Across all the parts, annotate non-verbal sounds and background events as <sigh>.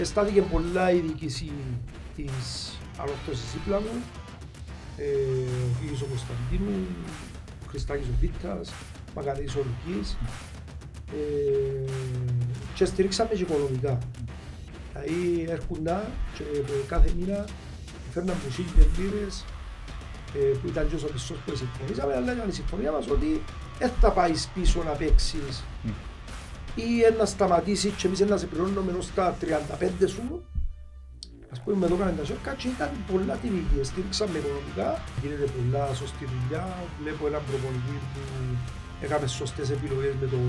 Εστάθηκε πολλά η διοίκηση της ανόρθωσης δίπλα μου. Ε, ο Κίγης ο Κωνσταντίνου, ο Χριστάκης ο Βίτας, Μακαρίτης ο Λουκής. Ε, και στηρίξαμε και οικονομικά. Δηλαδή έρχονταν και κάθε μήνα φέρναν που χίλιες λίρες ε, που ήταν και ο πιστός που συμφωνήσαμε, αλλά ήταν η συμφωνία μας ότι δεν θα πάεις πίσω να παίξεις ή να σταματήσει και εμείς να σε πληρώνουμε ως τα 35 σου Ας πούμε με το κάνουμε τα σέρκα και ήταν πολλά τιμικοί, στήριξαμε οικονομικά, γίνεται πολλά σωστή δουλειά, βλέπω έναν προπονητή που έκαμε σωστές επιλογές με το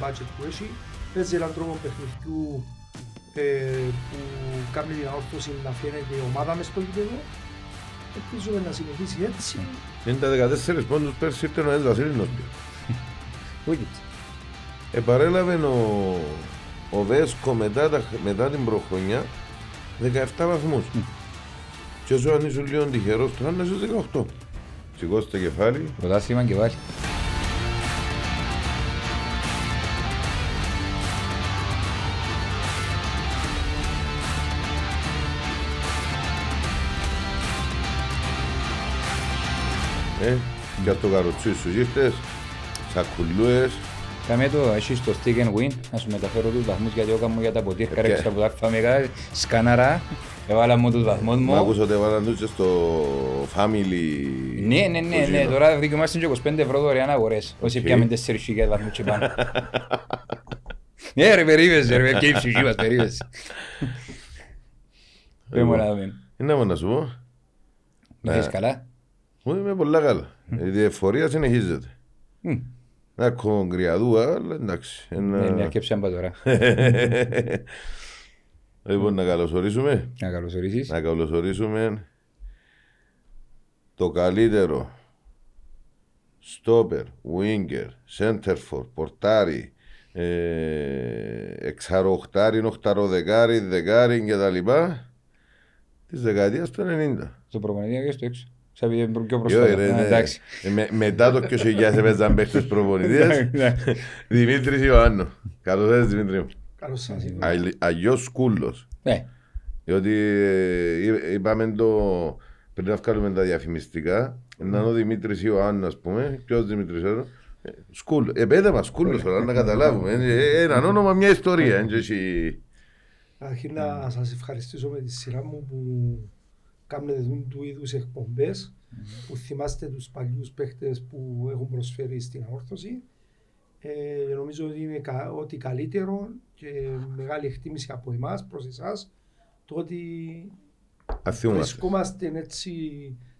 budget που έχει, παίζει έναν τρόπο παιχνιδιού ε, που κάνει την αόρθωση να φαίνεται η ομάδα μες στο γήπεδο. Ελπίζουμε να συνεχίσει έτσι. Είναι τα 14 πόντους πέρσι ήρθε ο Ναές Βασίλης Όχι. <laughs> Επαρέλαβε ο, ο Βέσκο μετά, τα, μετά την προχρονιά 17 βαθμούς. Και όσο αν ήσουν λίγο τυχερός τώρα να είσαι 18. Σηκώστε το κεφάλι. Πρωτάθλημα και βάλει. Ε, για το καροτσί σου ήρθες, σακουλούες, Κάμε το, έχεις το stick and win, να σου μεταφέρω τους βαθμούς γιατί εγώ κάνω για τα ποτήρια, Ποια; ρέξα από τα φαμικά, σκάναρα, έβαλα μου τους βαθμούς Μ' μου. άκουσα ότι έβαλαν τους και στο family. Ναι, ναι, ναι, ναι, κουζίνα. τώρα δικαιούμαστε και 25 ευρώ δωρεάν αγορές, όσοι Οκ. πιάμε 4 χιλιάδες βαθμούς και πάνω. Ναι ρε, περίμεσαι ρε, και η ψυχή μας περίμεσαι. Δεν μου να δούμε. Είναι να σου πω; Νιώθεις καλά; Μου είμαι πολλά καλά. Η διαφορία συνεχίζεται. Μμ. Να έχω γκριαδούα, αλλά εντάξει. Ναι, μια Ένα... σκέψη αν πάω τώρα. <laughs> Λοιπόν, να καλωσορίσουμε. Να καλωσορίσεις. Να καλωσορίσουμε το καλύτερο στόπερ, winger, centerfor, πορτάρι, ε, εξαροχτάρι, οχταροδεκάρι, δεκάρι και τα λοιπά της δεκαετίας του 90. Στο προπονητή και στο έξω. Σαν πήγε πιο Yo, προσφάτα. ρε, Α, ναι. Εντάξει. Ε, με- μετά το ποιος χιλιάς έπαιζαν παίχτες προπονητές, <laughs> Ναι. Δημήτρης Ιωάννου. Καλώς ήρθες Δημήτρη μου. Καλώς σας ήρθατε. Αγι- Αγιός Σκούλος. Ναι. Διότι ε, εί- είπαμε το πριν να βγάλουμε τα διαφημιστικά, να είναι ο Δημήτρης Ιωάννου, ας πούμε. Ποιος Δημήτρης Ιωάννου; Ε, Σκούλ. Επέδε μας Σκούλος, τώρα να καταλάβουμε. Ε, ε, Έναν όνομα, μια ιστορία. εν και έχει- Αρχήν να σας ευχαριστήσω με τη σειρά μου που κάνετε δουν του είδους εκπομπές που θυμάστε τους παλιούς παίχτες που έχουν προσφέρει στην αόρθωση. Ε, νομίζω ότι είναι κα- ότι καλύτερο και μεγάλη εκτίμηση από εμάς προς εσάς το ότι Ας θυμούμαστε. βρισκόμαστε έτσι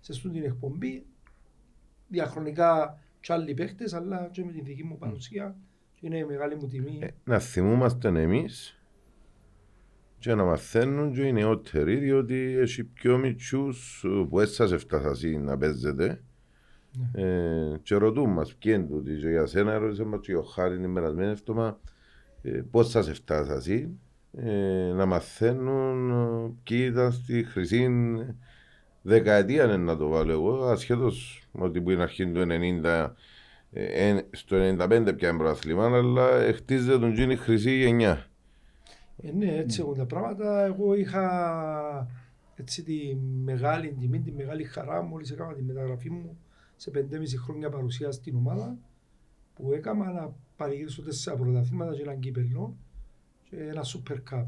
σε αυτήν την εκπομπή διαχρονικά και άλλοι παίχτες αλλά και με τη δική μου παρουσία και είναι μεγάλη μου τιμή. Ε, Να θυμούμαστε εμείς και να μαθαίνουν και οι νεότεροι, διότι έχει πιο μητσούς ε, που έτσι σας έφτασαν να παίζετε. Ε, και ρωτούν μας ποιοι είναι τούτοι και για σένα ρώτησε μας και ο Χάρης την περασμένη εβδομάδα ε, πώς σας έφτασαν ε, να μαθαίνουν ε, ποιοι ήταν στη χρυσή δεκαετία είναι να το βάλω εγώ ασχέτως ότι που είναι αρχή του 90 ε, εν- στο 95 πια είναι πρωταθλήμα αλλά χτίζεται τον γίνει χρυσή γενιά Ε, ναι, έτσι έχουν τα πράγματα. Εγώ είχα έτσι τη μεγάλη τιμή, τη μεγάλη χαρά μόλις έκανα τη μεταγραφή μου σε 5,5 χρόνια παρουσία στην ομάδα που έκανα να πανηγυρίσω τέσσερα πρωταθλήματα και έναν κύπελο και ένα super cup.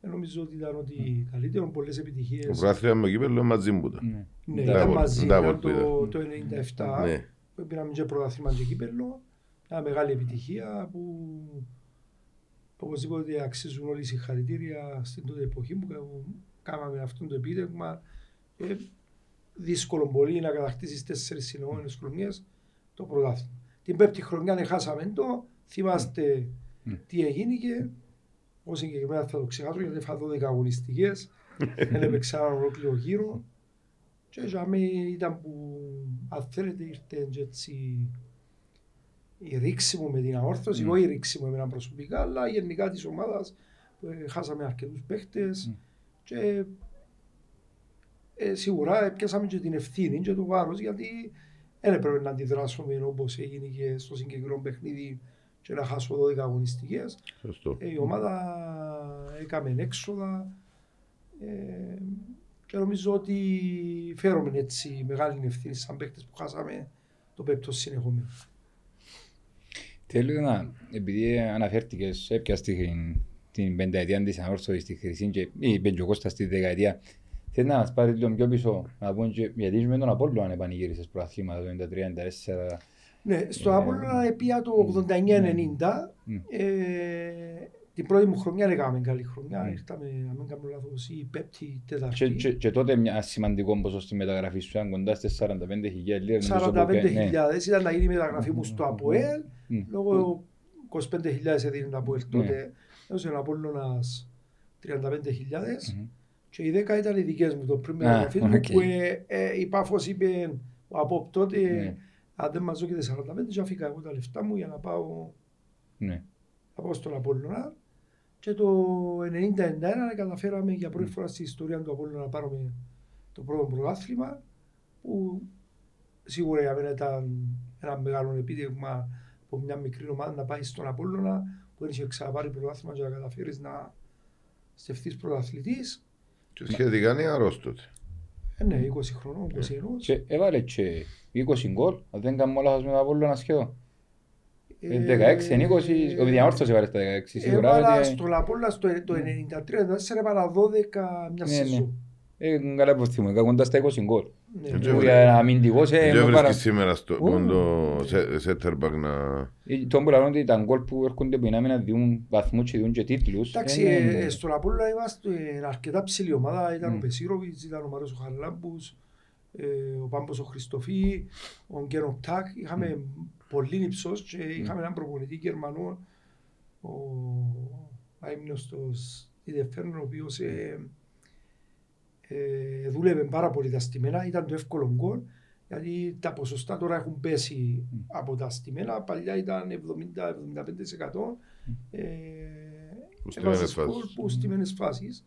Ε, νομίζω ότι ήταν ότι καλύτερο, πολλές το επιτυχίες. πρωτάθλημα με κύπελλο μαζί μου ήταν Ναι. Ναι, Ντάβολ, ήταν μαζί, ντάβολ ήταν που το, ήταν. το 97 ναι. που πήραμε και πρωταθλήμα και κύπελο. Μια μεγάλη επιτυχία που οπωσδήποτε αξίζουν όλοι οι συγχαρητήρια στην τότε εποχή που κάναμε αυτό το επίτευγμα. Ε, δύσκολο πολύ να κατακτήσεις τέσσερις συνεχόμενες χρονιές το πρωτάθλημα. Την πέμπτη χρονιά χάσαμε το, θυμάστε Μμ. τι έγινε και εγώ συγκεκριμένα θα το ξεχάσω γιατί θα 12 αγωνιστικές, <laughs> δεν έπαιξα έναν ολόκληρο γύρο και για μένα ήταν που αν θέλετε ήρθε και έτσι η ρήξη μου με την αόρθωση, Μμ. όχι η ρήξη μου εμένα προσωπικά, αλλά γενικά της ομάδας που ε, χάσαμε αρκετούς παίχτες Μμ. και ε, σίγουρα πιάσαμε και την ευθύνη και το βάρος γιατί δεν έπρεπε να αντιδράσουμε όπως έγινε και στο συγκεκριμένο παιχνίδι και να χάσω 12 αγωνιστικές. Σωστό. Ε, η ομάδα έκαμε έξοδα ε, και νομίζω ότι φέρομαι έτσι μεγάλη ευθύνη σαν παίκτες που χάσαμε το πέπτο συνεχόμενο. Θέλω να, επειδή αναφέρθηκες, έπιας την, την πενταετία της ανόρθωσης στη Χρυσή και ή Πεντζοκώστα στη δεκαετία, θέλει να μας πάρεις λίγο πιο πίσω, να πούμε και, γιατί με τον Απόλλο αν επανηγύρισες προαθλήματα το 93-94. Ναι, στο Ε, Απόλλωνα επία το 89-90. Μμ. Ε, την πρώτη μου χρονιά έκαναμε καλή χρονιά. Μμ. Ήρθαμε, να μην κάνω λάθος, η πέπτη, Και, τέταρτη. και, και τότε μια σημαντικό ποσό στη μεταγραφή σου ήταν κοντάς στις 45.000 λίρες. νομίζω που 45.000 ναι. ήταν να γίνει η μεταγραφή μου στο Μμ. ΑΠΟΕΛ. Μμ. Λόγω 25.000 έδινε το ΑΠΟΕΛ Ναι. τότε. Έδωσε ο Απόλλωνας 35.000 Μμμ. και οι 10 ήταν οι δικές μου το πριν Α, μεταγραφή μου οκ. που ε, ε, η Πάφος είπε ο Απόπ τότε Ναι. αν δεν μας δώκεται 45 και αφήκα εγώ τα λεφτά μου για να πάω Ναι. να πάω στον Απόλλωνα και το 90-91 καταφέραμε για πρώτη φορά στην ιστορία του Απόλλωνα να πάρουμε το πρώτο πρωτάθλημα που σίγουρα για μένα ήταν ένα μεγάλο επίτευγμα από μια μικρή ομάδα να πάει στον Απόλλωνα που δεν είχε ξαναπάρει πρωτάθλημα και να καταφέρεις να στεφθείς πρωταθλητής. Και σχετικά νεαρός τότε. Ε, ναι, 20 χρονών, 21. Και έβαλε και 20 γκολ, αν δεν κάνω λάθος με τον Απόλλωνα σχεδόν. Ε, Ε, 16, 20, ο διαμόρφος έβαλε στα 16, σίγουρα. Έβαλα ότι- στον Απόλλωνα στο το 93-94 έβαλα 12 μια Ναι, ναι. σεζόν. Ε, καλά που θυμούμαι, είχα κοντά στα 20 γκολ. Ναι, Έτσι, ναι. Που Για αμυντικός, ε, Δεν μου πάρα- βρίσκεις σήμερα στο Ου. πόντο center back να... Ε, Το που λαλούν ότι τα γκολ που έρχονται που είναι άμυνα διούν βαθμούς και διούν και τίτλους. Εντάξει, Ε, ναι, ε, ναι. στον Απόλλωνα είμαστε αρκετά ψηλή ομάδα. Ήταν ο Μμ. Πεσίροβιτς, ήταν ο Μάρος ο Χαραλάμπους, ε, ο Πάμπος ο Χριστοφή, ο Γκένο Τάκ. Είχαμε πολύ υψός και είχαμε έναν προπονητή Γερμανό, ο αείμνηστος Ιδεφέρνο, ο οποίος ε, ε, δούλευε πάρα πολύ τα στημένα. Ήταν το εύκολο γκολ, γιατί τα ποσοστά τώρα έχουν πέσει από τα στημένα. Παλιά ήταν 70-75%. Ε, Που στημένες έβαζες φάσεις. γκολ που στημένες φάσεις.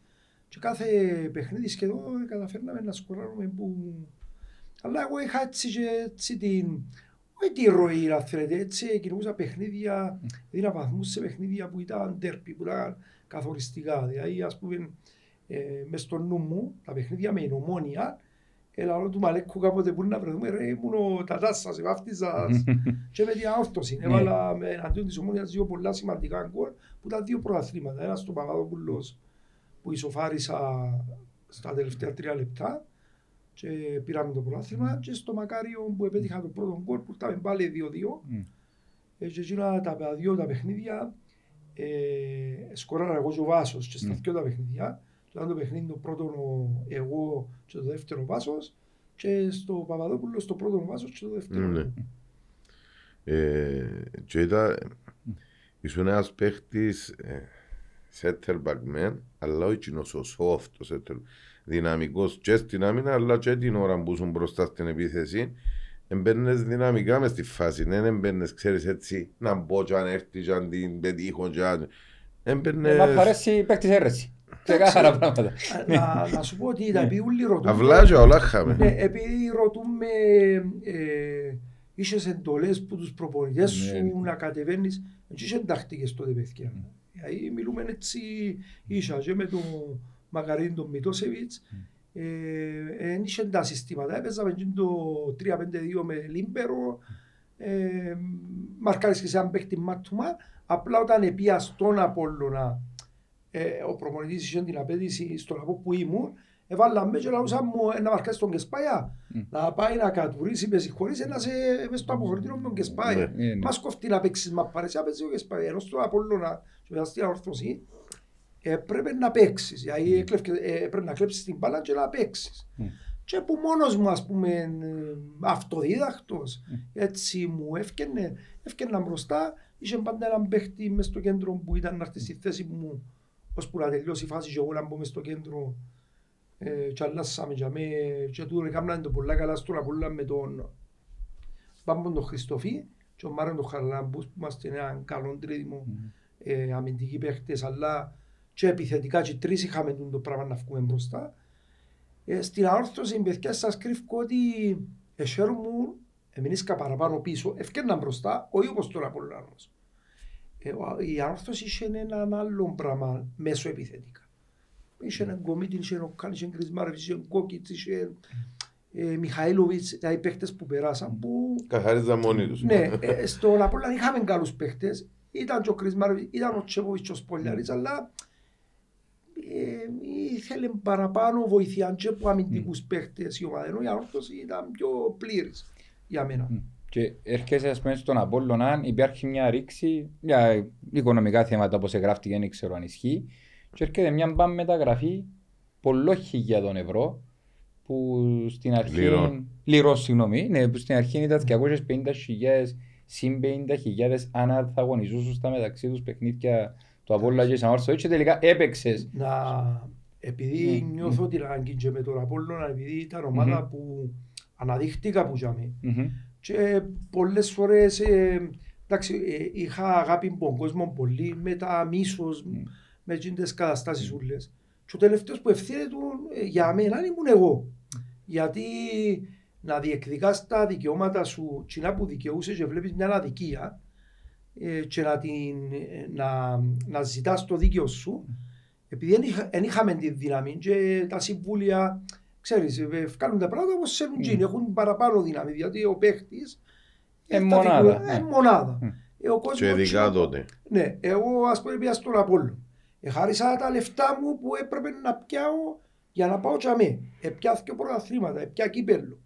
Και κάθε παιχνίδι σχεδόν καταφέρναμε να σκοράρουμε που... Αλλά εγώ είχα έτσι και έτσι την... Όχι τη ροή, αν θέλετε, έτσι κινούσα παιχνίδια, δίνα βαθμούς σε παιχνίδια που ήταν τέρπι, που ήταν καθοριστικά. Δηλαδή, ας πούμε, ε, μες στο νου μου, τα παιχνίδια με την ομόνια, έλα όλο του Μαλέκου κάποτε που να βρεθούμε, ρε, ήμουν ο τατάς σας, ο βάφτης σας. και με την αόρθωση. Ναι. Έβαλα με εναντίον της ομόνιας δύο πολλά σημαντικά γκολ, που ήταν δύο προαθλήματα. Ένας στο Παπαδόπουλος, που ισοφάρισα στα τελευταία τρία λεπτά και πήραμε το πρωτάθλημα και στο Μακάριο που επέτυχα το πρώτο γκολ που ήρθαμε πάλι 2-2 Μμ. ε, και εκείνα τα δύο τα παιχνίδια ε, σκοράρα εγώ και ο Βάσος και στα Μμ. δυο τα παιχνίδια και ήταν το παιχνίδι το πρώτο ο- εγώ και το δεύτερο ο Βάσος και στο Παπαδόπουλο στο πρώτο ο Βάσος και το δεύτερο Ναι. εγώ. Ε, και ήταν, ήσουν ένας παίχτης ε, center back man, αλλά όχι κοινός ο soft, ο center, δυναμικός και στην άμυνα, αλλά και την ώρα που ήσουν μπροστά στην επίθεση, εμπαίνες δυναμικά μες στη φάση, δεν εμπαίνες, ξέρεις έτσι, να μπω και αν έρθει και αν την πετύχω και αν... Ε, Εμπαίνες... Μα παρέσει παίκτης αίρεση. Ξεκάθαρα πράγματα. να, να σου πω ότι τα Ναι. επειδή όλοι ρωτούν Αυλά και όλα χάμε. Ναι, επειδή ρωτούμε, ε, είσαι εντολές που τους προπονητές σου Ναι. να κατεβαίνεις, έτσι είσαι τακτικές τότε παιδιά. Δηλαδή μιλούμε έτσι ίσα και με τον Μακαρίνη τον Μητώσεβιτς, ε, εν είχε τα συστήματα, έπαιζαμε και το 3-5-2 με Λίμπερο, ε, μαρκάρεις και σε έναν παίχτη man to man, απλά όταν επία στον Απόλλωνα, ε, ο προπονητής είχε την απέτηση στον από που ήμουν, έβαλα με και λαούσα μου ε, να μαρκάρεις τον Κεσπάια, Μμ. να πάει να κατουρίσει, με συγχωρείς, να σε μες στο αποχωρητήριο με τον Κεσπάια. Ναι, ναι. Μας κοφτεί να παίξεις μα παρέσει να παίξεις ο Κεσπάια, ενώ στον Απόλλωνα και μετά στην αόρθωση, ε, πρέπει να παίξεις, δηλαδή έκλευκε- ε, πρέπει να κλέψεις την μπάλα και να παίξεις. Μμ. Και που μόνος μου, ας πούμε, ε, αυτοδίδακτος, έτσι μου έφκαινε, έφκαινα μπροστά, είχε πάντα έναν παίχτη μες στο κέντρο που ήταν να έρθει στη θέση μου, ώσπου να τελειώσει η φάση και εγώ να μπω μες στο κέντρο ε, και αλλάσαμε για με, και τούτον έκαναν το πολλά καλά στον Απόλλωνα με τον Πάμπον τον Χριστοφή και τον Μάρον τον Χαραλάμπους που είμαστε έναν καλό τρίτιμο ε, αμυντικοί παίχτες αλλά και επιθετικά και τρεις είχαμε το πράγμα να βγούμε μπροστά. Ε, στην αόρθωση, παιδιά, σας κρύφω ότι εσέρουν μου, εμείς παραπάνω πίσω, ευκαιρναν μπροστά, όχι όπως τώρα Απόλλωνα όμως. Ε, ο- η ανόρθωση είχε έναν άλλο πράγμα μέσω επιθετικά. Είχε έναν Κομίτη, είχε έναν Κάν, είχε Κρισμάρεβιτς, είχε Κόκκιτς, είχε ε, Μιχαήλοβιτς, δηλαδή παίχτες που περάσαν που Καθαρίζαν μόνοι τους. ναι, ε, στον Απόλλωνα είχαμε καλούς παίχτες. Ήταν και ο Κρισμάροβιτς, ήταν ο Τσέποβιτς και ο Σπολιαρής, αλλά ε, ήθελε παραπάνω βοήθεια και από αμυντικούς παίχτες η ομάδα, ενώ η ανόρθωση ήταν πιο πλήρης για μένα. Και έρχεσαι ας πούμε στον Απόλλωνα, αν υπάρχει μια ρήξη για οικονομικά θέματα όπως εγγράφτηκε, δεν ξέρω αν ισχύει και έρχεται μια μπαμ μεταγραφή πολλών χιλιάδων ευρώ που στην αρχή... Λιρών. Λιρών, συγγνώμη. Ναι, που στην αρχή ήταν 250.000 συν 50.000 αν θα αγωνιζούσουν στα μεταξύ τους παιχνίδια του Απόλλωνα και της Ανόρθωσης και τελικά έπαιξες. να, επειδή Ναι, νιώθω την ανάγκη και με τον Απόλλωνα, επειδή ήταν ομάδα Μμμ. που αναδείχτηκα που για μένα. Μμμ. Και πολλές φορές ε, εντάξει, ε, είχα αγάπη από τον κόσμο πολύ με τα μίσος, με τις καταστάσεις ούλες. Και ο τελευταίος που ευθύνεται του ε, για μένα ήμουν εγώ. Γιατί να διεκδικάς τα δικαιώματα σου, τσινά που δικαιούσες και βλέπεις μια αδικία ε, και να, την, ε, να, να ζητάς το δίκαιο σου, επειδή δεν είχα, εν είχαμε τη δύναμη και τα συμβούλια, ξέρεις, ε, βγάλουν τα πράγματα όπως σε Mm. έχουν παραπάνω δύναμη, γιατί ο παίχτης Ε, τα μονάδα, δικαιώματα- ναι. ε, μονάδα. Mm. Ε, ο κόσμος Και ειδικά τσινά- τότε. ναι, εγώ ας πούμε πήγα στον Απόλλων. Εχάρισα τα λεφτά μου που έπρεπε να πιάω για να πάω τσαμέ. Επιάθηκε πρωταθλήματα, επιά κύπελλο.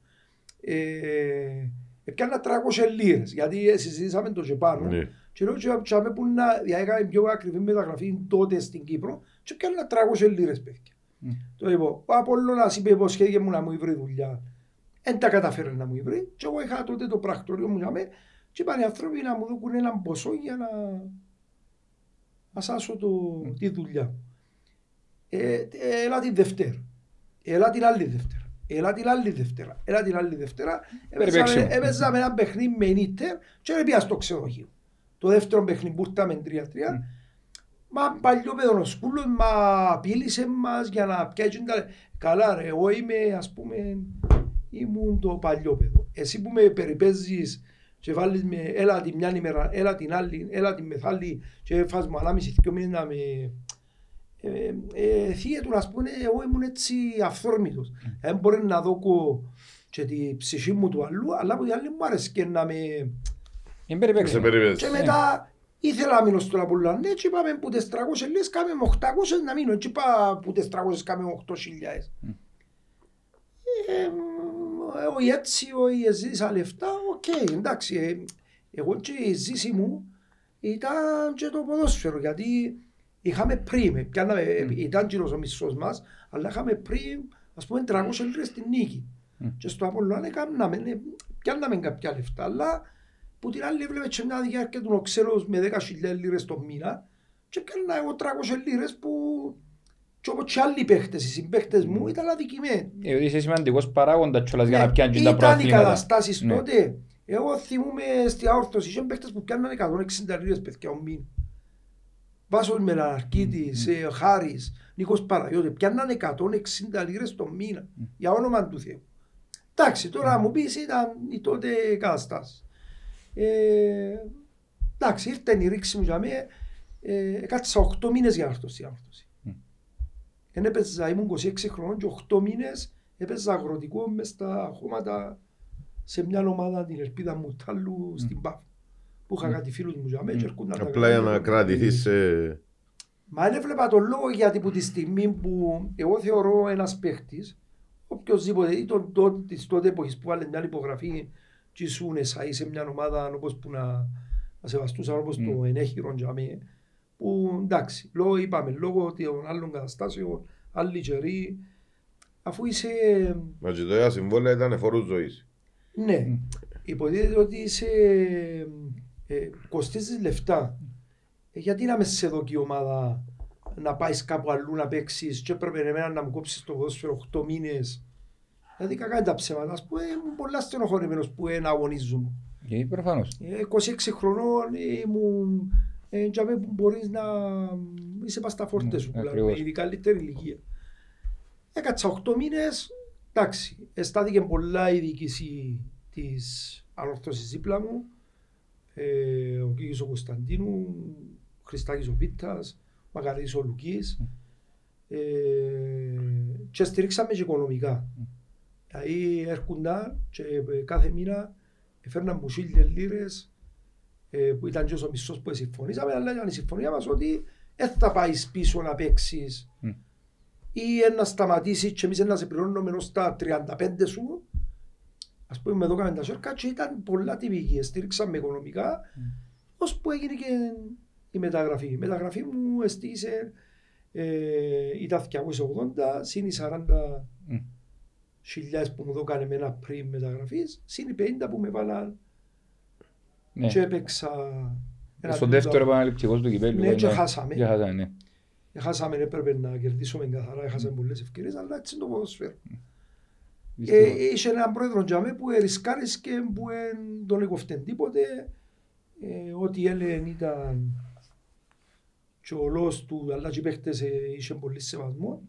Ε, Επιάνα 300 λίρες, γιατί ε, συζητήσαμε το Τζεπάνο. Ναι. Και λέω και τσαμέ που να διάγαμε πιο ακριβή μεταγραφή τότε στην Κύπρο και πιάνα 300 λίρες παιδιά. Μμ. Το είπα, ο Απόλλωνας είπε υποσχέθηκε μου να μου βρει δουλειά. Δεν τα καταφέρει να μου βρει και εγώ είχα τότε το πρακτορείο μου για μέ και είπαν οι άνθρωποι να μου δώσουν έναν ποσό για να ασάσω το, τη δουλειά. Ε, ε, έλα την Δευτέρα. Έλα την άλλη Δευτέρα. Έλα την άλλη Δευτέρα. Έλα την άλλη Δευτέρα. Έπαιζαμε- παίξουμε. Έπαιζαμε ένα παιχνίδι με νύχτερ και δεν πήγα στο ξενοδοχείο. Το δεύτερο παιχνίδι που ήρθαμε 3-3. Μα παλιό παιδό ο σκούλος, μα απείλησε μας για να πιάσει τα... Καλά ρε, εγώ είμαι ας πούμε, ήμουν το παλιό παιδό. Εσύ που με περιπέζεις και βάλεις με έλα την μια ημέρα, έλα την άλλη, έλα την μεθάλη και φας μου ανάμιση δυο μήνες να με... Ε, ε, θεία του να σου πούνε, εγώ ήμουν έτσι αυθόρμητος. Δεν μπορεί να δω και τη ψυχή μου του αλλού, αλλά από την άλλη μου άρεσε και να με... Δεν περιπέξε. Σε περιπέτει. Και μετά ήθελα να μείνω στον Απόλλωνα. Ναι, και είπαμε που τις 300 λες κάμε με 800 να μείνω. Έτσι είπα που τις 300 κάμε με 8.000. Ε, όχι έτσι, όχι ζήσα λεφτά, οκ, εντάξει. ε, Εγώ και η ζήση μου ήταν και το ποδόσφαιρο, γιατί είχαμε πριν, πιάναμε, ήταν γύρω ο μισθός μας, αλλά είχαμε πριν, ας πούμε, 300 λίρες στην νίκη. Μμ. Και στο Απόλλωνα έκαναμε, ναι, πιάναμε κάποια λεφτά, αλλά που την άλλη έβλεπε και μια διάρκεια του οξέλος με 10.000 λίρες το μήνα και πιάνα εγώ 300 λίρες που και όπως και άλλοι παίχτες, οι συμπαίχτες μου ήταν αδικημένοι. Ε, Είσαι σημαντικός παράγοντας κιόλας για Ναι, να πιάνεις τα Ήταν οι προαθλήματα. καταστάσεις Ναι. τότε. Εγώ θυμούμαι στη αόρθωση, είχαν παίχτες που πιάνναν 160 λίρες παιδιά ο μήνα. Βάσος Μελαναρκίτης, ε, Χάρης, Νίκος Παναγιώτη, πιάνναν 160 λίρες το μήνα, για όνομα του Θεού. Εντάξει, τώρα μου πεις ήταν οι τότε καταστάσεις. Ε, εντάξει, ήρθε η ρήξη μου για μένα, ε, κάτσα 8 μήνες για να έρθω στην αόρθωση. Μμ. Εν έπαιζα, ήμουν 26 χρονών και 8 μήνες έπαιζα αγροτικό μες στα χώματα σε μια ομάδα την Ελπίδα μου Τάλου στην ΠΑΦ. Που είχα κάτι φίλους μου για μένα και έρχονταν τα Απλά για να καλά. κρατηθείς σε... Μα δεν έβλεπα τον λόγο γιατί που τη στιγμή που εγώ θεωρώ ένας παίχτης, οποιοςδήποτε, ή τον τότε, της τότε εποχής που βάλε μια υπογραφή και ήσουν εσάι σε μια ομάδα όπως που να, να σεβαστούσαν όπως το ενέχειρον για μέ, που εντάξει, λόγω, είπαμε, λόγω των άλλων καταστάσεων, άλλοι καιροί, αφού είσαι, Μα και τα συμβόλαια ήταν φόρους ζωής. ναι, υποτίθεται ότι είσαι, ε, κοστίζεις λεφτά. Ε, γιατί να μες σε δω και η ομάδα να πάεις κάπου αλλού να παίξεις; Και έπρεπε εμένα να μου κόψεις το ποδόσφαιρο 8 μήνες. Δηλαδή κακά είναι τα ψέματα. Α πούμε, ήμουν πολλά στενοχωρημένος που ένα αγωνίζομαι. Και προφανώς. Ε, 26 χρονών ήμουν. Ε, για μένα που μπορείς να είσαι πας στα φόρτε Ναι, σου, δηλαδή, ακριβώς. η καλύτερη ηλικία. Έκατσα 8 μήνες. Εντάξει, αισθάνθηκε πολλά η διοίκηση της ανορθώση δίπλα μου. ε, ο Κίκης ο Κωνσταντίνου, ο Χριστάκης ο Βίτας, ο Μακαρίτης ο Λουκής ε, και στηρίξαμε και οικονομικά. Δηλαδή έρχονταν και ε, κάθε μήνα έφερναν μου χίλιες λίρες ε, που ήταν και ο μισθός που συμφωνήσαμε, αλλά ήταν η συμφωνία μας ότι δεν θα πάεις πίσω να παίξεις Μμ. ή να σταματήσεις και εμείς να σε πληρώνουμε ως τα 35 σου ας πούμε εδώ κάνουμε τα σέρκα και ήταν πολλά τυπική, στήριξαμε οικονομικά ώσπου έγινε και η μεταγραφή. Η μεταγραφή μου εστίησε ε, ήταν 280 συν οι 40 Μμ. Χιλιάδες που μου δώκανε με ένα πριν μεταγραφής συν οι 50 που με βάλαν Ναι. και έπαιξα ένα Στον τούτο. δεύτερο επαναληπτικός του κυπέλλου. Ναι, και ναι. χάσαμε. Και χάσαμε, ναι. Έχασαμε, έπρεπε να κερδίσουμε καθαρά, έχασαμε πολλές ευκαιρίες, αλλά έτσι είναι το ποδόσφαιρο. Δυστυχώς. Ε, είχε έναν πρόεδρο τζαμέ που ερισκάρες και που εν τον έκοφτεν τίποτε. Ε, ό,τι έλεγε ήταν και ο λόγος του, αλλά και οι παίχτες ε, είχε πολύ σεβασμό.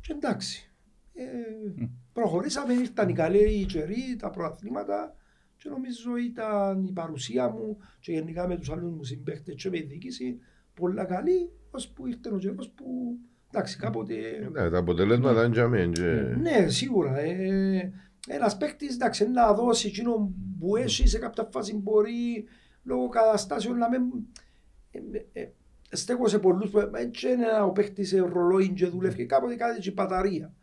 Και εντάξει. Ε, Μμ. προχωρήσαμε, ήρθαν οι καλοί οι καιροί, τα προαθλήματα και νομίζω ήταν η παρουσία μου και γενικά με τους άλλους μου συμπαίχτες και με η διοίκηση πολλά καλή, ώσπου ήρθε ο καιρός που εντάξει κάποτε Ναι, τα αποτελέσματα είναι για μένα. και- ναι, σίγουρα. Ε, ένας παίκτης εντάξει, να δώσει εκείνο που έχει σε κάποια φάση μπορεί λόγω καταστάσεων να μην... Ε, ε, ε, στέκω σε πολλούς που έτσι είναι ο παίκτης ε, ρολόι και δουλεύει κάποτε κάτι και μπαταρία.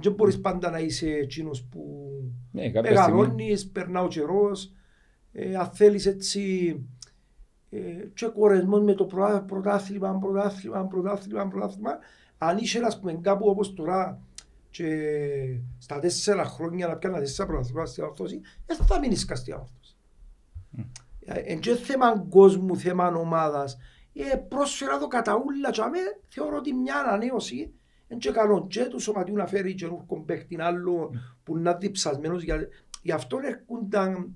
Δεν μπορείς πάντα να είσαι εκείνος που Ναι, κάποια στιγμή. μεγαλώνεις, περνά ο καιρός, ε, αν θέλεις έτσι ε, και κορεσμός με το πρωτά- πρωτάθλημα, πρωτάθλημα, πρωτάθλημα, πρωτάθλημα, αν είσαι ας πούμε κάπου όπως τώρα και στα τέσσερα χρόνια να πιάνε τέσσερα πρωταθλήματα στην όρθωση, δεν θα μείνεις καν στην όρθωση. Εν και θέμα κόσμου, θέμα ομάδας. Ε, πρόσφερα το κατά ούλα και αμέ, θεωρώ ότι μια ανανέωση είναι και καλό και του σωματιού να φέρει καινούργιο παίχτη άλλο που να είναι διψασμένος. Για, γι' αυτό έρχονταν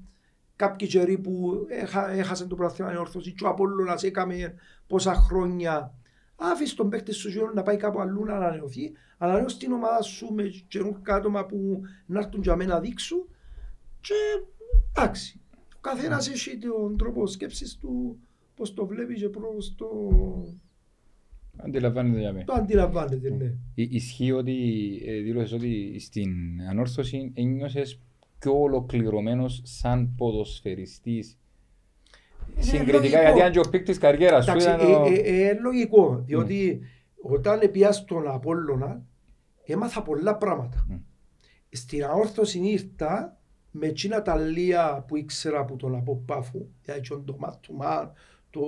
κάποιοι καιροί που έχα, έχασαν το πρωτάθλημα η όρθωση και ο Απόλλωνας έκαμε πόσα χρόνια. Άφησε τον παίχτη σου γύρω να πάει κάπου αλλού να ανανεωθεί. Ανανεώσει την ομάδα σου με καινούργια άτομα που να έρθουν για μένα να δείξουν και εντάξει. Ο καθένας έχει τον τρόπο σκέψης του πώς το βλέπει και πώς το, Αντιλαμβάνεται για μένα. το αντιλαμβάνεται. Ναι. Ι- Ισχύει ότι ε, δήλωσες ότι στην ανόρθωση ένιωσες πιο ολοκληρωμένος σαν ποδοσφαιριστής. Συγκριτικά, λογικό. γιατί αν και ο πίκτης καριέρας σου Εντάξει, ήταν ο... ε, ε, ε, λογικό, διότι όταν πια στον Απόλλωνα έμαθα πολλά πράγματα. Μμ. Στην αόρθωση ήρθα με εκείνα τα λία που ήξερα από τον Αποπάφου, δηλαδή και το μάτωμα, το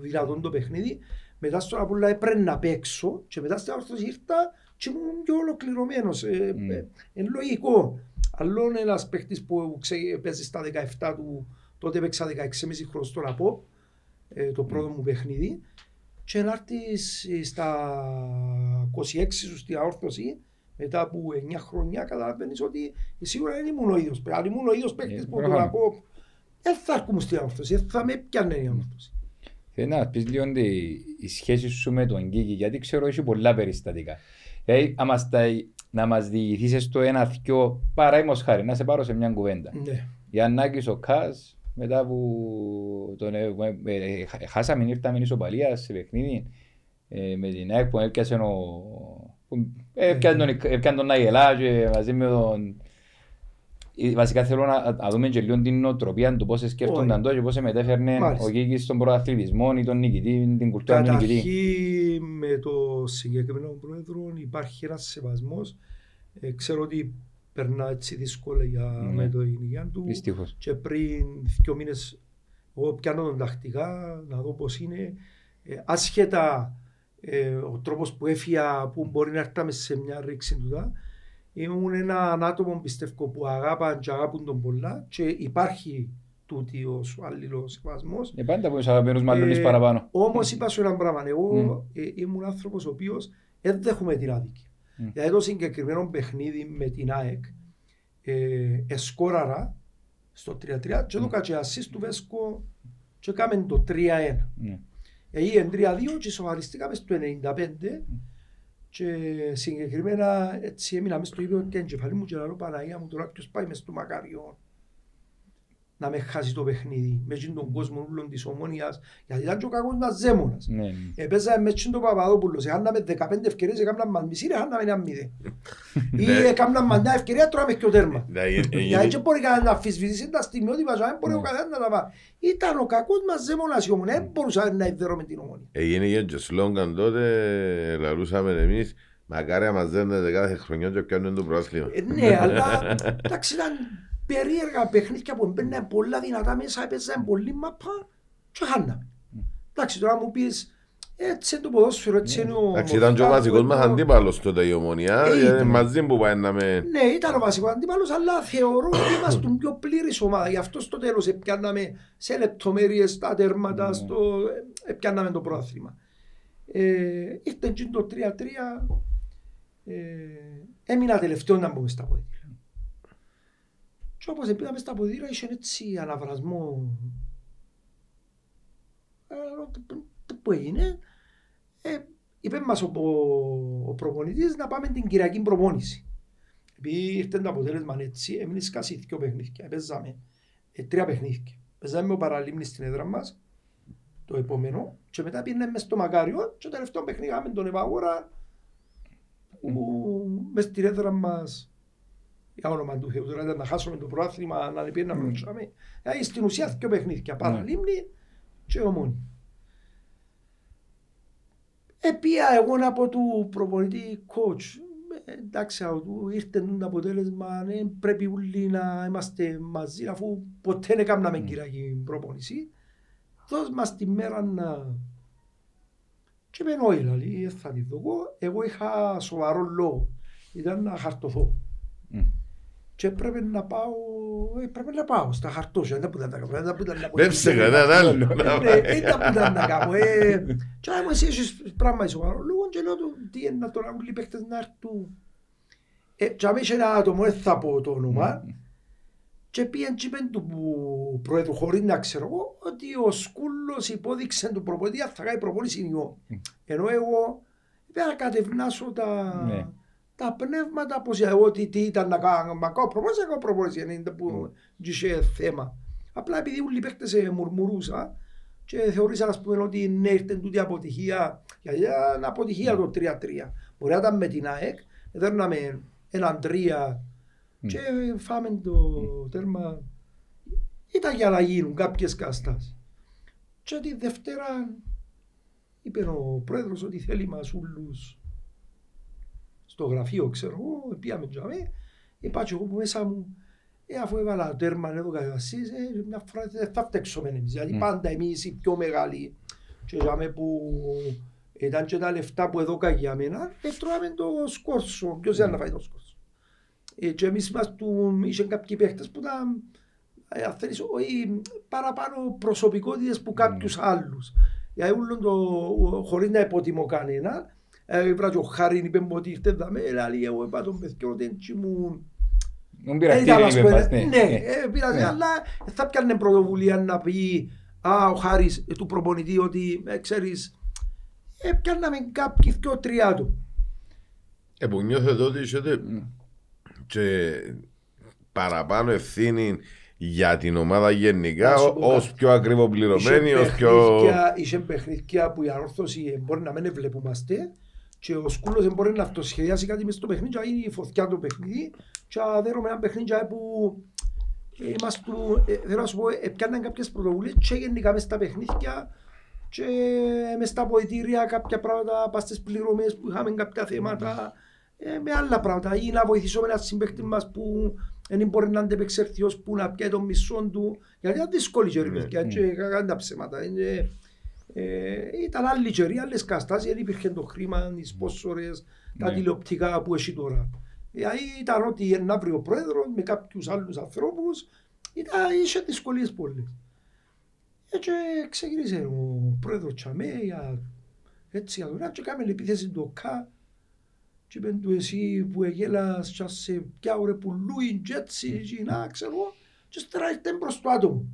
δυνατόν το παιχνίδι, μετά στον Απόλλωνα έπρεπε να παίξω και μετά στην αόρθωση ήρθα και ήμουν πιο ολοκληρωμένος. Ε, Μμ. ε, είναι λογικό. Άλλο είναι ένας παίχτης που ξέ- παίζει στα 17 του, τότε παίξα 16,5 χρόνια στον Από, ε, το πρώτο μου παιχνίδι και να έρθεις ε, στα 26 σου στην αόρθωση μετά από 9 χρόνια καταλαβαίνεις ότι σίγουρα δεν ήμουν ο ίδιος παίκτης. Αν ήμουν ο ίδιος παίκτης Ε, που τον προφανώς. Από δεν θα έρχομαι στην αόρθωση, δεν θα με πιάνε η αόρθωση. Θέλω να πεις λίγο τη- η σχέση σου με τον Κίκη, γιατί ξέρω έχει πολλά περιστατικά. Δηλαδή, άμα στα, να μας διηγηθείς το ένα θκιο παραίμως χάρη, να σε πάρω σε μια κουβέντα. Ναι. Γιαννάκης ο Κας, μετά που τον, ε, ε, ε, χα- χάσαμε, ήρθαμε ισοπαλία σε παιχνίδι ε, με την ΑΕΚ που έπιασε ο... που Έπιανε τον, έπιανε τον να γελά και μαζί με τον... Ε, Βασικά θέλω να, να δούμε και λίγο την νοοτροπία του πώς σκέφτονταν τότε και πώς μετέφερνε Μάλιστα. ο Κίκης στον πρωταθλητισμό ή τον νικητή, την κουλτούρα του νικητή. Καταρχήν με το συγκεκριμένο πρόεδρο υπάρχει ένας σεβασμός. Ε, ξέρω ότι περνά έτσι δύσκολα για, Ναι. με το υγεία του. Δυστυχώς. και πριν δύο μήνες εγώ πιάνω τον τακτικά να δω πώς είναι ε, άσχετα ε, ο τρόπος που έφυγα που μπορεί να έρθαμε σε μια ρήξη του δα, ήμουν ένα άτομο πιστεύω που αγάπαν και αγάπουν τον πολλά και υπάρχει τούτη ο αλληλός σεβασμός Ε, πάντα που είσαι αγαπημένος μάλλον Ε, παραπάνω. Όμως είπα σου ένα πράγμα. Εγώ Μμ. ε, ήμουν άνθρωπος ο οποίος δεν δέχομαι την άδικη. Μμ. Δηλαδή το συγκεκριμένο παιχνίδι με την ΑΕΚ ε, εσκόραρα στο 3-3 και το κατσιασίς του Βέσκο και κάμε το 3-1. Ναι. Έγινε 3-2 και σοβαριστήκαμε στο 95 και συγκεκριμένα έτσι έμεινα μες στο ίδιο και εγκεφαλή μου και λέω Παναγία μου τώρα ποιος πάει μες στο Μακάριο να με χάσει το παιχνίδι με εκείνον τον κόσμο όλων της ομόνιας γιατί ήταν και ο κακός μας ζέμονας. Ναι, ναι. Επέζαμε με εκείνον τον Παπαδόπουλος, έχαναμε 15 ευκαιρίες, έκαναν μας μισή, έχαναμε ένα μηδέν. Ή <laughs> Ναι. έκαναν μας μια ευκαιρία, τρώμε και ο τέρμα. Να γίνει- Γιατί δεν μπορεί κανένας να αμφισβητήσει τα στιγμιότυπα, δεν μπορεί ο Ναι. καθένας να τα πάει. Ήταν ο κακός μας δαίμονας η Ομόνοια, δεν μπορούσα να ιδερώ με την Ομόνοια. Έγινε και σλόγκαν τότε, λαλούσαμε εμείς, μακάρι να μας δέρνετε κάθε χρονιά και πιάνουν το πρωτάθλημα. Ε, Ναι, αλλά εντάξει ήταν περίεργα παιχνίδια που μπαίνουν πολλά δυνατά μέσα, έπαιζαν πολύ μαπά και χάναμε. Εντάξει, τώρα μου πεις, έτσι είναι το ποδόσφαιρο, έτσι είναι ο... Εντάξει, ήταν και ο βασικός μας αντίπαλος τότε η ομονία, Ε, ε, ήταν. μαζί που πάει να με... Ναι, ήταν ο βασικός αντίπαλος, αλλά θεωρώ ότι είμαστε πιο πλήρης ομάδας. Γι' αυτό στο τέλος έπιαναμε σε λεπτομέρειες τα τέρματα, Ναι. στο... έπιαναμε το πρόθυμα. Ε, ήρθε και το 3-3, ε, έμεινα τελευταίο να μπούμε στα ποδήλα. Και όπως πήγαμε στα ποδήλα, είχε έτσι αναβρασμό. Ε, το- το που έγινε, ε, είπε μας ο, ο, ο προπονητής να πάμε την Κυριακή προπόνηση. Επειδή ήρθε το αποτέλεσμα έτσι, έμεινε σκάσει δύο παιχνίδια. Παίζαμε ε, τρία παιχνίδια. Παίζαμε με ο Παραλίμνης στην έδρα μας, το επόμενο, και μετά πήγαμε μες στο Μακάριο και το τελευταίο παιχνίδι είχαμε τον Ευαγόρα που μες στην έδρα μας για όνομα του Θεού, τώρα ήταν να χάσουμε το πρόθυμα, να δεν πήγαινε να προχωρήσουμε. Δηλαδή στην ουσία δύο παιχνίδια, Παραλίμνη και Ομόνη. Επία εγώ να πω του προπονητή coach, ε, εντάξει, από του ήρθε το αποτέλεσμα, ναι, πρέπει όλοι να είμαστε μαζί, αφού ποτέ δεν έκαναμε κυριακή προπονησή. Δώσ' μας τη μέρα να... Και με νόη, δηλαδή, θα τη δω. Εγώ είχα σοβαρό λόγο. Ήταν να χαρτωθώ. Μμ. Και έπρεπε να πάω, ε, πρέπει να πάω στα χαρτώσια, δεν ήταν που ήταν να κάνω, δεν ήταν να πω. Βέψε κανέναν άλλο. να Ναι, πάει. ήταν που ήταν να κάνω. ε. Και άμα εσύ έχεις πράγμα σοβαρό λόγο και λέω του τι είναι να τώρα όλοι οι παίχτες να έρθουν. Ε, Και άμα είχε ένα άτομο, δεν θα πω το όνομα, και πήγαν και είπαν του που- πρόεδρου χωρίς να ξέρω εγώ ότι ο Σκούλος υπόδειξε του προπονητή αν θα κάνει προπόνηση ιό. Ενώ εγώ πρέπει να κατευνάσω τα, Ναι. Τα πνεύματα πως εγώ τι, τι ήταν να κάνω. Μα κάνω προπόνηση, να κάνω προπόνηση, δεν είναι που είχε θέμα. Απλά επειδή όλοι οι παίκτες ε, μουρμουρούσα και θεωρήσαν ας πούμε ότι ναι ήρθε τούτη αποτυχία, γιατί ήταν αποτυχία το 3-3. Μπορεί να ήταν με την ΑΕΚ, έδερναμε έναν 3 και φάμε το τέρμα. Ήταν για να γίνουν κάποιες καστάσεις. Και τη Δευτέρα είπε ο πρόεδρος ότι θέλει μας ούλους στο γραφείο, ξέρω εγώ, πήγαμε τζαμί, είπα και εγώ που μέσα μου, ε, αφού έβαλα το τέρμα εδώ κατεβασίς, ε, μια φορά δεν θα φταίξουμε εμείς, γιατί Μμ. πάντα εμείς οι πιο μεγάλοι, και τζαμί που ήταν και τα λεφτά που έδωκα για μένα, ε, τρώαμε το σκόρσο, ποιος ήταν να φάει το σκόρσο. Ε, και εμείς μας του, είχαν κάποιοι παίχτες που ήταν, ε, αν θέλεις, όχι, παραπάνω προσωπικότητες που κάποιους άλλους. Γιατί ούλον το, ο- χωρίς να υποτιμώ κανένα, ε, βράδυ ο Χάριν είπε μου ότι ήρθε δαμέ, λέει εγώ είπα τον παιδιό ότι έτσι μου... Μην Ε, πειραστεί, ήταν, ας είπε πούμε, μας, ναι. Ναι, ε, πειράζει, Ναι. αλλά θα πιάνε πρωτοβουλία να πει α, ο Χάρης ε, του προπονητή ότι, ε, ξέρεις, ε, πιάνναμε κάποιοι δυο τρία του. Ε, που νιώθετε ότι έχετε και παραπάνω ευθύνη για την ομάδα γενικά, Να σου πω ως κάτι. πιο ακριβοπληρωμένη, Είχε ως πιο. παιχνίδια- Είχε παιχνίδια που η ανόρθωση ε, μπορεί να μην βλέπομαστε και ο Σκούλος ε, μπορεί να αυτοσχεδιάσει κάτι μες στο παιχνίδι και να γίνει η φωτιά το παιχνίδι και να δέρουμε ένα παιχνίδι ε, που ε, είμαστε, ε, θέλω να σου πω, ε, πιάνναν κάποιες πρωτοβουλίες και γενικά μες στα παιχνίδια και μες στα ποητήρια κάποια πράγματα, πας στις πληρωμές που είχαμε κάποια θέματα ε, με άλλα πράγματα. Ή να βοηθήσουμε ένα συμπαίχτη μας που δεν μπορεί να αντεπεξέλθει ως που να πιάει τον μισό του. Γιατί ήταν δύσκολη καιρή Ναι. παιδιά και κακά τα ψέματα. Είναι, ε, ήταν άλλη καιρή, άλλες καταστάσεις δεν υπήρχε το χρήμα, οι σπόσορες, τα Ναι. τηλεοπτικά που έχει τώρα. Δηλαδή ήταν ότι να βρει ο πρόεδρος με κάποιους άλλους ανθρώπους ήταν, είχε δυσκολίες πολλές. Ε, και ξεκίνησε ο πρόεδρος Τσαμέ για έτσι για δουλειά και κάμε επίθεση του ΟΚΑ και είπεν του εσύ που εγέλας και σε πιάω ρε πουλούιν και έτσι και να ξέρω εγώ και στερα ήρθε μπρος το άτομο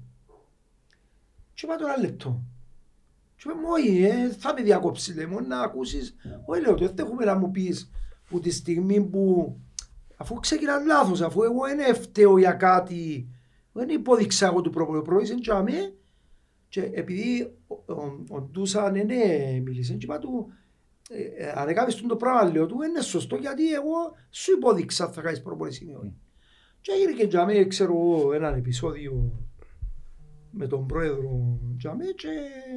και είπα τώρα λεπτό και είπε μου όχι ε, θα με διακόψεις λέει μόνο να ακούσεις όχι λέω δεν έχουμε να μου πεις που τη στιγμή που αφού ξεκινάς λάθος αφού εγώ δεν φταίω για κάτι Δεν υπόδειξα εγώ του προπονητή, προπονητής είναι τζαμέ και επειδή ο- ο- ο Ντούσαν ναι, ναι, μίλησε και είπα του ε, ε, αν έκαμες τον το πράγμα λέω του είναι σωστό γιατί εγώ σου υπόδειξα θα κάνεις προπονητή ή όχι. Και έγινε και τζαμέ ξέρω εγώ έναν επεισόδιο με τον πρόεδρο τζαμέ και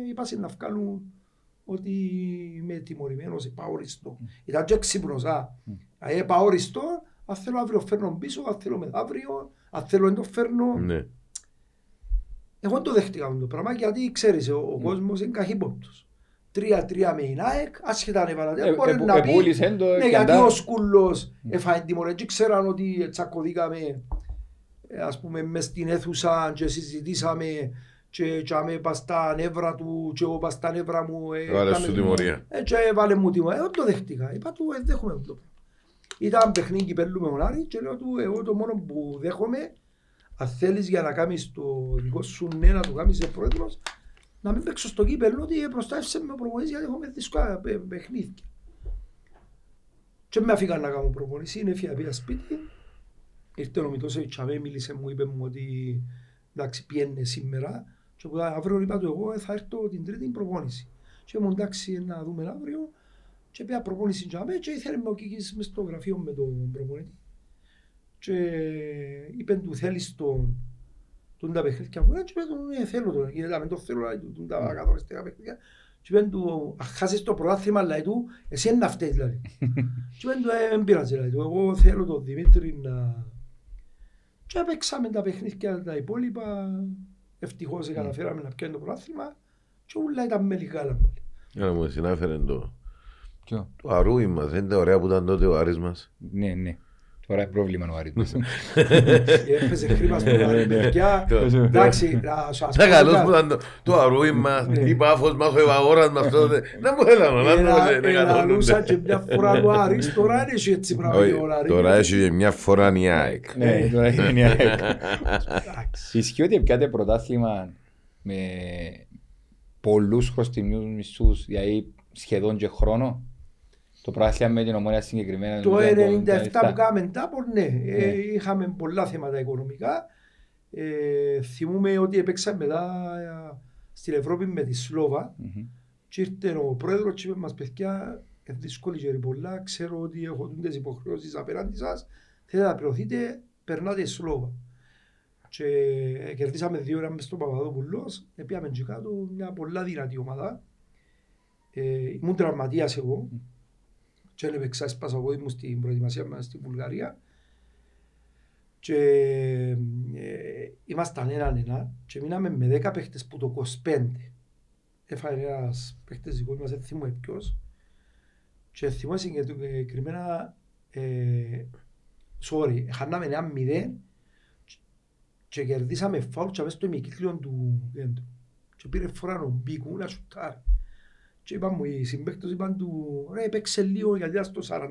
είπα σε να βγάλουν ότι είμαι τιμωρημένος, είπα οριστό. Ήταν και ξύπνος, α. Α, είπα οριστό, αν θέλω αύριο φέρνω πίσω, αν θέλω μεθαύριο, αν θέλω δεν το φέρνω. Ναι. Εγώ δεν το δέχτηκα αυτό το πράγμα γιατί ξέρεις, ο, ο κόσμος είναι καχύποπτος. Τρία-τρία με η ΑΕΚ, άσχετα αν έβαλα, Ε, μπορεί ε, να πει επούλησεν το, ναι, και γιατί αντά- ο Σκούλος έφαγε τιμωρία και ξέραν ότι τσακωδίκαμε ε, ας πούμε μες στην αίθουσα και συζητήσαμε και τσάμε πας στα νεύρα του και εγώ πας στα νεύρα μου ε, Βάλε κάμε- σου τιμωρία. ε, και έβαλε μου τιμωρία, εγώ το δέχτηκα, είπα του ε, δέχομαι αυτό το πράγμα. Ήταν παιχνίδι κυπέλλου με τον Άρη και λέω του εγώ το μόνο που δέχομαι αν θέλεις για να κάνεις το δικό σου ναι να το κάνεις σε πρόεδρος να μην παίξω στο κύπελλο ότι προστάευσε με προπονήσεις γιατί έχουμε δύσκολα παι- παιχνίδια. Και με αφήκαν να κάνω προπονήσεις, είναι έφυγα πήγα σπίτι. Ήρθε ο Μητώσεβιτς αμέ, μίλησε μου, είπε μου ότι εντάξει πιένε σήμερα. Και που αύριο είπα του εγώ «Ε, θα έρθω την τρίτη προπόνηση. Και μου εντάξει να δούμε αύριο. Και πήγα προπόνηση για μέ και ήθελε με ο Κίκης μες στο γραφείο με τον προπονητή. Και είπε του θέλεις τον τον τα παιχνίδια μου, και είπε του «Ναι, θέλω τον, γιατί δεν το θέλω, λέει του, τον τα καθοριστικά παιχνίδια. Και είπε του, αν χάσεις το πρωτάθλημα, λέει του, εσύ είναι να φταίεις, δηλαδή. <laughs> Και είπε του, «Ε, δεν πειράζει, λέει του, εγώ θέλω τον Δημήτρη να... Και έπαιξαμε τα παιχνίδια τα υπόλοιπα, ευτυχώς καταφέραμε να πιάνει το πρωτάθλημα και όλα ήταν με λιγάλα πάλι. Για να μου συνάφερε το. Ποιο; Το αρούι μας, δεν είναι ωραία που ήταν τότε ο Άρης μας. Ναι, ναι. Τώρα είναι πρόβλημα ο Άρης. μας. Έπαιζε χρήμα στο Άρη, παιδιά. Εντάξει, να σας Τα πω καλός κάτι. που ήταν το, το αρούι μας, Ναι. η πάφος μας, ο ευαγόρας μας τότε. Να μου έλαμε, να Ένα- το δεν Ελαλούσα και καταλούνται. μια φορά ο Άρης, τώρα είναι έτσι έτσι πράγμα Όχι, ο Άρης. Τώρα έχει και μια φορά η ΑΕΚ. Ναι, τώρα είναι η ΑΕΚ. Εντάξει. Ισχύει ότι πιάτε πρωτάθλημα με πολλούς χρωστημιούς μισθούς, δηλαδή σχεδόν και χρόνο; Το πρωτάθλημα με την ομόνια συγκεκριμένα. Το νομίζω ήταν 97 που κάναμε τάπορ, ναι, Ε, Ναι. είχαμε πολλά θέματα οικονομικά. Ε, θυμούμε ότι έπαιξαμε μετά ε, στην Ευρώπη με τη Σλόβα Μμμ. και ήρθε ο πρόεδρος και είπε μας παιδιά είναι δύσκολη και πολλά, ξέρω ότι έχω τούντες υποχρεώσεις απέναντι σας, θέλετε να πληρωθείτε, περνάτε Σλόβα. Και κερδίσαμε δύο ώρα μες στον Παπαδόπουλος, ε, πήγαμε και κάτω, μια πολλά δυνατή ομάδα. Ε, ήμουν τραυματίας εγώ και δεν έπαιξα, έσπασα ο πόδι μου στην προετοιμασία μας στη Βουλγαρία. Και ε, ήμασταν έναν ένα και μείναμε με 10 παίχτες που το 25. Έφαγε ένας παίχτες δικός μας, δεν θυμούμαι ποιος. Και θυμούμαι συγκεκριμένα, ε, sorry, χάναμε ένα μηδέν και κερδίσαμε φάουλ και μέσα στο ημικύκλιο του κέντρου. Και πήρε φορά ο Μπίκου να σουτάρει. Και είπαν μου οι συμπαίκτες είπαν του ρε παίξε λίγο γιατί ήταν στο 44-40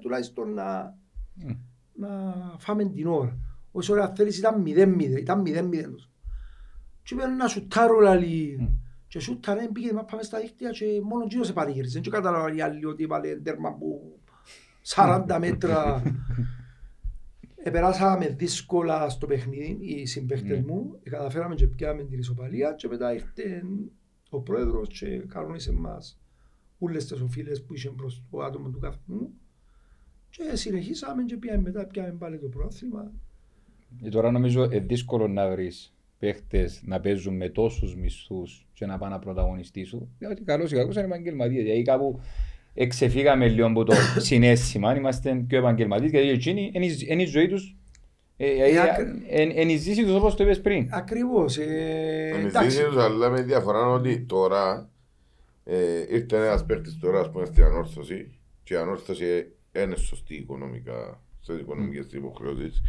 τουλάχιστον να, Μμ. να φάμε την ώρα. Όσο ώρα θέλεις ήταν 0-0, ήταν 0-0 τους. Και είπαν να σουτάρω λαλί. Μμ. Και σούταρε πήγε να πάμε στα δίκτυα και μόνο γύρω σε πανηγύρισε. Δεν κατάλαβαν οι άλλοι ότι βάλε τέρμα που 40 μέτρα. <laughs> Επεράσαμε δύσκολα στο παιχνίδι οι συμπαίχτες Ναι. μου. Ε, Καταφέραμε και πιάμε την ισοπαλία και μετά ήρθε ο πρόεδρος και κανόνισε μας όλες τις οφείλες που είχε προς το άτομο του καθενού. Και συνεχίσαμε και πιάμε μετά πιάμε πάλι το πρόθυμα. Και τώρα νομίζω είναι δύσκολο να βρεις παίχτες να παίζουν με τόσους μισθούς και να πάνε να πρωταγωνιστήσουν. Διότι καλώς ή κακώς είναι επαγγελματίες. Δηλαδή κάπου εξεφύγαμε λίγο από το συνέστημα, είμαστε πιο επαγγελματίες γιατί εκείνοι είναι η- είναι η ζωή τους, ε, ε, άκρη- ε, είναι η ζήση τους όπως το είπες πριν. Ακριβώς. Ε, εντάξει. Ανησύχει αλλά με διαφορά ότι τώρα ε, ήρθε ένας παίκτης τώρα ας πούμε στην ανόρθωση και η ανόρθωση είναι σωστή οικονομικά στις οικονομικές της υποχρεώσεις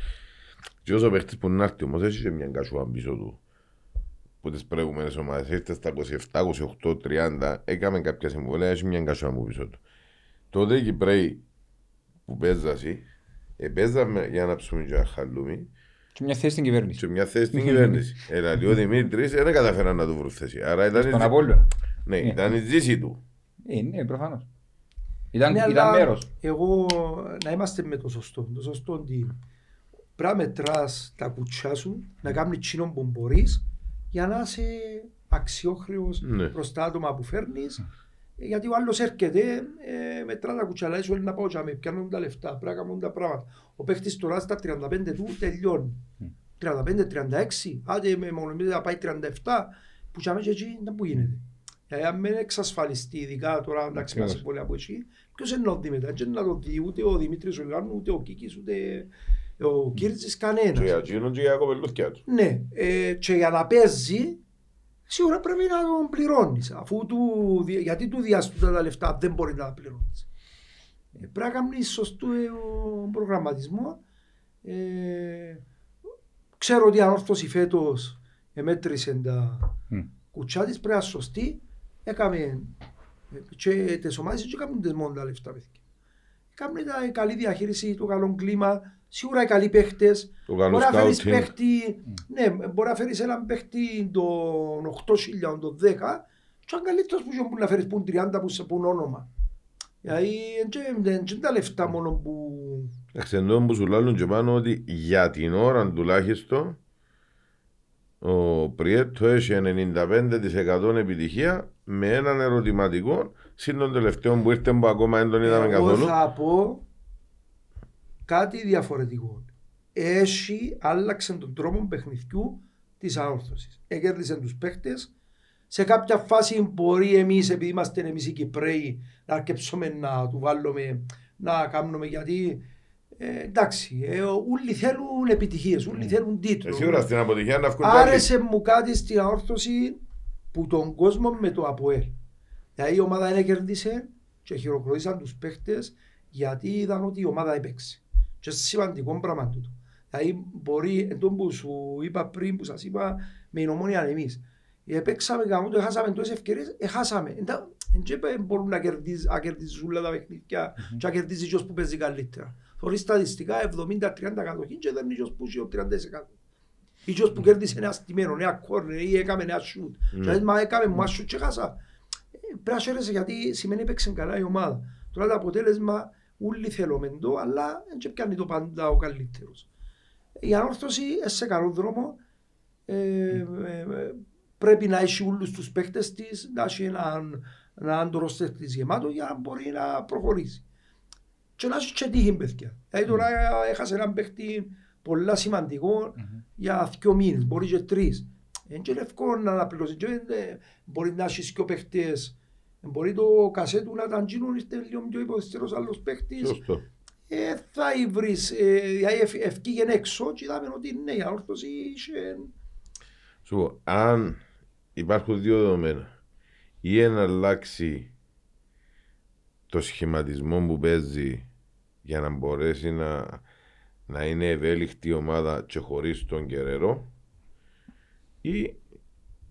και όσο παίκτης που να έρθει όμως έχει και μια κασούα πίσω του που τις προηγούμενες ομάδες ήρθες στα 27, 28, 30 έκαμε κάποια συμβόλαια έχει μια κασούα μου πίσω του τότε οι Κυπρέοι που παίζασαι ε, παίζαμε για να ψούμε και να χαλούμε Και μια θέση στην κυβέρνηση. σε μια θέση στην κυβέρνηση. Έλα, λέει ο Δημήτρης δεν καταφέραν να του βρουν θέση. Άρα ήταν, Στον η... Απόλλωνα. ναι, ήταν η ζήση του. Ε, ναι, προφανώς. Ήταν, Ναι, ήταν αλλά μέρος. Εγώ να είμαστε με το σωστό. Το σωστό τι είναι. πρέπει να μετράς τα κουτσιά σου, να κάνεις εκείνο που μπορείς για να είσαι αξιόχρεος Ναι. προς τα άτομα που φέρνεις γιατί ο άλλος έρχεται, ε, μετρά τα κουτσιά, λέει σου λέει να πάω και να με πιάνουν τα λεφτά, πρέπει να κάνουν τα πράγματα. Ο παίχτης τώρα στα 35 του τελειώνει. 35-36, άντε με μονομίδα να πάει 37, που και αμέσως εκεί δεν που γίνεται. Δηλαδή αν δεν εξασφαλιστεί, ειδικά τώρα εντάξει μας Ακριβώς. πολύ από εκεί, ποιος είναι να δει μετά, δεν είναι να το δει ούτε ο Δημήτρης ο Λιάννου, ούτε ο Κίκης, ούτε ο Κίρτζης, Και κανένας. για εκείνον και για κοπελούθια του. Ναι, ε, και για να παίζει, σίγουρα πρέπει να τον πληρώνεις. Αφού του, δι- γιατί του διάστουντα τα λεφτά δεν μπορεί να τα πληρώνεις. Ε, πρέπει να κάνεις σωστό ε, ο προγραμματισμό. Ε, ξέρω ότι η ανόρθωση φέτος εμέτρησε τα Μμ. κουτσιά της, πρέπει να είναι σωστή. Έκαμε ε, και τις ομάδες και έκαμε τις μόνο τα λεφτά. παιδιά. Έκαμε τα η καλή διαχείριση, το καλό κλίμα, σίγουρα οι καλοί παίχτες. Το καλό Μπορεί να φέρεις scouting. παίχτη, ναι, μπορεί να φέρεις έναν παίχτη των 8.000, των 10 και αν καλύτερος που είχε που να φέρεις που είναι 30 που σε πούν όνομα. Δηλαδή, δεν είναι τα λεφτά μόνο που... Εξεντών που σου λάλλουν και πάνω ότι για την ώρα τουλάχιστον ο Πριέτο έχει 95% επιτυχία με έναν ερωτηματικό συν των τελευταίων που ήρθε που ακόμα δεν τον είδαμε Εγώ καθόλου. θα πω κάτι διαφορετικό. Έχει, άλλαξε τον τρόπο παιχνιδιού της αόρθωσης. Εκέρδισε τους παίχτες. Σε κάποια φάση μπορεί εμείς, επειδή είμαστε εμείς οι Κυπρέοι, να αρκεψούμε να του βάλουμε, να κάνουμε γιατί ε, εντάξει, ε, όλοι θέλουν επιτυχίες, όλοι θέλουν Ε, τίτλο. Σίγουρα στην αποτυχία να βγουν πάλι. Άρεσε μου κάτι στην αόρθωση που τον κόσμο με το ΑΠΟΕΛ. Δηλαδή η ομάδα δεν κέρδισε και χειροκροτήσαν τους παίχτες γιατί είδαν ότι η ομάδα έπαιξε. Και είναι σημαντικό πράγμα τούτο. Δηλαδή μπορεί, εν τω που σου είπα πριν, που σας είπα, με η νομόνια εμείς. Επέξαμε γαμώ το, έχασαμε τόσες ευκαιρίες, έχασαμε. Δεν μπορούν να κερδίζουν, να κερδίζουν όλα τα παιχνίδια και να κερδίζει ποιος που παίζει καλύτερα. Θωρείς στατιστικά 70-30 κατοχή και δεν είναι ποιος που έχει ο 30%. Ή ποιος που κέρδισε ένα στημένο, ένα κόρνερ ή έκαμε ένα σούτ. Και λες, μα έκαμε μας σούτ και χάσα. Ε, Πρέπει να χαίρεσαι γιατί σημαίνει έπαιξε καλά η ομάδα. Τώρα το αποτέλεσμα όλοι θέλουμε το, αλλά δεν πιάνει το πάντα ο καλύτερος. Η ανόρθωση είναι σε καλό δρόμο. Ε, ε, ε, πρέπει να έχει όλους τους παίχτες της, να έχει έναν, έναν το ρόστερ της γεμάτος για να μπορεί να προχωρήσει. Και να έχει και τύχη παιδιά. Δηλαδή τώρα έχασε έναν παίχτη πολλά σημαντικό για δύο μήνες, μπορεί και τρεις. Είναι και εύκολο να αναπληρώσει. Και, ε, Μπορεί να έχεις δύο παίχτες, μπορεί το κασέτου να ήταν γίνον, ήρθε λίγο πιο υποθυστερός άλλος παίχτης. Σωστό. Ε, θα βρεις, ε, δηλαδή ευ- ευκήγεν έξω και είδαμε ότι ναι, η αόρθωση είχε... Σου πω, αν υπάρχουν δύο δεδομένα ή να αλλάξει το σχηματισμό που παίζει για να μπορέσει να, να είναι ευέλικτη η ομάδα και χωρίς τον Κεραίρο ή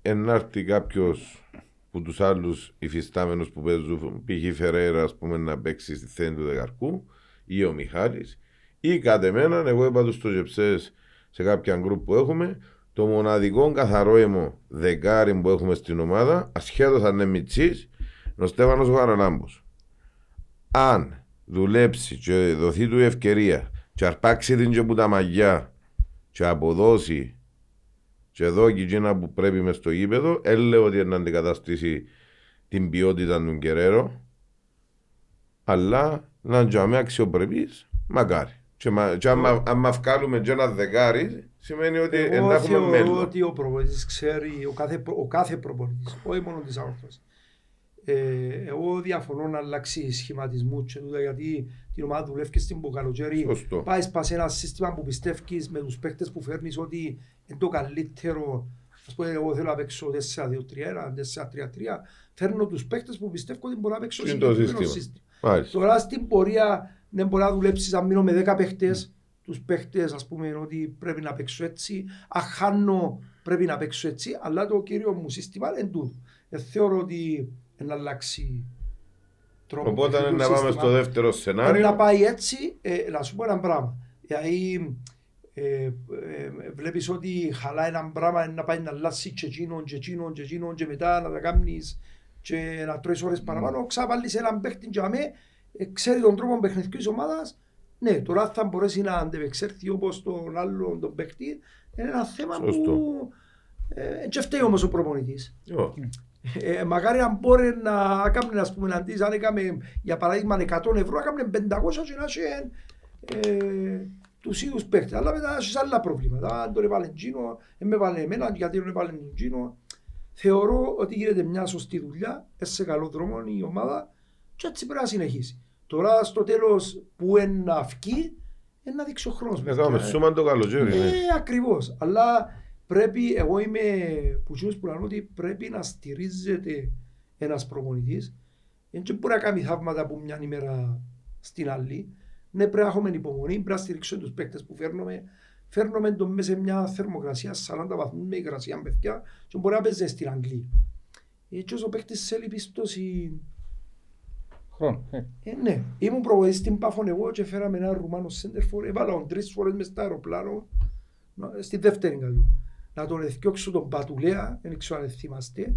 ενάρτη κάποιος που τους άλλους υφιστάμενους που παίζουν π.χ. Φεραίρα ας πούμε να παίξει στη θέση του Δεκαρκού ή ο Μιχάλης ή κατ' εμένα, εγώ είπα τους στο Γεψές σε κάποια γκρουπ που έχουμε το μοναδικό καθαρό αίμο δεκάρι που έχουμε στην ομάδα ασχέτως αν είναι μητσής είναι ο Στέφανος ο Χαραλάμπος αν δουλέψει και δοθεί του η ευκαιρία και αρπάξει την και που τα μαγιά και αποδώσει και εδώ και εκείνα που πρέπει μες στο γήπεδο έλεγε ότι να αντικαταστήσει την ποιότητα του Γκερέρο αλλά να είναι αξιοπρεπής μακάρι και, μα, και άμα, άμα βγάλουμε και ένα δεκάρι σημαίνει ότι Εγώ να έχουμε θεωρώ μέλλον ότι ο προπονητής ξέρει, ο κάθε, προ- ο κάθε προπονητής, όχι μόνο της αόρθωσης. Ε, εγώ διαφωνώ να αλλάξει σχηματισμούς και τούτα γιατί την ομάδα δουλεύει στην Ποκαλοτζέρη. Σωστό. Πάεις πας σε ένα σύστημα που πιστεύεις με τους παίκτες που φέρνεις ότι είναι το καλύτερο. Ας πούμε, εγώ θέλω να παίξω 4-2-3-1, 4-3-3. Φέρνω τους παίκτες που πιστεύω ότι μπορώ να παίξω Είναι το συγκεκριμένο σύστημα. Μάλιστα. Τώρα στην πορεία δεν μπορεί να δουλέψεις αν μείνω με 10 παίχτες. Τους παίχτες ας πούμε ότι πρέπει να παίξω έτσι. Αν χάνω πρέπει να παίξω έτσι. Αλλά το κύριο μου σύστημα είναι τούτο. Δεν θεωρώ ότι να αλλάξει τρόπο. Οπότε παιχνιδιού να πάμε σύστημα. στο δεύτερο Αν να σενάριο πάει έτσι, ε, να σου πω ένα πράγμα. Δηλαδή, ε, ε, βλέπεις ότι χαλάει ένα πράγμα να πάει να αλλάξει και εκείνον και εκείνον και εκείνον και μετά να τα κάνεις και να τρώεις ώρες παραπάνω, ξαπαλείς έναν παίχτη και αμέ, ε, ξέρει τον τρόπο παιχνιδιού της ομάδας Ναι, τώρα θα μπορέσει να αντεπεξέλθει όπως τον άλλο τον παίκτη. Είναι ένα θέμα Σωστό. που... Ε, και φταίει όμως ο προπονητής. Ω, Ε, μακάρι αν μπορεί να κάνει, ας πούμε, αντί, αν έκαμε, για παράδειγμα, 100 ευρώ, έκαμε 500 και να έχει ε, τους ίδιους παίκτες. Αλλά μετά έχεις άλλα προβλήματα. Αν τον έβαλε Τζίνο, δεν με έβαλε εμένα, γιατί τον έβαλε τον Τζίνο. Θεωρώ ότι γίνεται μια σωστή δουλειά, ε, σε καλό δρόμο η ομάδα και έτσι πρέπει να συνεχίσει. Τώρα στο τέλος που είναι να βγει, είναι να δείξει ο χρόνος. ε, θα με σούμα το καλοκαίρι. ναι. Ε, ακριβώς. Αλλά πρέπει, εγώ είμαι που τσίνος που λένε ότι πρέπει να στηρίζεται ένας προπονητής. Δεν μπορεί να κάνει θαύματα από μια ημέρα στην άλλη. Ναι, πρέπει να έχουμε υπομονή, πρέπει να στηρίξουμε τους παίκτες που φέρνουμε. Φέρνουμε τον μέσα σε μια θερμοκρασία 40 βαθμούς με υγρασία παιδιά και μπορεί να παίζεις στην Αγγλία. Έτσι όσο ο παίκτης θέλει πίστοση Χρόνο. ε. ε, ναι, ήμουν προβολής στην Πάφων εγώ και φέραμε ένα Ρουμάνο σέντερφορ, έβαλα τον τρεις φορές μες στο αεροπλάνο, να- στη δεύτερη καλού. Να τον εθιώξω τον Πατουλέα, δεν ξέρω αν θυμάστε,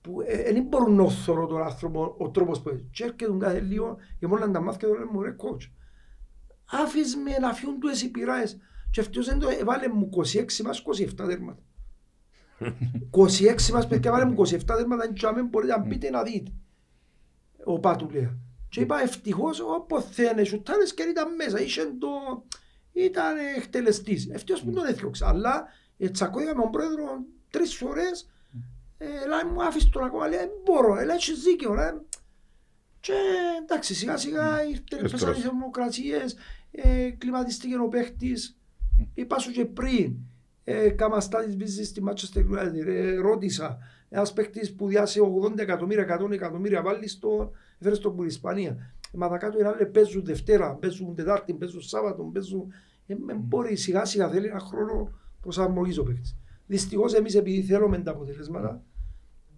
που δεν μπορούν να θωρώ τον άνθρωπο ο τρόπος που έτσι. Και έρχεται τον κάθε λίγο, και μόνο να τα μάθει και τον λέμε, ρε coach, άφης με να φύγουν του εσύ πειράες. Και αυτός δεν το έβαλε μου 26 μας 27 τέρματα. 26 μας παιδιά έβαλε μου 27 τέρματα, και αν μπορείτε να μπείτε να δείτε ο Πατουλέα. Και είπα ευτυχώς όπως θέλει σουτάρες και ήταν μέσα, είχε το... ήταν εκτελεστής. Ευτυχώς που τον έθιωξα, αλλά τσακώθηκα με τον πρόεδρο τρεις φορές ε, λέει μου άφησε τον ακόμα, λέει δεν μπορώ, ε, λέει έχεις δίκαιο, ρε. Και εντάξει σιγά σιγά ήρθαν Έστρωσε. πέσαν οι θερμοκρασίες, ε, κλιματιστήκε ο παίχτης. Είπα σου και πριν, ε, κάμα στάδις business στη Manchester United, ε, ρώτησα, ένας παίχτης που διάσε 80 εκατομμύρια, 100 εκατομμύρια βάλει στο, έφερε στον που Ισπανία. Ε, Μα τα κάτω είναι άλλοι παίζουν Δευτέρα, παίζουν Τετάρτη, παίζουν Σάββατο, παίζουν... Ε, με μπορεί σιγά σιγά θέλει ένα χρόνο προσαρμογής ο παίχτης. Δυστυχώς εμείς επειδή θέλουμε τα αποτελέσματα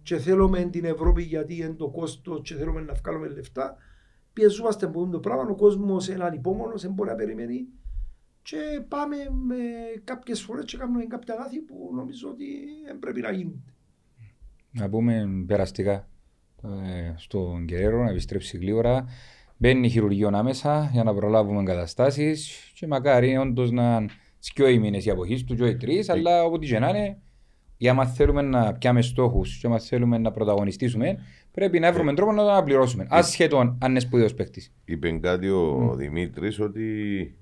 και θέλουμε την Ευρώπη γιατί είναι το κόστος και θέλουμε να βγάλουμε λεφτά, πιεζόμαστε από το πράγμα, ο κόσμος είναι ανυπόμονος, δεν μπορεί να περιμένει και πάμε με κάποιες φορές και κάνουμε κάποια λάθη που νομίζω ότι δεν πρέπει να γίνουν. Να πούμε περαστικά ε, στον Κεραίρο να επιστρέψει γλύωρα. Μπαίνει χειρουργείο άμεσα για να προλάβουμε εγκαταστάσεις και μακάρι όντως να σκιώ οι μήνες οι αποχής του και οι τρεις, αλλά όποτε και να είναι, για να θέλουμε να πιάμε στόχους και να θέλουμε να πρωταγωνιστήσουμε, πρέπει να βρούμε τρόπο να το αναπληρώσουμε. Ασχέτω αν είναι σπουδαίος παίκτης. Είπε κάτι ο Δημήτρης ότι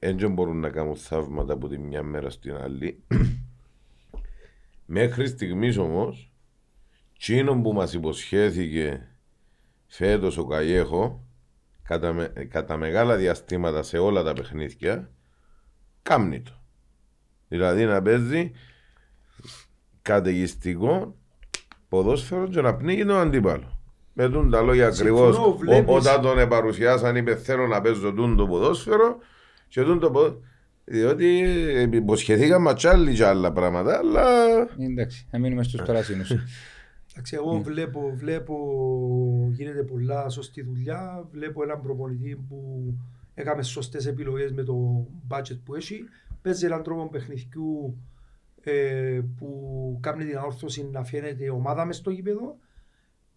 δεν μπορούν να κάνουν θαύματα από τη μια μέρα στην άλλη. <clears throat> Μέχρι στιγμής όμως, τσίνο που μας υποσχέθηκε φέτος ο Καγιέχο κατά, με- κατά μεγάλα διαστήματα σε όλα τα παιχνίδια, κάμνει το. Δηλαδή να παίζει καταιγιστικό ποδόσφαιρο και να πνίγει τον αντίπαλο. Με τούν τα λόγια Συμφωνώ, ακριβώς βλέπεις. όταν τον παρουσιάσαν, είπε θέλω να παίζω τούν το ποδόσφαιρο και τούν το ποδόσφαιρο. Διότι υποσχεθήκαμε ματσάλι και άλλα πράγματα, αλλά Εντάξει, να μείνουμε στους πράσινους. <laughs> Εντάξει, εγώ βλέπω, βλέπω γίνεται πολλά σωστή δουλειά. Βλέπω έναν προπονητή που έκαμε σωστές επιλογές με το budget που έχει. Παίζει έναν τρόπο παιχνιδιού ε, που κάνει την αόρθωση να φαίνεται ομάδα μες στο γήπεδο.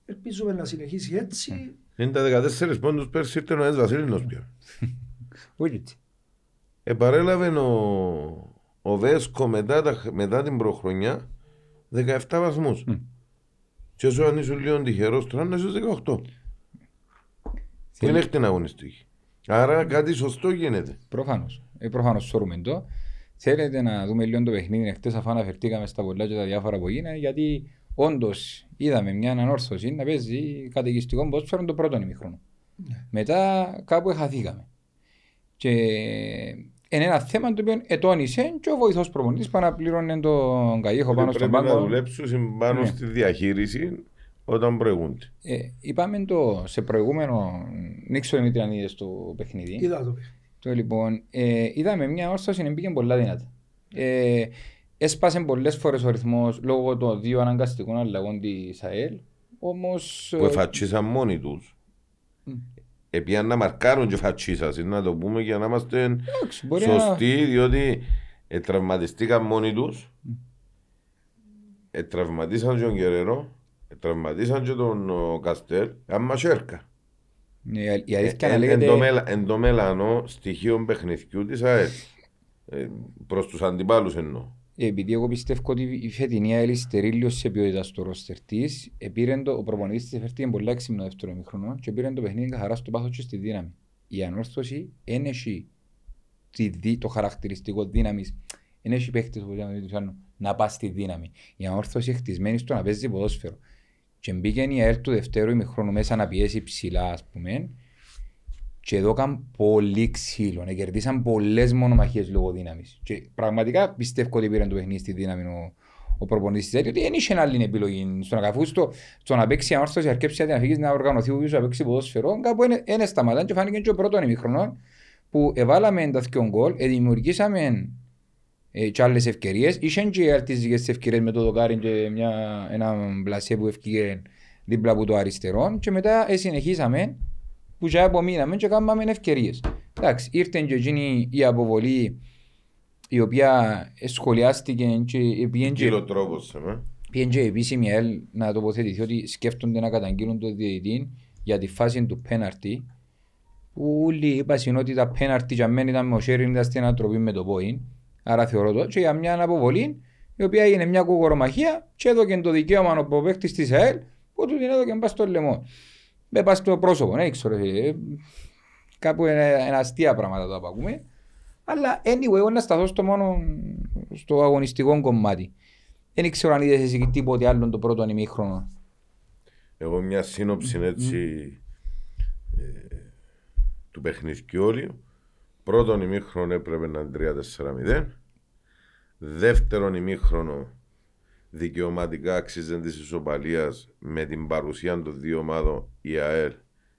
Ελπίζουμε να συνεχίσει έτσι. είναι τα 14 πόντους πέρσι ήρθε ο Νέας Βασίλινος πια. <laughs> Όχι έτσι. Επαρέλαβε ο, ο Βέσκο μετά, τα, μετά την προχρονιά 17 βαθμούς. Μμ. Και όσο αν ήσουν λίγο τυχερός τώρα να είσαι 18. Δεν έχει την αγωνιστική. Άρα κάτι σωστό γίνεται. Προφανώς. Ε, προφανώς σωρούμε το. Θέλετε να δούμε λίγο το παιχνίδι. Χτες αφού αναφερθήκαμε στα πολλά και τα διάφορα που γίνανε, γιατί όντως είδαμε μια ανόρθωση να παίζει καταιγιστικό ποδόσφαιρο το πρώτο ημίχρονο. Μετά κάπου εχαθήκαμε. Και είναι ένα θέμα το οποίο ετώνησε και ο βοηθός προπονητής που αναπλήρωνε τον Καγίχο πάνω στον Πρέπει να πάγκο. δουλέψουν πάνω Ναι. στη διαχείριση όταν προηγούνται. Ε, είπαμε το σε προηγούμενο, δεν ξέρω Δημήτρη αν είδες το παιχνίδι. Είδα το παιχνίδι. Το λοιπόν, ε, είδαμε μια όρθωση να πήγε πολλά δυνατά. Ε, έσπασε πολλές φορές ο ρυθμός λόγω των δύο αναγκαστικών αλλαγών της ΑΕΛ. Όμως. Που εφατσίσαν μόνοι τους. Επίαν να μαρκάρουν και φατσίσασαν, να το πούμε για να είμαστε μπορεί να. σωστοί, διότι ε, τραυματιστήκαν μόνοι τους. Ε, τραυματίσαν και τον Κεραίρο, ε, τραυματίσαν και τον ο, Καστέλ, άμα σέρκα. Η- Η αλήθεια να Εν- εν λέγεται... το μελα- Εν το μελανό στοιχείο παιχνιδιού της ΑΕΛ. Ε, Προς τους αντιπάλους εννοώ. Επειδή εγώ πιστεύω ότι η φετινή ΑΕΛ στερεί σε ποιότητα στο ρόστερ της, επήρε το, ο προπονητής της έφερθηκε πολλά έξυπνο δεύτερο ημίχρονο και πήρε το παιχνίδι καθαρά στο πάθος και στη δύναμη. Η ανόρθωση δεν έχει τη δι- το χαρακτηριστικό δύναμης, δεν έχει παίχτες όπως λέμε, τους άλλους, να πάει στη δύναμη. Η ανόρθωση είναι χτισμένη στο να παίζει ποδόσφαιρο. Και μπήκε η ΑΕΛ του δευτέρου ημιχρόνου μέσα να πιέσει ψηλά, ας πούμε, και εδώ έκαναν πολύ ξύλο. Να κερδίσαν πολλές μονομαχίες λόγω δύναμης. Και πραγματικά πιστεύω ότι πήραν το παιχνίδι στη δύναμη ο, ο προπονητής της ΑΕΛ, γιατί δεν είχε άλλη επιλογή. Στο να καφού στο, στο να παίξει ανόρθωση, αρκέψει να φύγεις να οργανωθεί ο να παίξει ποδόσφαιρο, κάπου είναι σταματάν και φάνηκε και ο πρώτο ημιχρονό που εβάλαμε τα δυο γκολ, ε, δημιουργήσαμε ε, και άλλες ευκαιρίες. Είχαν και αρτιστικές ευκαιρίες με το δοκάρι και μια, ένα μπλασέ που ευκήγε δίπλα από το αριστερό και μετά ε, συνεχίσαμε που και απομείναμε και κάναμε ευκαιρίες. Εντάξει, ήρθε και εκείνη η αποβολή η οποία σχολιάστηκε και πήγαινε και- Κύλο τρόπος. ε, πήγαινε και η επίσημη ΕΛ να τοποθετηθεί ότι σκέφτονται να καταγγείλουν το διαιτητή για τη φάση του πέναρτη που όλοι είπαν ότι τα πέναρτη για μένα ήταν με ο Σέριν ήταν στην ανατροπή με το πόιν άρα θεωρώ το και για μια αποβολή η οποία έγινε μια κουκορομαχία και έδωκε το δικαίωμα ο προπαίκτης της ΑΕΛ που του την έδωκε πας στο λαιμό με πας στο πρόσωπο, ναι, ξέρω, ε, κάπου είναι, είναι αστεία πράγματα τα ακούμε αλλά anyway, εγώ να σταθώ στο μόνο στο αγωνιστικό κομμάτι. Δεν ξέρω αν είδες εσύ τίποτε άλλο το πρώτο ημίχρονο. Εγώ μια σύνοψη έτσι ε, του παιχνιδιού όλου. Πρώτον ημίχρονο έπρεπε να είναι 3-4-0. Δεύτερον ημίχρονο δικαιωματικά αξίζεται της ισοπαλίας με την παρουσία των δύο ομάδων η ΑΕΛ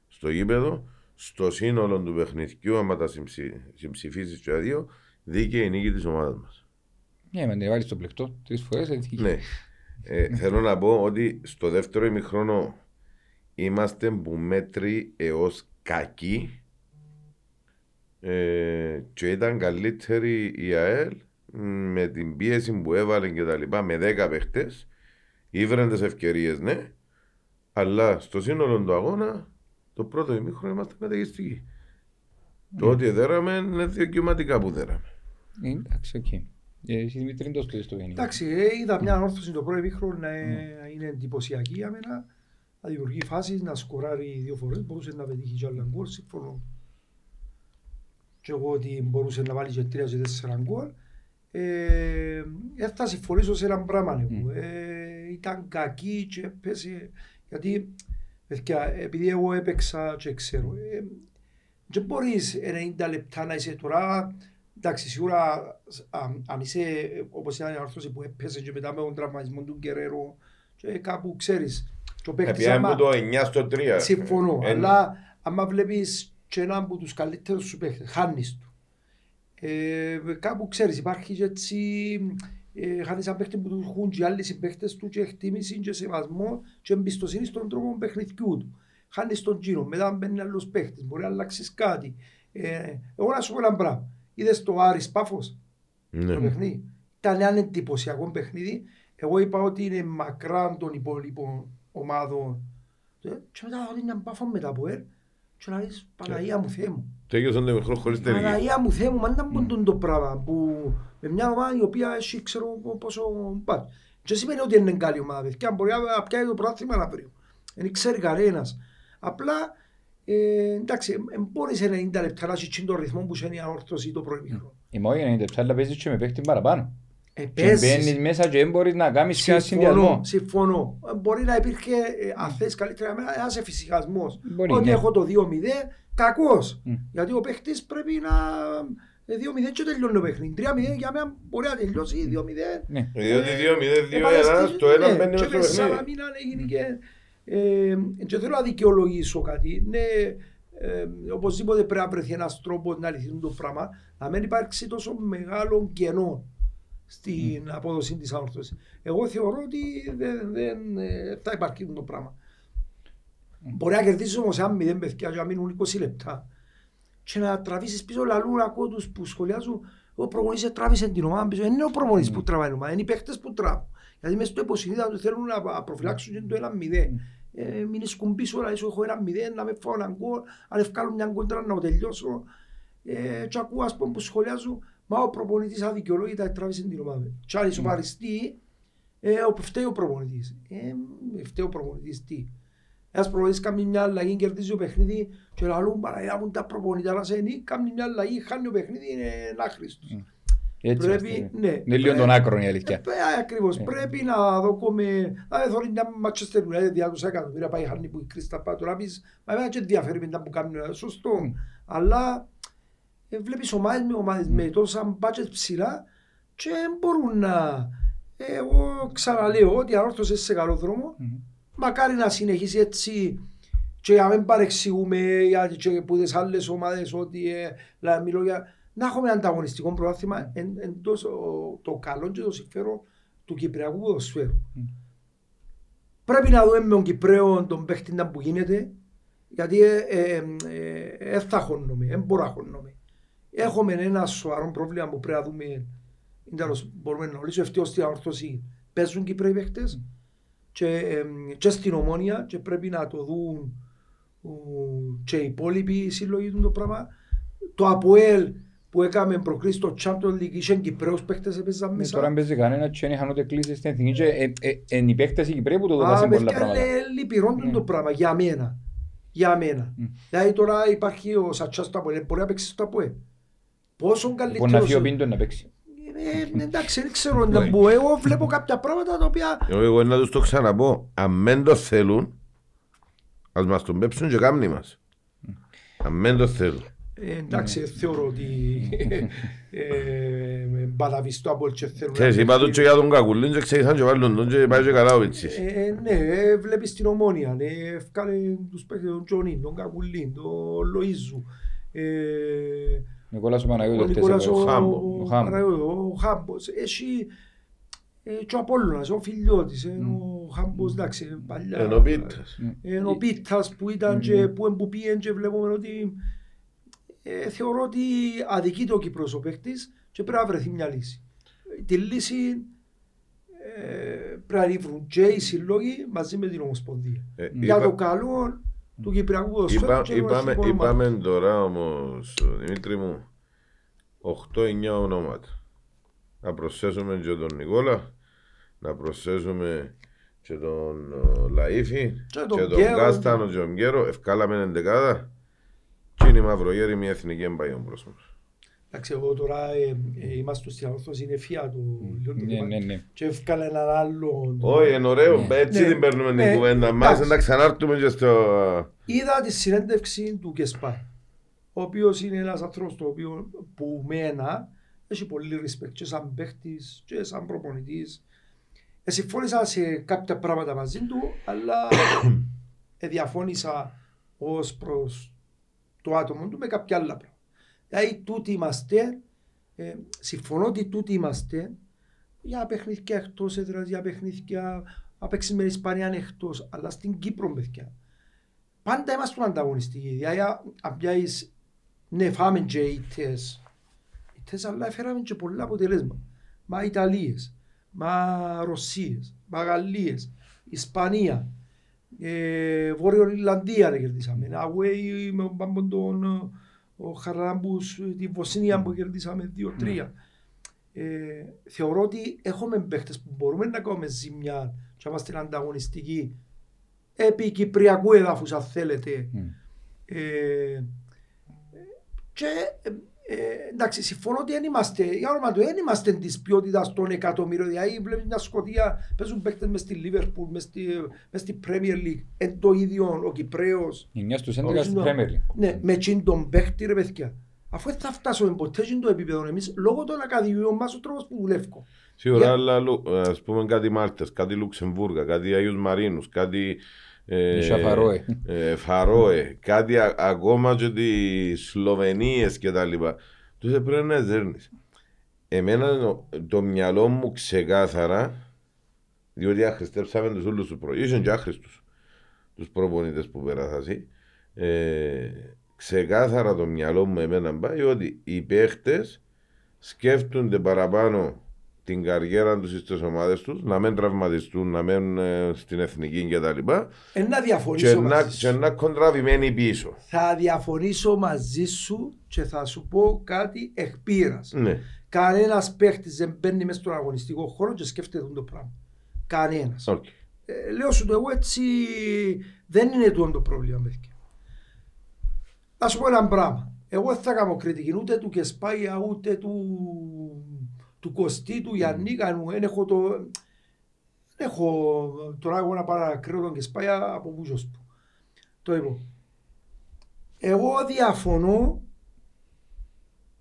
στο γήπεδο. Στο σύνολο του παιχνιδιού, άμα τα συμψη- συμψηφίσεις και δύο, δίκαιη νίκη της ομάδας μας. Ναι, με την βάλεις στο πλεκτό τρεις φορές. έτσι. Ναι. Ε, θέλω να πω ότι στο δεύτερο ημιχρόνο είμαστε που μέτρη έως κακοί ε, και ήταν καλύτερη η ΑΕΛ μ, με την πίεση που έβαλε και τα λοιπά με 10 παίχτες ήβραν τις ευκαιρίες ναι αλλά στο σύνολο του αγώνα το πρώτο ημίχρονο είμαστε καταιγιστικοί. Το ότι δέραμε είναι δικαιωματικά που δέραμε. Ε, Εντάξει, οκ. Ε, Εσύ Δημήτρη, δεν το στείλεις στο παιχνίδι. Εντάξει, ε, είδα μιαν Ανόρθωση το πρώτο ημίχρονο να ε, είναι εντυπωσιακή για μένα. Να δημιουργεί φάσεις, να σκοράρει δύο φορές, μπορούσε να πετύχει και άλλα γκολ, συμφωνώ. Και εγώ ότι μπορούσε να βάλει και τρία και τέσσερα γκολ. Ε, ε, θα συμφωνήσω σε έναν πράγμα εγώ. Ε, ήταν κακή και έπεσε, γιατί παιδιά, επειδή εγώ έπαιξα και ξέρω, ε, δεν μπορείς 90 λεπτά να είσαι τώρα, εντάξει σίγουρα α, αν είσαι ε, όπως ήταν η όρθωση που έπαιζε και μετά με τον τραυματισμό του Γκερέρο και κάπου ξέρεις και ο παίκτης Επιάμε άμα- που το 9 στο 3. Συμφωνώ, Ε, αλλά άμα βλέπεις και έναν από τους καλύτερους σου παίχτες, χάνεις του. Ε, κάπου ξέρεις, υπάρχει και έτσι, ε, χάνεις έναν παίχτη που τους έχουν και οι άλλοι συμπαίχτες του και εκτίμησης και σεβασμό και εμπιστοσύνης στον τρόπο παιχνιδιού του. Χάνεις τον γύρο, μετά μπαίνει άλλος παίχτης, μπορεί να αλλάξεις κάτι. Ε, εγώ να σου πω ένα πράγμα. Είδες το Άρης Πάφος, το Ναι. παιχνίδι; Ήταν ένα εντυπωσιακό παιχνίδι. Εγώ είπα ότι είναι μακράν των υπόλοιπων ομάδων. Ε, Και μετά ότι είναι πάφο με τα ποέρ. Και να λες, Παναγία μου, Θεέ μου. Τέλειωσαν το μικρό χωρίς τελική. Παναγία μου, Θεέ μου, μα δεν μπορούν το πράγμα που με μια ομάδα η οποία έχει ξέρω πόσο πάει. Και σημαίνει ότι είναι καλή ομάδα, παιδιά. Μπορεί να πιάει το πρόθυμα αύριο. Δεν ξέρει κανένας. Απλά, ε, εντάξει, ε, μπορείς σε 90 λεπτά να έχεις τον ρυθμό που είναι η αόρθωση το προημίχρονο. Η μόνη είναι 90 λεπτά, αλλά παίζεις και με παίχτη παραπάνω. Ε, Και παίζεις. μπαίνεις μέσα και δεν μπορείς να κάνεις και ένα Συμφωνώ, συνδυασμό. συμφωνώ. Ε, Μπορεί να υπήρχε, ε, αν θες καλύτερα, ένας εφησυχασμός. Μπορεί, Ότι ναι. έχω το 2-0, κακός. Μμ. Γιατί ο παίχτης πρέπει να... ε, 2-0 και τελειώνει το παιχνίδι. 3-0 για μένα μπορεί να τελειώσει 2-0. Ναι. Διότι 2-0-2 Επαναστεί- ένας, το ένα ναι, μπαίνει και μέσα στο μέσα να παιχνίδι. μην αν έγινε και... Ε, και θέλω να δικαιολογήσω κάτι. Ναι, ε, οπωσδήποτε πρέπει να βρεθεί ένας τρόπος να λυθεί το πράγμα. Να μην υπάρξει τόσο μεγάλο κενό στην απόδοση της αόρθωσης. Εγώ θεωρώ ότι δεν, δεν ε, θα υπάρχει το πράγμα. Μπορεί να κερδίσεις όμως αν μηδέν παιδιά και να μείνουν 20 λεπτά και να τραβήσεις πίσω λαλού ακούω τους που σχολιάζουν ο προπονητής τράβησε την ομάδα πίσω. Δεν είναι ο προπονητής που τραβάει την ομάδα, είναι οι παίχτες που τραβούν. Γιατί μέσα στο υποσυνείδητο τους θέλουν να προφυλάξουν και το ένα μηδέν. ε, μην σκουμπίσω, να έχω ένα μηδέν, να με φάω έναν γκολ, αν ευκάλω μια κόντρα να το τελειώσω. Ε, και ακούω ας πούμε που σχολιάζω, μα ο προπονητής αδικαιολόγητα έτραβησε την ομάδα. Και αν ισοπαριστεί, ε, ο, φταίει ο προπονητής. Ε, φταίει ο προπονητής τι; Ένας προπονητής κάνει μια αλλαγή, κερδίζει το παιχνίδι και λαλούν παραγιά μου τα προπονητά να σε κάνει μια αλλαγή, χάνει το παιχνίδι, είναι άχρηστος. Mm. Έτσι Πρέπει, είμαστε. ναι. Είναι λίγο τον άκρον η αλήθεια. Ε, ακριβώς. Ε. Πρέπει να δούμε... Να δω μια Manchester United διά τους εκατομμύρια πάει χάνει που η Κρίστα πάει τώρα πεις μα εμένα και ενδιαφέρει με τα που κάνουν ε, σωστό. Μμ. Αλλά ε, βλέπεις ομάδες με ομάδες με τόσα budget ψηλά και δεν μπορούν να... Εγώ ξαναλέω ότι ανόρθωσε σε καλό δρόμο Μμμ. μακάρι να συνεχίσει έτσι και να μην παρεξηγούμε γιατί και που τις άλλες ομάδες ότι ε, δηλαδή μιλώ για να έχουμε ανταγωνιστικό πρωτάθλημα εν, εντός ο- το καλό και το συμφέρον του Κυπριακού ποδοσφαίρου. Μμ. Πρέπει να δούμε με τον Κυπρέο τον παίχτη να που γίνεται γιατί ε, ε, ε, ε, θα χώνομαι, δεν μπορώ να χώνομαι. Έχουμε ένα σοβαρό πρόβλημα που πρέπει να δούμε είναι τέλος, μπορούμε να λύσουμε ευτυχώς στην αόρθωση παίζουν Κυπρέοι παίχτες και, ε, και στην ομόνια και πρέπει να το δουν ο, και οι υπόλοιποι σύλλογοι του το πράγμα. Το ΑΠΟΕΛ που έκαμε προκρίσεις στο Champions League είχε Κυπρέους παίχτες έπαιζαν Ναι, μέσα. Τώρα παίζει κανένας και δεν είχαν ούτε κλήσεις στην εθνική και ε, ε, εν οι παίκτες οι Κυπρέοι που το Α, δοκάσουν πολλά παιδιά, πράγματα. είναι λυπηρό Ναι. το πράγμα για μένα. Για μένα. Μμ. Δηλαδή τώρα υπάρχει ο Σατσάς στο ΑΠΟΕΛ, μπορεί να παίξει στο ΑΠΟΕΛ. Πόσο Μπορεί να καλύτερος... φύγει ο Πίντο να παίξει. Ε, εντάξει, δεν ξέρω <laughs> να μπω. Εγώ βλέπω κάποια πράγματα τα οποία... Εγώ να τους το ξαναπώ, αν δεν το θέλουν, ας μας τον πέψουν και κάμνοι μας. Αν δεν το θέλουν. Ε, εντάξει, δεν θεωρώ ότι <laughs> ε, με μπαταβιστό από και θέλουν να Ξέρεις, είπα τους παίξει. και για τον Κακουλίν και ξέρεις και βάλουν τον και πάει και καλά ο Βιτσής. Ε, ναι, ε, βλέπεις την ομόνια, ναι, ευκάλε τους παίκτες, τον Τζονίν, τον Κακουλίν, τον Λοΐζου, ε, Νικόλας ο ο Παναγιώτος Νικόλας χτες ο έπαιξε. Χάμπο. ο Ο Χάμπο. Παναγιώτος, ο Χάμπος. Έχει ε, και ο Απόλλωνας, ο Φιλιώτης, ε, ο Χάμπος, εντάξει, παλιά. Ενώ πίτας. Ε, ο Πίτας που ήταν και που εμποπίεν και βλέπουμε ότι ε, θεωρώ ότι αδικείται ο Κύπρος ο παίκτης και πρέπει να βρεθεί μια λύση. Τη λύση ε, πρέπει να βρουν και οι συλλόγοι μαζί με την Ομοσπονδία. Ε, Για είπα- το καλό του Κυπριακού ποδοσφαίρου Είπα, και είπαμε, των είπαμε τώρα όμως, Δημήτρη μου, 8-9 ονόματα. Να προσθέσουμε και τον Νικόλα, να προσθέσουμε και τον ε, Λαΐφη Και και τον τον Γκέρο. Κάστανο και τον Γκέρο. Ευκάλαμε εντεκάδα και είναι η Μαυρογέρη μια εθνική εμπαγιόν προς μας. Εντάξει, εγώ τώρα ε, ε, είμαστε στην ορθώση, είναι φία του λίγο το Ναι, κομμάτι. ναι, ναι. Και έφκαλε έναν άλλο. Όχι, είναι ωραίο, Ναι. έτσι Ναι. την παίρνουμε Ναι, την κουβέντα μας, εντάξει. να ξανάρθουμε και στο... Είδα τη συνέντευξη του Κεσπάρ, ο οποίος είναι ένας άνθρωπος το οποίο που μένα έχει πολύ respect και σαν παίχτης και σαν προπονητής. Ε, συμφώνησα σε κάποια πράγματα μαζί του, αλλά <coughs> ε, διαφώνησα ως προς το άτομο του με κάποια άλλα πράγματα. Δηλαδή, τούτοι είμαστε, ε, συμφωνώ ότι τούτοι είμαστε για παιχνίδια εκτός έδρα, για παιχνίδια να παίξει με την Ισπανία εκτός, αλλά στην Κύπρο, παιδιά πάντα είμαστε ανταγωνιστικοί. Δηλαδή, αν πιάσεις, ναι, φάμε και ήττες, ήττες, αλλά έφεραμε και πολλά αποτελέσματα. Μα Ιταλίες, μα Ρωσίες, μα Γαλλίες, Ισπανία, ε, Βόρειο Ιρλανδία να κερδίσαμε. Away με τον Πάμπον τον ο Χαράμπους, τη Βοσνία που κερδίσαμε 2-3. Ε, θεωρώ ότι έχουμε παίχτες που μπορούμε να κάνουμε ζημιά και να είμαστε ανταγωνιστικοί επί Κυπριακού εδάφους αν θέλετε. Μμ. Ε, και ε, ε, εντάξει, συμφωνώ ότι δεν είμαστε, για όνομα του, δεν είμαστε της ποιότητας των εκατομμύριων. Δηλαδή, βλέπεις μια Σκοτία, παίζουν παίκτες μες στη Λίβερπουλ, μες στη, μες στη Premier League, εν το ίδιο ο Κυπρέος. Η 9 στους 11 Όχι, στην ναι. Premier League. Ναι, με τσιν τον παίκτη ρε παιδιά. Αφού δεν θα φτάσουμε ποτέ στην το επίπεδο εμείς, λόγω των ακαδημιών μας ο τρόπος που δουλεύω. Σίγουρα, Για- αλλά λου- ας πούμε κάτι Μάλτες, κάτι Λουξεμβούργα, κάτι Αγίους Μαρίνους, κάτι ε, Ίσια Φαρόε. ε, Φαρόε, κάτι α- ακόμα και τις Σλοβενίες και τα λοιπά. Τους πρέπει να δέρνεις. Εμένα το, το μυαλό μου ξεκάθαρα, διότι αχρηστέψαμε τους όλους τους προ... Ήσουν και άχρηστους τους προπονητές που πέρασαν. Ε, ξεκάθαρα το μυαλό μου εμένα πάει ότι οι παίχτες σκέφτονται παραπάνω την καριέρα τους στις ομάδες τους, να μην τραυματιστούν, να μένουν ε, στην εθνική κτλ. Ε, να Και, διαφωνήσω να, μαζί και σου. να κοντραβημένοι πίσω. Θα διαφωνήσω μαζί σου και θα σου πω κάτι εκ πείρας. Ναι. Κανένας παίχτης δεν μπαίνει μέσα στον αγωνιστικό χώρο και σκέφτεται το πράγμα. Κανένας. Οκ. Ε, λέω σου το εγώ έτσι δεν είναι τούτο το πρόβλημα παιδιά. Να σου πω ένα πράγμα. Εγώ δεν θα κάνω κριτική ούτε του Κεσπάγια ούτε του, του Κωστή, του Γιάννικα μου. Δεν έχω το... Δεν έχω τώρα εγώ να παρακρίνω τον Κεσπάγια από πούσος του. Το είπα. Εγώ διαφωνώ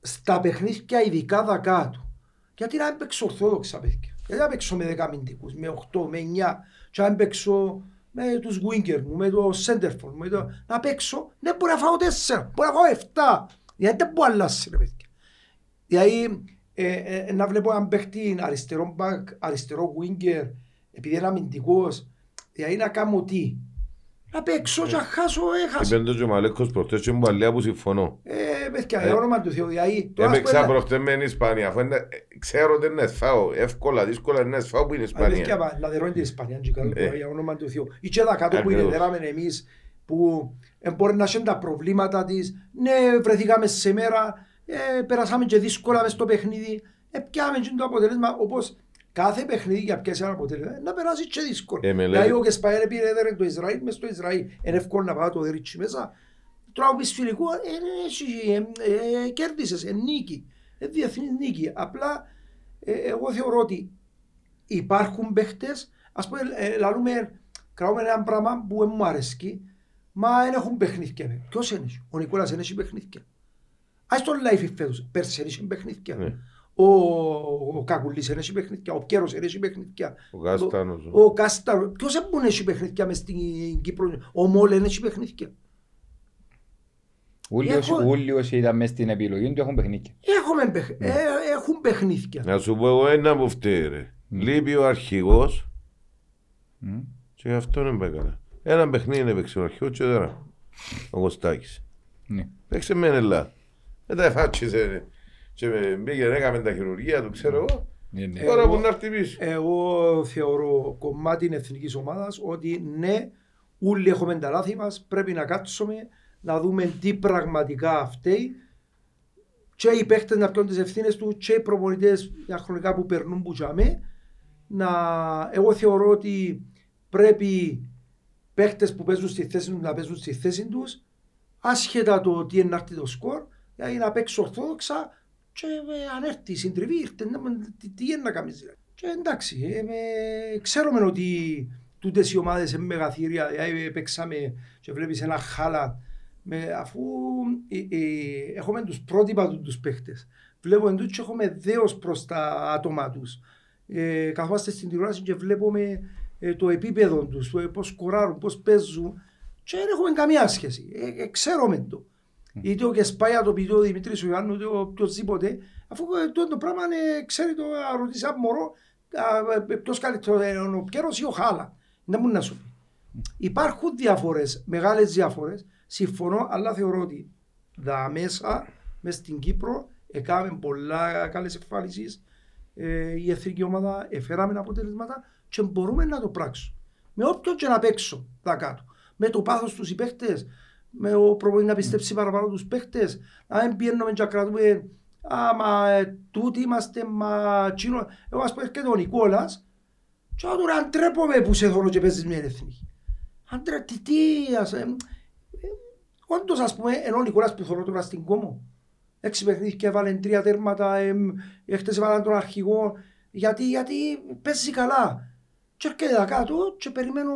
στα παιχνίδια ειδικά δακάτου. Γιατί να μην παίξω ορθόδοξα παιδιά. Γιατί να παίξω με 10 αμυντικούς, με 8, με 9 και να μην παίξω με τους winger μου, με το centerfold, με το... να παίξω, ναι μπορεί να φάω 4, μπορεί να φάω 7. Γιατί δεν μπορεί να αλλάξει ρε παιδιά. Δηλαδή ε, ε, να βλέπω έναν παίχτη αριστερό back, αριστερό winger, επειδή είναι αμυντικός, δηλαδή να κάνω τι; Να παίξω και να χάσω, έχασα. Είπε το και ο Μαλέκος προχτές και μου παλιά που συμφωνώ. Ε, παιδιά, Ε, για όνομα του Θεού, δηλαδή... τώρα ας Έπαιξα πούμε, προχτές με την Ισπανία. αφού είναι- ε, Ξέρω ότι είναι σφάω. Εύκολα, δύσκολα είναι σφάω που είναι η Αλήθεια, Ισπανία. μα, να δερώνει την Ισπανία, και καλό, Ε. για όνομα του Θεού. Ή και τα κάτω που είναι Ακριβώς. δέραμε εμείς, που ε, μπορεί να έχουν τα προβλήματα της. Ναι, βρεθήκαμε σε μέρα, ε, περάσαμε και δύσκολα μες στο παιχνίδι. Ε, πιάμε και το αποτέλεσμα, όπως κάθε παιχνίδι για πιάσει ένα αποτέλεσμα, ε, να περάσει και δύσκολα. Ε, με λέει- Δηλαδή, ο Κεσπαέρ πήρε έδερε το Ισραήλ, μες στο Ισραήλ, είναι εύκολο να πάει το δέριτσι μέσα. Τώρα ο πεις φιλικό, ε, ε, εσύ, ε, ε, κέρδισες, ε, νίκη, ε, διεθνής νίκη. Απλά ε, εγώ θεωρώ ότι υπάρχουν παίχτες, ας πούμε, ε, λαλούμε, κρατούμε ένα πράγμα που δεν μου αρέσκει, μα δεν έχουν παιχνίδια. Ποιος είναι, ο Νικόλας δεν έχει παιχνίδια. Ας τον Λάιφι φέτος, πέρσι δεν έχει παιχνίδια. Ναι. Ο, ο Κακουλής δεν έχει παιχνίδια, ο Πιέρος δεν έχει παιχνίδια. Ο Κάστανος. Ο Κάσταρο, ποιος δεν μπορεί να έχει παιχνίδια μες στην Κύπρο, ο Μόλε δεν έχει παιχνίδια. Όλοι Έχω- όσοι- Όλοι όσοι ήταν μες στην επιλογή του έχουν παιχνίδια. Έχουμε, παιχ- ε, έχουν παιχνίδια. Να σου πω εγώ ένα που φταίει ρε. Λείπει ο αρχηγός Μμ. και γι' αυτό δεν πάει καλά. Ένα παιχνίδι έπαιξε ο αρχηγός και τώρα. Ο Κωστάκης. Ναι. Παίξε με Ελλάδα. Μετά εφάτσισε και με- πήγαινε έκαμε τα χειρουργία του ξέρω εγώ. Ναι, ναι. Τώρα Εγώ- που να έρθει πίσω. Εγώ θεωρώ κομμάτι εθνικής ομάδας ότι ναι, όλοι έχουμε τα λάθη μας. Πρέπει να κάτσουμε να δούμε τι πραγματικά φταίει. Και οι παίχτες να πιάνουν τις ευθύνες τους, και οι προπονητές για χρονικά που περνούν που τζαμέ. Να... Εγώ θεωρώ ότι πρέπει παίχτες που παίζουν στη θέση τους να παίζουν στη θέση τους, άσχετα το τι είναι να έρθει το σκορ, δηλαδή να παίξει ορθόδοξα και ε, αν έρθει η συντριβή, ήρθε, να, τι, τι είναι να κάνεις. δηλαδή. Και εντάξει, ε, με, ξέρουμε ότι τούτες οι ομάδες είναι μεγαθύρια, δηλαδή παίξαμε και βλέπεις ένα χάλα, με, αφού ε, ε, έχουμε τους πρότυπα του τους παίχτες. Βλέπουμε τους και έχουμε δέος προς τα άτομα τους. Ε, καθόμαστε στην τηλεόραση και βλέπουμε ε, το επίπεδο τους, ε, πώς σκοράρουν, πώς παίζουν και δεν έχουμε καμία σχέση. Ε, ε, ξέρουμε το. Είτε ο Κεσπάια το πει ο Δημήτρης ο Ιωάννου, είτε ο οποιοσδήποτε, αφού ε, το, το πράγμα ε, ξέρει το, α, ρωτήσεις ένα μωρό, α, ε, ποιος καλύτερο είναι ο Πιέρος ή ο Χάλα. Δεν μπορεί να σου πει. Υπάρχουν διαφορές, μεγάλες διαφορές, συμφωνώ, αλλά θεωρώ ότι δα μέσα, μες στην Κύπρο, έκαμε πολλά καλές εμφανίσεις, ε, η εθνική ομάδα εφέραμε αποτελέσματα και μπορούμε να το πράξουμε. Με όποιον και να παίξω δα κάτω. Με το πάθος τους οι παίχτες, με ο προπονητής να πιστέψει παραπάνω τους παίχτες, να μην πιένουμε και να κρατούμε «Α, μα ε, τούτοι είμαστε, μα τσίνο». Εγώ ας πω έρχεται ο Νικόλας και τώρα αν τρέπομαι που σε θωρώ και παίζεις μια εθνική. Αν τρέ, τι, τι, ας, ε, ε, όντως ας πούμε, ενώ ο Νικόλας που θωρώ τώρα στην Κόμο, έξι παιχνίδια και έβαλε τρία τέρματα, ε, έχτες έβαλαν τον αρχηγό, γιατί, γιατί παίζει καλά. Και έρχεται εδώ κάτω και περιμένω,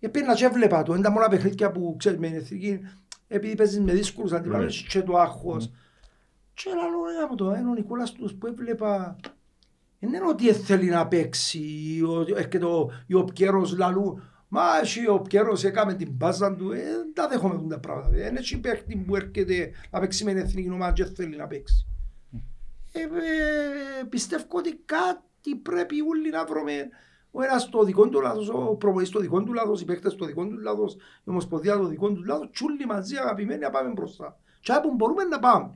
επίνα και έβλεπα το, είναι τα μόνα παιχνίδια που ξέρεις με την εθνική, επειδή παίζεις με δύσκολους αντιπάλους και το άγχος. Και λέω, ρε από το, είναι ο Νικόλας τους που έβλεπα, δεν είναι ότι θέλει να παίξει, ο- έρχεται ο, ή ο Πιέρος λαλού, μα εσύ ο Πιέρος έκαμε την μπάζα του, ε, δεν τα δέχομαι αυτά τα πράγματα. Δεν έχει παίχτη που έρχεται να παίξει με την εθνική ομάδα και θέλει να παίξει. Ε, ε, πιστεύω ότι κάτι πρέπει όλοι να βρούμε. Ο ένας το δικό του λάθος, ο προπονητής το δικό του λάθος, οι παίκτες το δικό του λάθος, η Ομοσπονδία το δικό του λάθος, και όλοι μαζί αγαπημένοι να πάμε μπροστά. Και όπου μπορούμε να πάμε.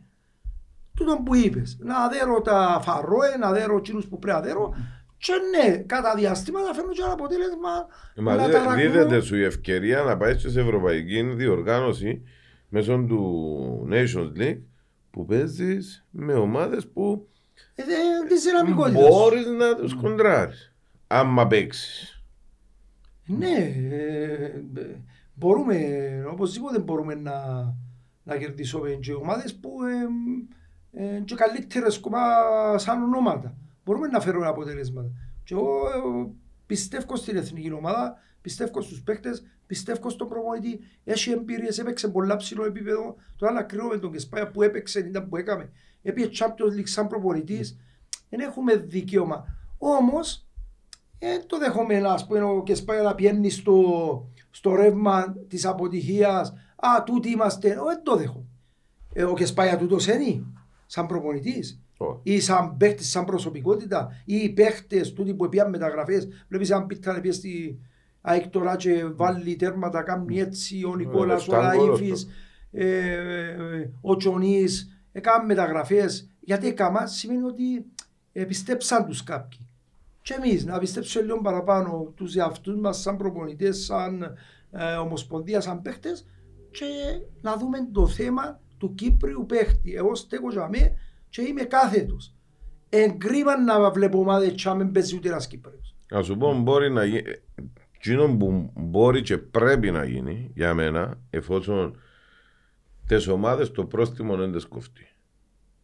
τούτο που είπες, να δέρω τα φαρόε, να δέρω εκείνους που πρέπει να δέρω και ναι, κατά διάστημα θα φέρνω και ένα αποτέλεσμα Μα να δε- ταρακνώ. δίδεται σου η ευκαιρία να πάει και σε ευρωπαϊκή διοργάνωση μέσω του Nations League που παίζεις με ομάδες που Ε, δεν- Τη δυναμικότητα. μπορείς να τους κοντράρεις. Άμα παίξεις. Ναι, ε, ε, μπορούμε, οπωσδήποτε μπορούμε να, να κερδίσουμε και ομάδες που ε, ε, και καλύτερες κομμά σαν ονόματα. Μπορούμε να φέρουμε αποτελέσματα. Και εγώ ε, πιστεύω στην εθνική ομάδα, πιστεύω στους παίκτες, πιστεύω στον προπονητή. Έχει εμπειρίες, έπαιξε πολλά ψηλό επίπεδο. Τώρα να κρίνουμε τον Κεσπάια που έπαιξε, ήταν που έκαμε. Έπαιξε Champions League σαν προπονητής. Δεν έχουμε δικαίωμα. Όμως, ε, το δεχόμενα, ας πούμε, ο Κεσπάια να πιένει στο, στο ρεύμα της αποτυχίας. Α, τούτοι είμαστε. Ε, δεν το δέχομαι. Ε, ο Κεσπάια τούτος είναι, σαν προπονητής. Ω. Ή σαν παίχτης, σαν προσωπικότητα. Ή οι παίχτες, τούτοι που πήγαν μεταγραφές. Βλέπεις αν πίτα να πει στη ΑΕΚ τώρα και βάλει τέρματα, κάνει έτσι, ο Νικόλας, ο λεφτά γκολ Λαΐφης, ε, ε, ο Τσονής, έκαναν μεταγραφές. Γιατί έκανα σημαίνει ότι ε, πιστέψαν τους κάποιοι. Και εμείς να πιστέψουμε λίγο παραπάνω τους εαυτούς μας σαν προπονητές, σαν ε, ομοσπονδία, σαν παίχτες και να δούμε το θέμα του Κύπριου παίχτη. Εγώ στέκω για μέ και είμαι κάθετος. Εγκρίμα να βλέπω ομάδες και να μην παίζει ούτε ένας Κύπριος. Να σου πω, μπορεί να γίνει. Εκείνο που μπορεί και πρέπει να γίνει για μένα, εφόσον τι ομάδες το πρόστιμο δεν τις κοφτεί.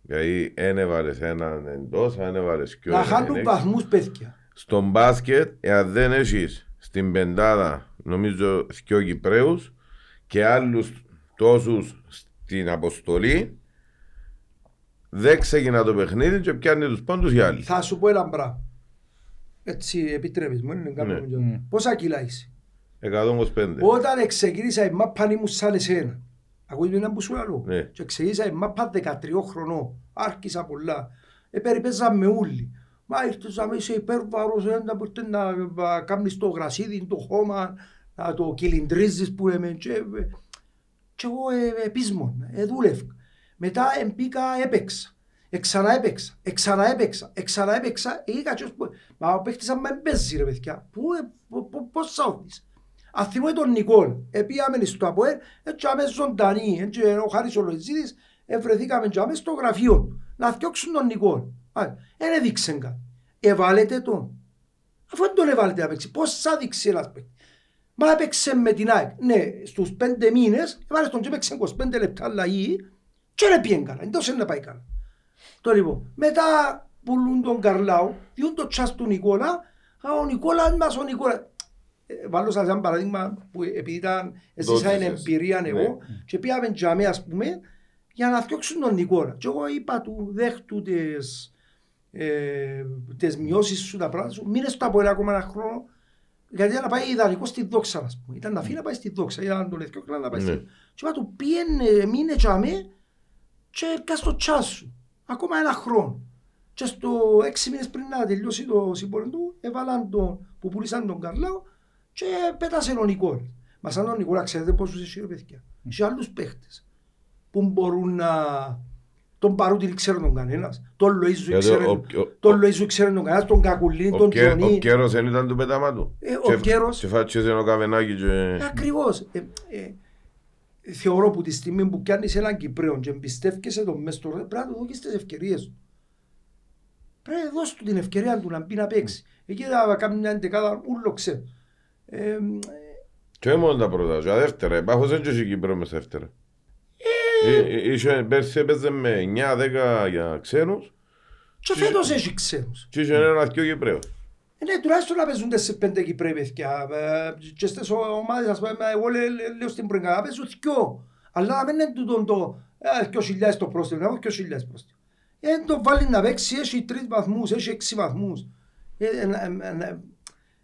Γιατί δεν έβαλες έναν εντός, αν έβαλες και Να χάνουν βαθμούς παιδιά. Στον μπάσκετ, εάν δεν έχεις στην πεντάδα, νομίζω, δυο Κυπρέους και άλλους τόσους στην αποστολή, δεν ξεκινά το παιχνίδι και πιάνει τους πόντους για άλλοι. Θα σου πω ένα πράγμα. Έτσι επιτρέπεις μου, είναι κάποιο Ναι. ναι. Πόσα κιλά είσαι; 125. Όταν ξεκίνησα η μάπα ήμουν σαν εσένα. Ακούεις ένα που σου λέω. Ναι. Και ξεκίνησα η μάπα 13 χρονών. Άρχισα πολλά. Ε, περιπέζαμε όλοι. Μα ήρθες να είσαι υπέρβαρος, ε, να μπορείτε να να κάνεις το γρασίδι, το χώμα, να το κυλιντρίζεις που λέμε. Και, ε, και εγώ ε, ε, πείσμον, ε, δούλευκα. Μετά εμπήκα, έπαιξα. Εξανά έπαιξα, εξανά έπαιξα, εξανά έπαιξα, είχα και ως που- Μα ο παίχτης αν με παίζει ρε παιδιά, πού, ε, πο- πο- πώς θα όδεις. Αν θυμώ τον Νικόλ, επίαμε στο ΑΠΟΕ, έτσι άμε ζωντανή, έτσι ο Χάρης ο Λοϊζίδης, ευρεθήκαμε και άμε στο γραφείο του, να φτιάξουν τον Νικόλ. Δεν έδειξε κάτι. Εβάλετε τον. Αφού δεν τον εβάλετε να παίξει, πώς θα δείξει ένας παίκτης. Μα έπαιξε με την ΑΕΚ. Ναι, στους πέντε μήνες, έβαλες τον και έπαιξε 25 λεπτά αλλαγή και δεν πήγαινε καλά, δεν τόσο να πάει καλά. Το λοιπόν, μετά πουλούν τον Καρλάου, διούν το τσάς του Νικόλα, α, ο Νικόλας μας, ο Νικόλα. Ε, Βάλω σας ένα παράδειγμα που επειδή ήταν, έζησα την Δώσεις, εμπειρία ναι. εγώ και πήγαμε τζαμί ας πούμε για να φτιάξουν τον Νικόλα. Και εγώ είπα του δέχτου τις, ε, τις μειώσεις σου τα πράγματα σου, μείνες στο από ακόμα ένα χρόνο γιατί ήταν να πάει ιδανικό στη δόξα, ας πούμε. Ήταν να φύγει να πάει στη δόξα, ήταν τον εθιό να πάει στη Ναι. δόξα. Και είπα του πήγαινε, μείνε τζαμί και πια στο τσάς σου. Ακόμα ένα χρόνο. Και στο έξι μήνες πριν να τελειώσει το σύμπορο του, έβαλαν τον που πουλήσαν τον Καρλάο και πέτασε τον Νικόλ. Μα σαν τον Νικόλα ξέρετε πόσους έχει ρε παιδιά. Και άλλους παίχτες που μπορούν να... Τον Παρούτη ξέρει τον κανένας, τον Λοΐζου Γιατί ξέρει ο- ο- τον Λοΐζου ξέρει τον κανένας, τον Κακουλίν, Ο, τον Κέ, ο Τζονί. Κέρος δεν ήταν του πέταμα του. Ε, ο Και- Κέρος- Και φάτσες ένα καβενάκι και... Ακριβώς. Ε, ε, θεωρώ που τη στιγμή που πιάνεις έναν Κυπρέο και εμπιστεύκεσαι τον μες στο πρέπει να του δώσεις τις ευκαιρίες του. Πρέπει να δώσεις του την ευκαιρία του να μπει να παίξει. Εκεί θα κάνει μια εντεκάδα ούλο ξέρω. Ε, Και μόνο τα πρώτα, και τα δεύτερα. Υπάρχος δεν είχε Κύπρο μες στα δεύτερα. Ε, ε, είχε- Πέρσι έπαιζε με 9-10 για ξένους και φέτος έχει ξένους. και είχε ένα δυο Κυπρέους. Ε, Ναι, τουλάχιστον να παίζουν σε πέντε Κυπρέοι παιδιά. Ε, Και στις ομάδες, ας πούμε, εγώ λέ- λέ- λέω στην Πριγκά, να παίζουν δυο. Αλλά να μην είναι τούτον το ε, δυο χιλιάδες το πρόστιμο, να έχω δυο χιλιάδες πρόστιμο. Ε, εν το βάλει να παίξει, έχει τρεις βαθμούς, έχει έξι βαθμούς.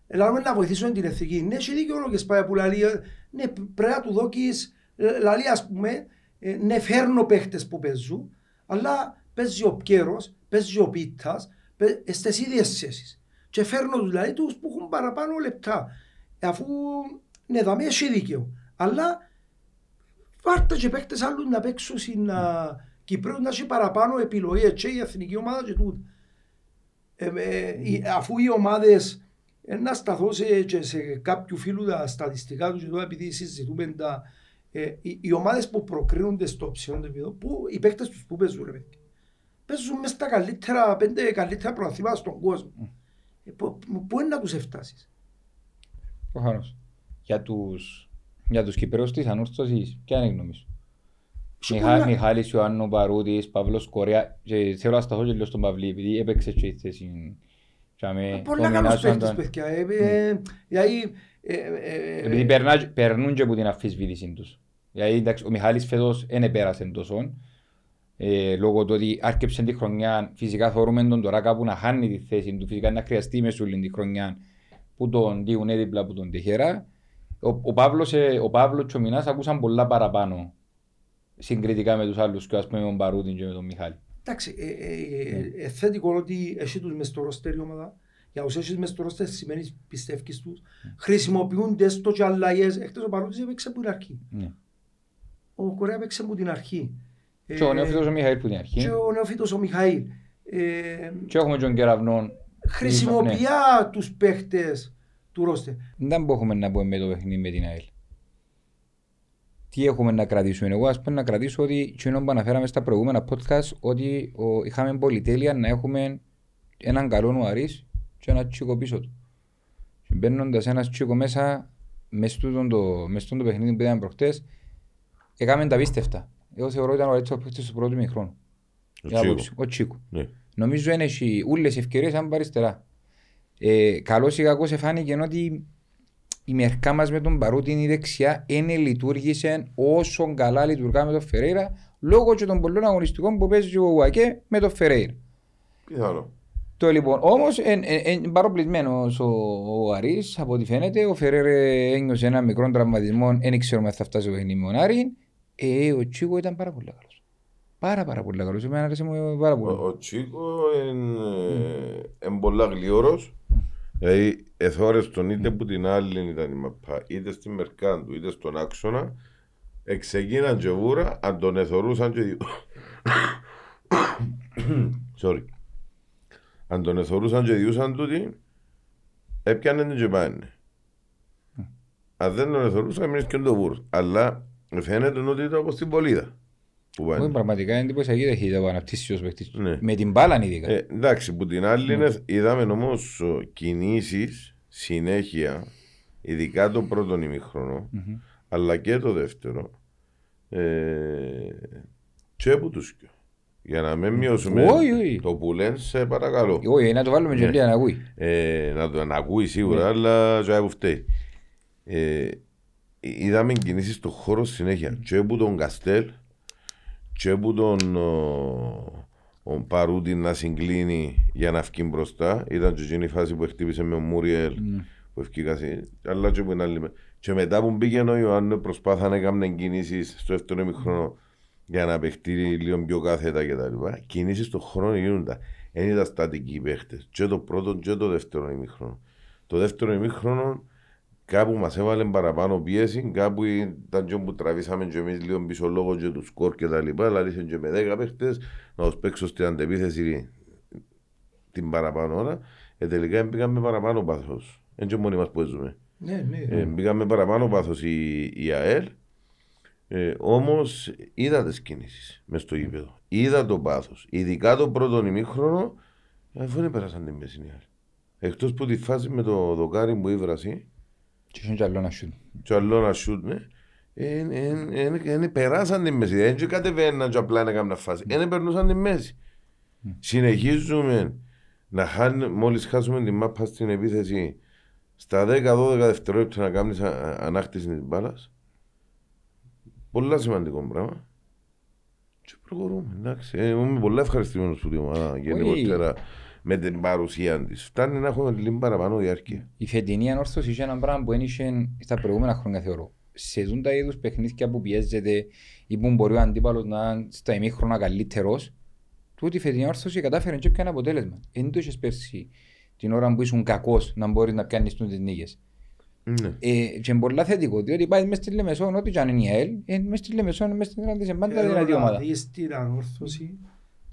Ε, ε, ε, ε, ε, ε, Λαλούμε να βοηθήσουμε την εθνική. Ναι, έχει δίκιο ο Κεσπάια που λαλεί, ε, ναι, πρέπει να του δώκεις, ε, λαλεί ας πούμε, ε, ναι, φέρνω παίχτες που παίζουν, αλλά παίζει ο Πιέρος, παίζει ο Πίτας, παί- ε, στις ίδιες θέσεις. Και φέρνω τους δηλαδή τους που έχουν παραπάνω λεπτά. Αφού, ναι, θα με έχει δίκαιο. Αλλά, βάρτε και παίχτες άλλους να παίξουν συν, να, Κυπρέος να έχει παραπάνω επιλογές και η εθνική ομάδα και τούτο. Ε, ε, οι- αφού οι ομάδες ε, να σταθώ σε, και σε κάποιου φίλου τα στατιστικά τους και εδώ επειδή συζητούμε τα ε, οι, οι ομάδες που προκρίνονται στο ψηλό επίπεδο, που, οι παίκτες τους που παίζουν ρε παιδιά. Παίζουν μες στα καλύτερα, πέντε καλύτερα προαθήματα στον κόσμο. Ε, πού, πού είναι να τους εφτάσεις. Προφανώς. Για τους, για τους Κυπρέους της ανόρθωσης, ποια είναι η γνώμη σου; Σου Μιχά, πολλά- Μιχάλης Ιωάννου Παρούτης, Παύλος Κορέα και θέλω να σταθώ και λίγο στον Παυλή επειδή έπαιξε και η θέση και με Πολλά καλός κομμινάσιο παίκτης, τον- παιδιά. Ε, ε, Δηλαδή, ε, ε, ε, Επειδή περνά- περνούν και από την αφισβήτηση τους. Δηλαδή εντάξει, ο Μιχάλης φέτος δεν επέρασε τόσο. Ε, λόγω του ότι άρκεψε τη χρονιά, φυσικά θεωρούμε τον τώρα κάπου να χάνει τη θέση του, φυσικά να χρειαστεί μεσούλη τη χρονιά που τον δίγουν έδιπλα από τον Τεχερά. Ο, ο, Παύλος, ε, ο Παύλος και ο Μινάς ακούσαν πολλά παραπάνω συγκριτικά με τους άλλους και ας πούμε με τον Παρούτιν και με τον Μιχάλη. Εντάξει, ε, ε, Ναι. ε, ε, θετικό ότι έχεις τους μες στο ρόστερ η ομάδα. Για όσοι έχεις μες στο ρόστερ σημαίνεις πιστεύεις τους. Χρησιμοποιούνται στο και αλλαγές. Εκτός ο Παρούτης έπαιξε από την αρχή. Ναι. Ο Κορέα έπαιξε από την αρχή. Και ο νεοφύτος ο Μιχαήλ που την αρχή. Και ο νεοφύτος ο Μιχαήλ. Ε, Και έχουμε και τον Κεραυνόν. χρησιμοποιεί Ναι. τους παίχτες του ρόστερ. Δεν μπορούμε να πούμε με το παιχνίδι με την ΑΕΛ. Τι έχουμε να κρατήσουμε. Εγώ ας πούμε να κρατήσω ότι εκείνο που αναφέραμε στα προηγούμενα podcast ότι ο, είχαμε πολυτέλεια να έχουμε έναν καλό νουαρίς και ένα τσίκο πίσω του. Και μπαίνοντας ένας τσίκο μέσα μες στο το, μες στο το παιχνίδι που είδαμε προχτές έκαμε τα πίστευτα. Εγώ θεωρώ ότι ήταν ο καλύτερος παίκτης του πρώτου μηχρόνου. Ο Για Τσίκο. άποψη. Ο Τσίκο. Ναι. Νομίζω είναι έχει όλες οι ευκαιρίες αν παριστερά. Ε, καλώς ή κακώς εφάνηκε ότι η μερικά μας με τον Παρούτιν η δεξιά δεν λειτουργήσε όσο καλά λειτουργά με τον Φερέιρα λόγω και των πολλών αγωνιστικών που παίζει ο Ουακέ με τον Φερέιρα. Πιθανό. Το λοιπόν, όμως είναι παροπλισμένος ο, ο Αρής, από ό,τι φαίνεται, ο Φερέρ ένιωσε ένα μικρό τραυματισμό, δεν ξέρουμε αν θα φτάσει το παιχνίδι με τον Άρη. Ε, ο Τσίκο ήταν πάρα πολύ καλός. Πάρα πάρα πολύ καλός, εμένα άρεσε μου πάρα Ο, πολύ. ο Τσίκο είναι πολλά γλυόρος. Δηλαδή, εθώρες τον είτε που την άλλη ήταν η μαπά, είτε στην Μερκάντου, είτε στον άξονα, εξεγίναν και βούρα, αν τον εθωρούσαν και δι... <coughs> Sorry. Αν τον εθωρούσαν και διούσαν τούτοι, έπιανε την και πάνε. Αν δεν τον εθωρούσαν, έμεινες και το βούρος. Αλλά φαίνεται ότι ήταν όπως την Πολύδα. Που Όχι, πάνε. πραγματικά είναι εντυπωσιακή ταχύτητα που αναπτύσσει ως παίκτης. Ναι. Με την μπάλα ειδικά. Ε, εντάξει, που την άλλη είναι, είδαμε όμως κινήσεις συνέχεια, ειδικά το πρώτο ημίχρονο, Μμμ. αλλά και το δεύτερο. Ε, και από τους δυο. Για να μην μειώσουμε Όχι, όχι. το που λένε, σε παρακαλώ. Όχι, να το βάλουμε και Ναι. λίγα να ακούει. Ε, να το να ακούει σίγουρα, Ναι. αλλά και που φταίει. Ε, είδαμε κινήσεις στον χώρο συνέχεια. Και από τον Καστέλ, και από τον ο, ο Παρούτη να συγκλίνει για να βγει μπροστά. Ήταν και εκείνη η φάση που χτύπησε με ο Μούριελ Ναι. που ευκήκασε. Αλλά και που είναι άλλη. Και μετά που μπήκε ο Ιωάννου προσπάθα να έκανε κινήσεις στο δεύτερο ημίχρονο για να παιχτεί λίγο πιο κάθετα κτλ. Κινήσεις στον χρόνο γίνονταν. Δεν ήταν στατικοί οι παίχτες. Και το πρώτο και το δεύτερο ημίχρονο. Το δεύτερο ημίχρονο κάπου μας έβαλε παραπάνω πίεση, κάπου ήταν και που τραβήσαμε και εμείς λίγο πίσω λόγω και του σκορ και τα λοιπά, αλλά ήρθαν και με 10 παίχτες να τους παίξω στην αντεπίθεση την παραπάνω ώρα, ε, τελικά πήγαμε παραπάνω πάθος. Δεν και μόνοι μας που ζούμε. Ναι, ναι. Ε, πήγαμε παραπάνω πάθος η, η ΑΕΛ, ε, όμως είδα τις κινήσεις μες στο γήπεδο. Είδα το πάθος. Ειδικά το πρώτο ημίχρονο, αφού δεν πέρασαν την μέση η ΑΕΛ. Εκτός που τη φάση με το δοκάρι που ήβρασε, Και είχε και άλλο να σιούν. και άλλο να σούτ, ναι, δεν περάσαν την μέση. Δεν και κατεβαίναν και απλά να κάνουν φάση. Δεν περνούσαν την μέση. Συνεχίζουμε να χάνουμε, μόλις χάσουμε την μάπα στην επίθεση στα 10-12 δευτερόλεπτα να κάνεις α- α- ανάκτηση της μπάλας. Πολλά σημαντικό πράγμα. Και προχωρούμε, εντάξει. Ε, είμαι πολύ ευχαριστημένος που την ομάδα γενικότερα με την παρουσία της. Φτάνει να έχουμε λίγο παραπάνω διάρκεια. Η φετινή ανόρθωση είχε ένα πράγμα που δεν είχε στα προηγούμενα χρόνια θεωρώ. Σε δουν τα είδους παιχνίδια που πιέζεται ή που μπορεί ο αντίπαλος να είναι στα ημίχρονα καλύτερος, τούτη η φετινή ανόρθωση κατάφερε και πιάνε αποτέλεσμα. Δεν το είχες πέρσι την ώρα που ήσουν κακός να μπορείς να πιάνεις τις νίκες. Ναι. Ε, και είναι πολλά θετικό, διότι πάει μες στη Λεμεσόν, ό,τι και αν είναι η ΑΕΛ, ε, μες στη Λεμεσόν, μες στην Ελλάδα, είναι πάντα Θέλω δυνατή να ομάδα. δεις την ανόρθωση,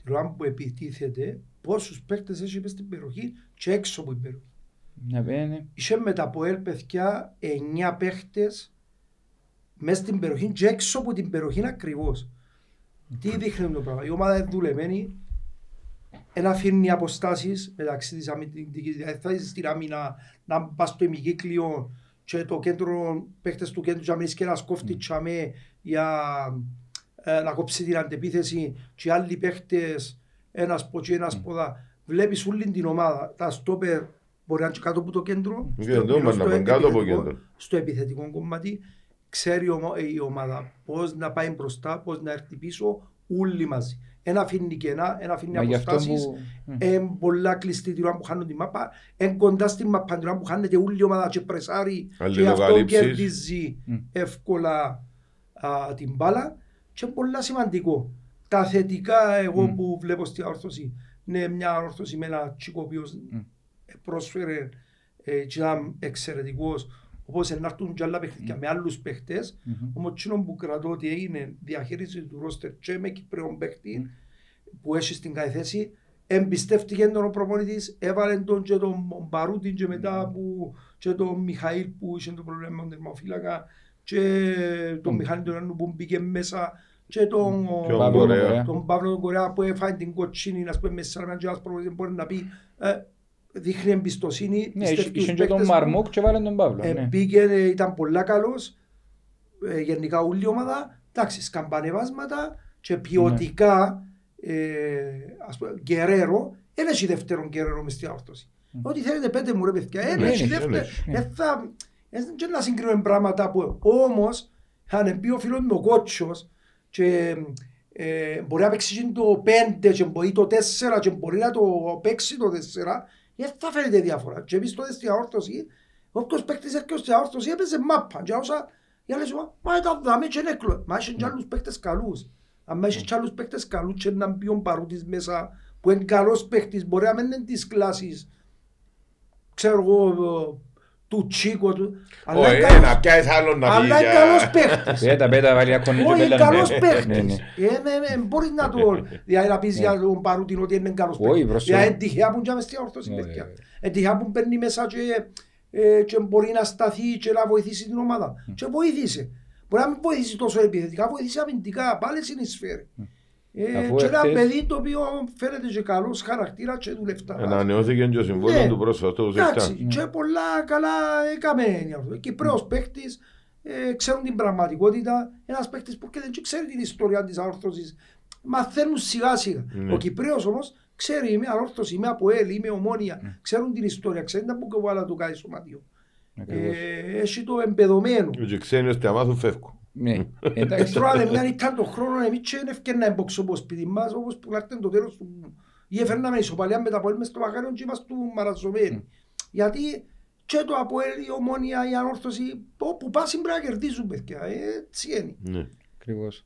την ώρα που επιτίθεται, πόσους παίκτες έχει μες στην περιοχή και έξω από την περιοχή. Να πένε. Είχε με τα ΠΟΕΛ παιδιά 9 παίχτες μέσα στην περιοχή και έξω από την περιοχή ακριβώς. Τι δείχνει το πράγμα. Η ομάδα είναι δουλεμένη, δεν αφήνει αποστάσεις μεταξύ της αμυντικής, δηλαδή θα είσαι στην άμυνα να πας στο ημικύκλιο και το κέντρο, παίχτες του κέντρου και να μείνεις και να σκόφτεις τσάμε για ε, να κόψεις την αντεπίθεση και οι άλλοι παίχτες ένας από εκεί, ένας από δα. Βλέπεις όλη την ομάδα. Τα στόπερ μπορεί να είναι και κάτω από το κέντρο. Και στο- εδώ γύρω μας στο να πάνε κάτω από επιθετικό- κέντρο. Στο επιθετικό κομμάτι ξέρει η ομα- η ομάδα πώς να πάει μπροστά, πώς να έρθει πίσω, όλοι μαζί. Ένα αφήνει κενά, ένα αφήνει Μα γι' αυτό αποστάσεις. που... Μμ. Εν πολλά κλειστή την ώρα που χάνουν τη μάπα, εν κοντά στην μάπα την ώρα που χάνεται όλη η ομάδα και πρεσάρει και αυτό Αλληλοκαλύψεις. κερδίζει Μμ. εύκολα α, την μπάλα και πολλά σημαντικό. Τα θετικά εγώ Μμ. που βλέπω στην όρθωση είναι μια όρθωση με ένα τσίκο ο οποίος Μμ. πρόσφερε ε, και ήταν εξαιρετικός όπως να έρθουν και άλλα παιχνίδια με άλλους παίχτες Μμμ. όμως εκείνο που κρατώ ότι έγινε διαχείριση του ρόστερ και με Κυπρέον παίχτη που έχει στην κάθε θέση εμπιστεύτηκε τον ο προπονητής, έβαλε τον και τον Μπαρούτιν και μετά που και τον Μιχαήλ που είχε το πρόβλημα με τον τερμοφύλακα και τον Μμ. Μιχαήλ τον Άννου που μπήκε μέσα και τον, Και ο Παύλο Κορέα. Κορέα. τον Παύλο τον Κορέα που έφαγε την κοτσίνη να πούμε μέσα σε ένας προπονητής μπορεί να πει ε, δείχνει εμπιστοσύνη Ναι, πιστεύει είχε τους και τον παίκτες Μαρμούκ και βάλε τον Παύλο. ε, ναι. μπήκε, ε, ήταν πολλά καλός. Ε, γενικά όλη η ομάδα. Εντάξει, σκαμπανεβάσματα και ποιοτικά ε, ας πούμε, γκερέρο. Δεν έχει δεύτερον γκερέρο μες στην όρθωση. Ό,τι θέλετε πέντε μου ρε παιδιά. Δεν Ναι, έχει ναι, δεύτερο. ναι, ναι. Δεν θα... Δεν και να συγκρίνουμε πράγματα που... Όμως, αν πει ο φίλος μου ο Κότσος και ε, μπορεί να παίξει το 5 και μπορεί το 4 και μπορεί να το παίξει το 4 δεν θα φαίνεται διαφορά. Και εμείς τότε στην αόρτωση, όποιος παίκτης έρχεται στην αόρτωση έπαιζε μάπα και όσα οι άλλοι σου μα ήταν δάμε και νέκλο. Μα είχε και άλλους παίκτες καλούς. Αν είχε και άλλους παίκτες καλούς και να μπει ο Παρούτης μέσα που είναι καλός παίκτης μπορεί να μην είναι της κλάσης ξέρω εγώ του Τσίκο του αλλά Όχι, είναι ε, καλός- να πιάσεις άλλον να αλλά πει είναι για... καλός παίκτης. Πέτα, πέτα, βάλει ακόμη και Όχι, πέλα. καλός Ναι, παίχτης. ναι, ναι. Ε, με- με- Μπορείς να το δηλαδή να πεις για τον Παρούτιν ότι είναι καλός Όχι, παίχτης. προσωπικά. Για είναι τυχαία που είναι μες στην όρθωση, Ναι, παιδιά. ναι. Είναι τυχαία που μπαίνει μέσα και, ε, και μπορεί να σταθεί και να βοηθήσει την ομάδα. Και βοήθησε. Μπορεί να μην βοηθήσει τόσο επιθετικά, βοηθήσει αμυντικά, πάλι συνεισφέρει. Ε, Αφού και ένα εχθές- παιδί το οποίο φαίνεται και καλός χαρακτήρα και δουλευτά. Ανανεώθηκε και ο συμβόλαιο Ναι. του πρόσφατο το Εντάξει, 7. και πολλά καλά έκαμε. Κυπρέος παίκτης, ε, ξέρουν την πραγματικότητα. Ένας παίκτης που και δεν ξέρει την ιστορία της αόρθωσης. Μαθαίνουν σιγά σιγά. Ναι. Ο Κυπρέος όμως ξέρει είμαι αόρθωση, είμαι από ΕΛ, είμαι ομόνια. Ξέρουν την ιστορία, ξέρουν τα που κοβάλα του κάνει σωματιό. Ακριβώς. Ε, έχει το εμπεδομένο. Και ξένοι ώστε να μάθουν φεύγουν. Ναι, εντάξει. Τώρα μια ήταν το χρόνο εμείς και δεν ευκαιρνά εμπόξω από σπίτι μας όπως που έρθει το τέλος του ή έφερναμε ισοπαλία με τα Αποέλ μες στο Βαγάριον και είμαστε μαραζωμένοι. Γιατί και το Αποέλ, η Ομόνια, η Ανόρθωση όπου πας πρέπει να κερδίζουν παιδιά. Ε, Έτσι είναι. Ναι. Ακριβώς.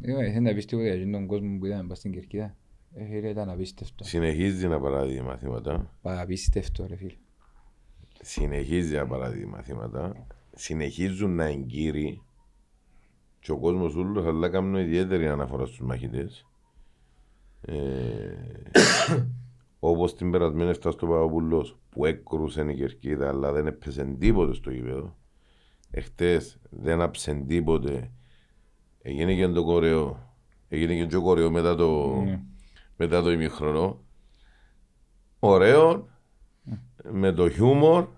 Ε, Δεν τα πιστεύω για αυτόν τον κόσμο που είδαμε πας στην Κερκίδα. Ε, φίλε, ήταν απίστευτο. Συνεχίζει να παράδει μαθήματα. Απίστευτο ρε φίλε. Συνεχίζει να παράδει μαθήματα. Συνεχίζουν να εγκύρει και ο κόσμος ούλος αλλά κάνουν ιδιαίτερη αναφορά στους μαχητές. Ε, <coughs> όπως την περασμένη έφτασε στο Παπαπουλός που έκρουσε η κερκίδα αλλά δεν έπαιζε τίποτε στο γήπεδο. Εχθές δεν άψε τίποτε. Έγινε και το κορεό. Έγινε και το κορεό μετά το, Ναι. μετά το ημιχρονό. Ωραίο, με το χιούμορ.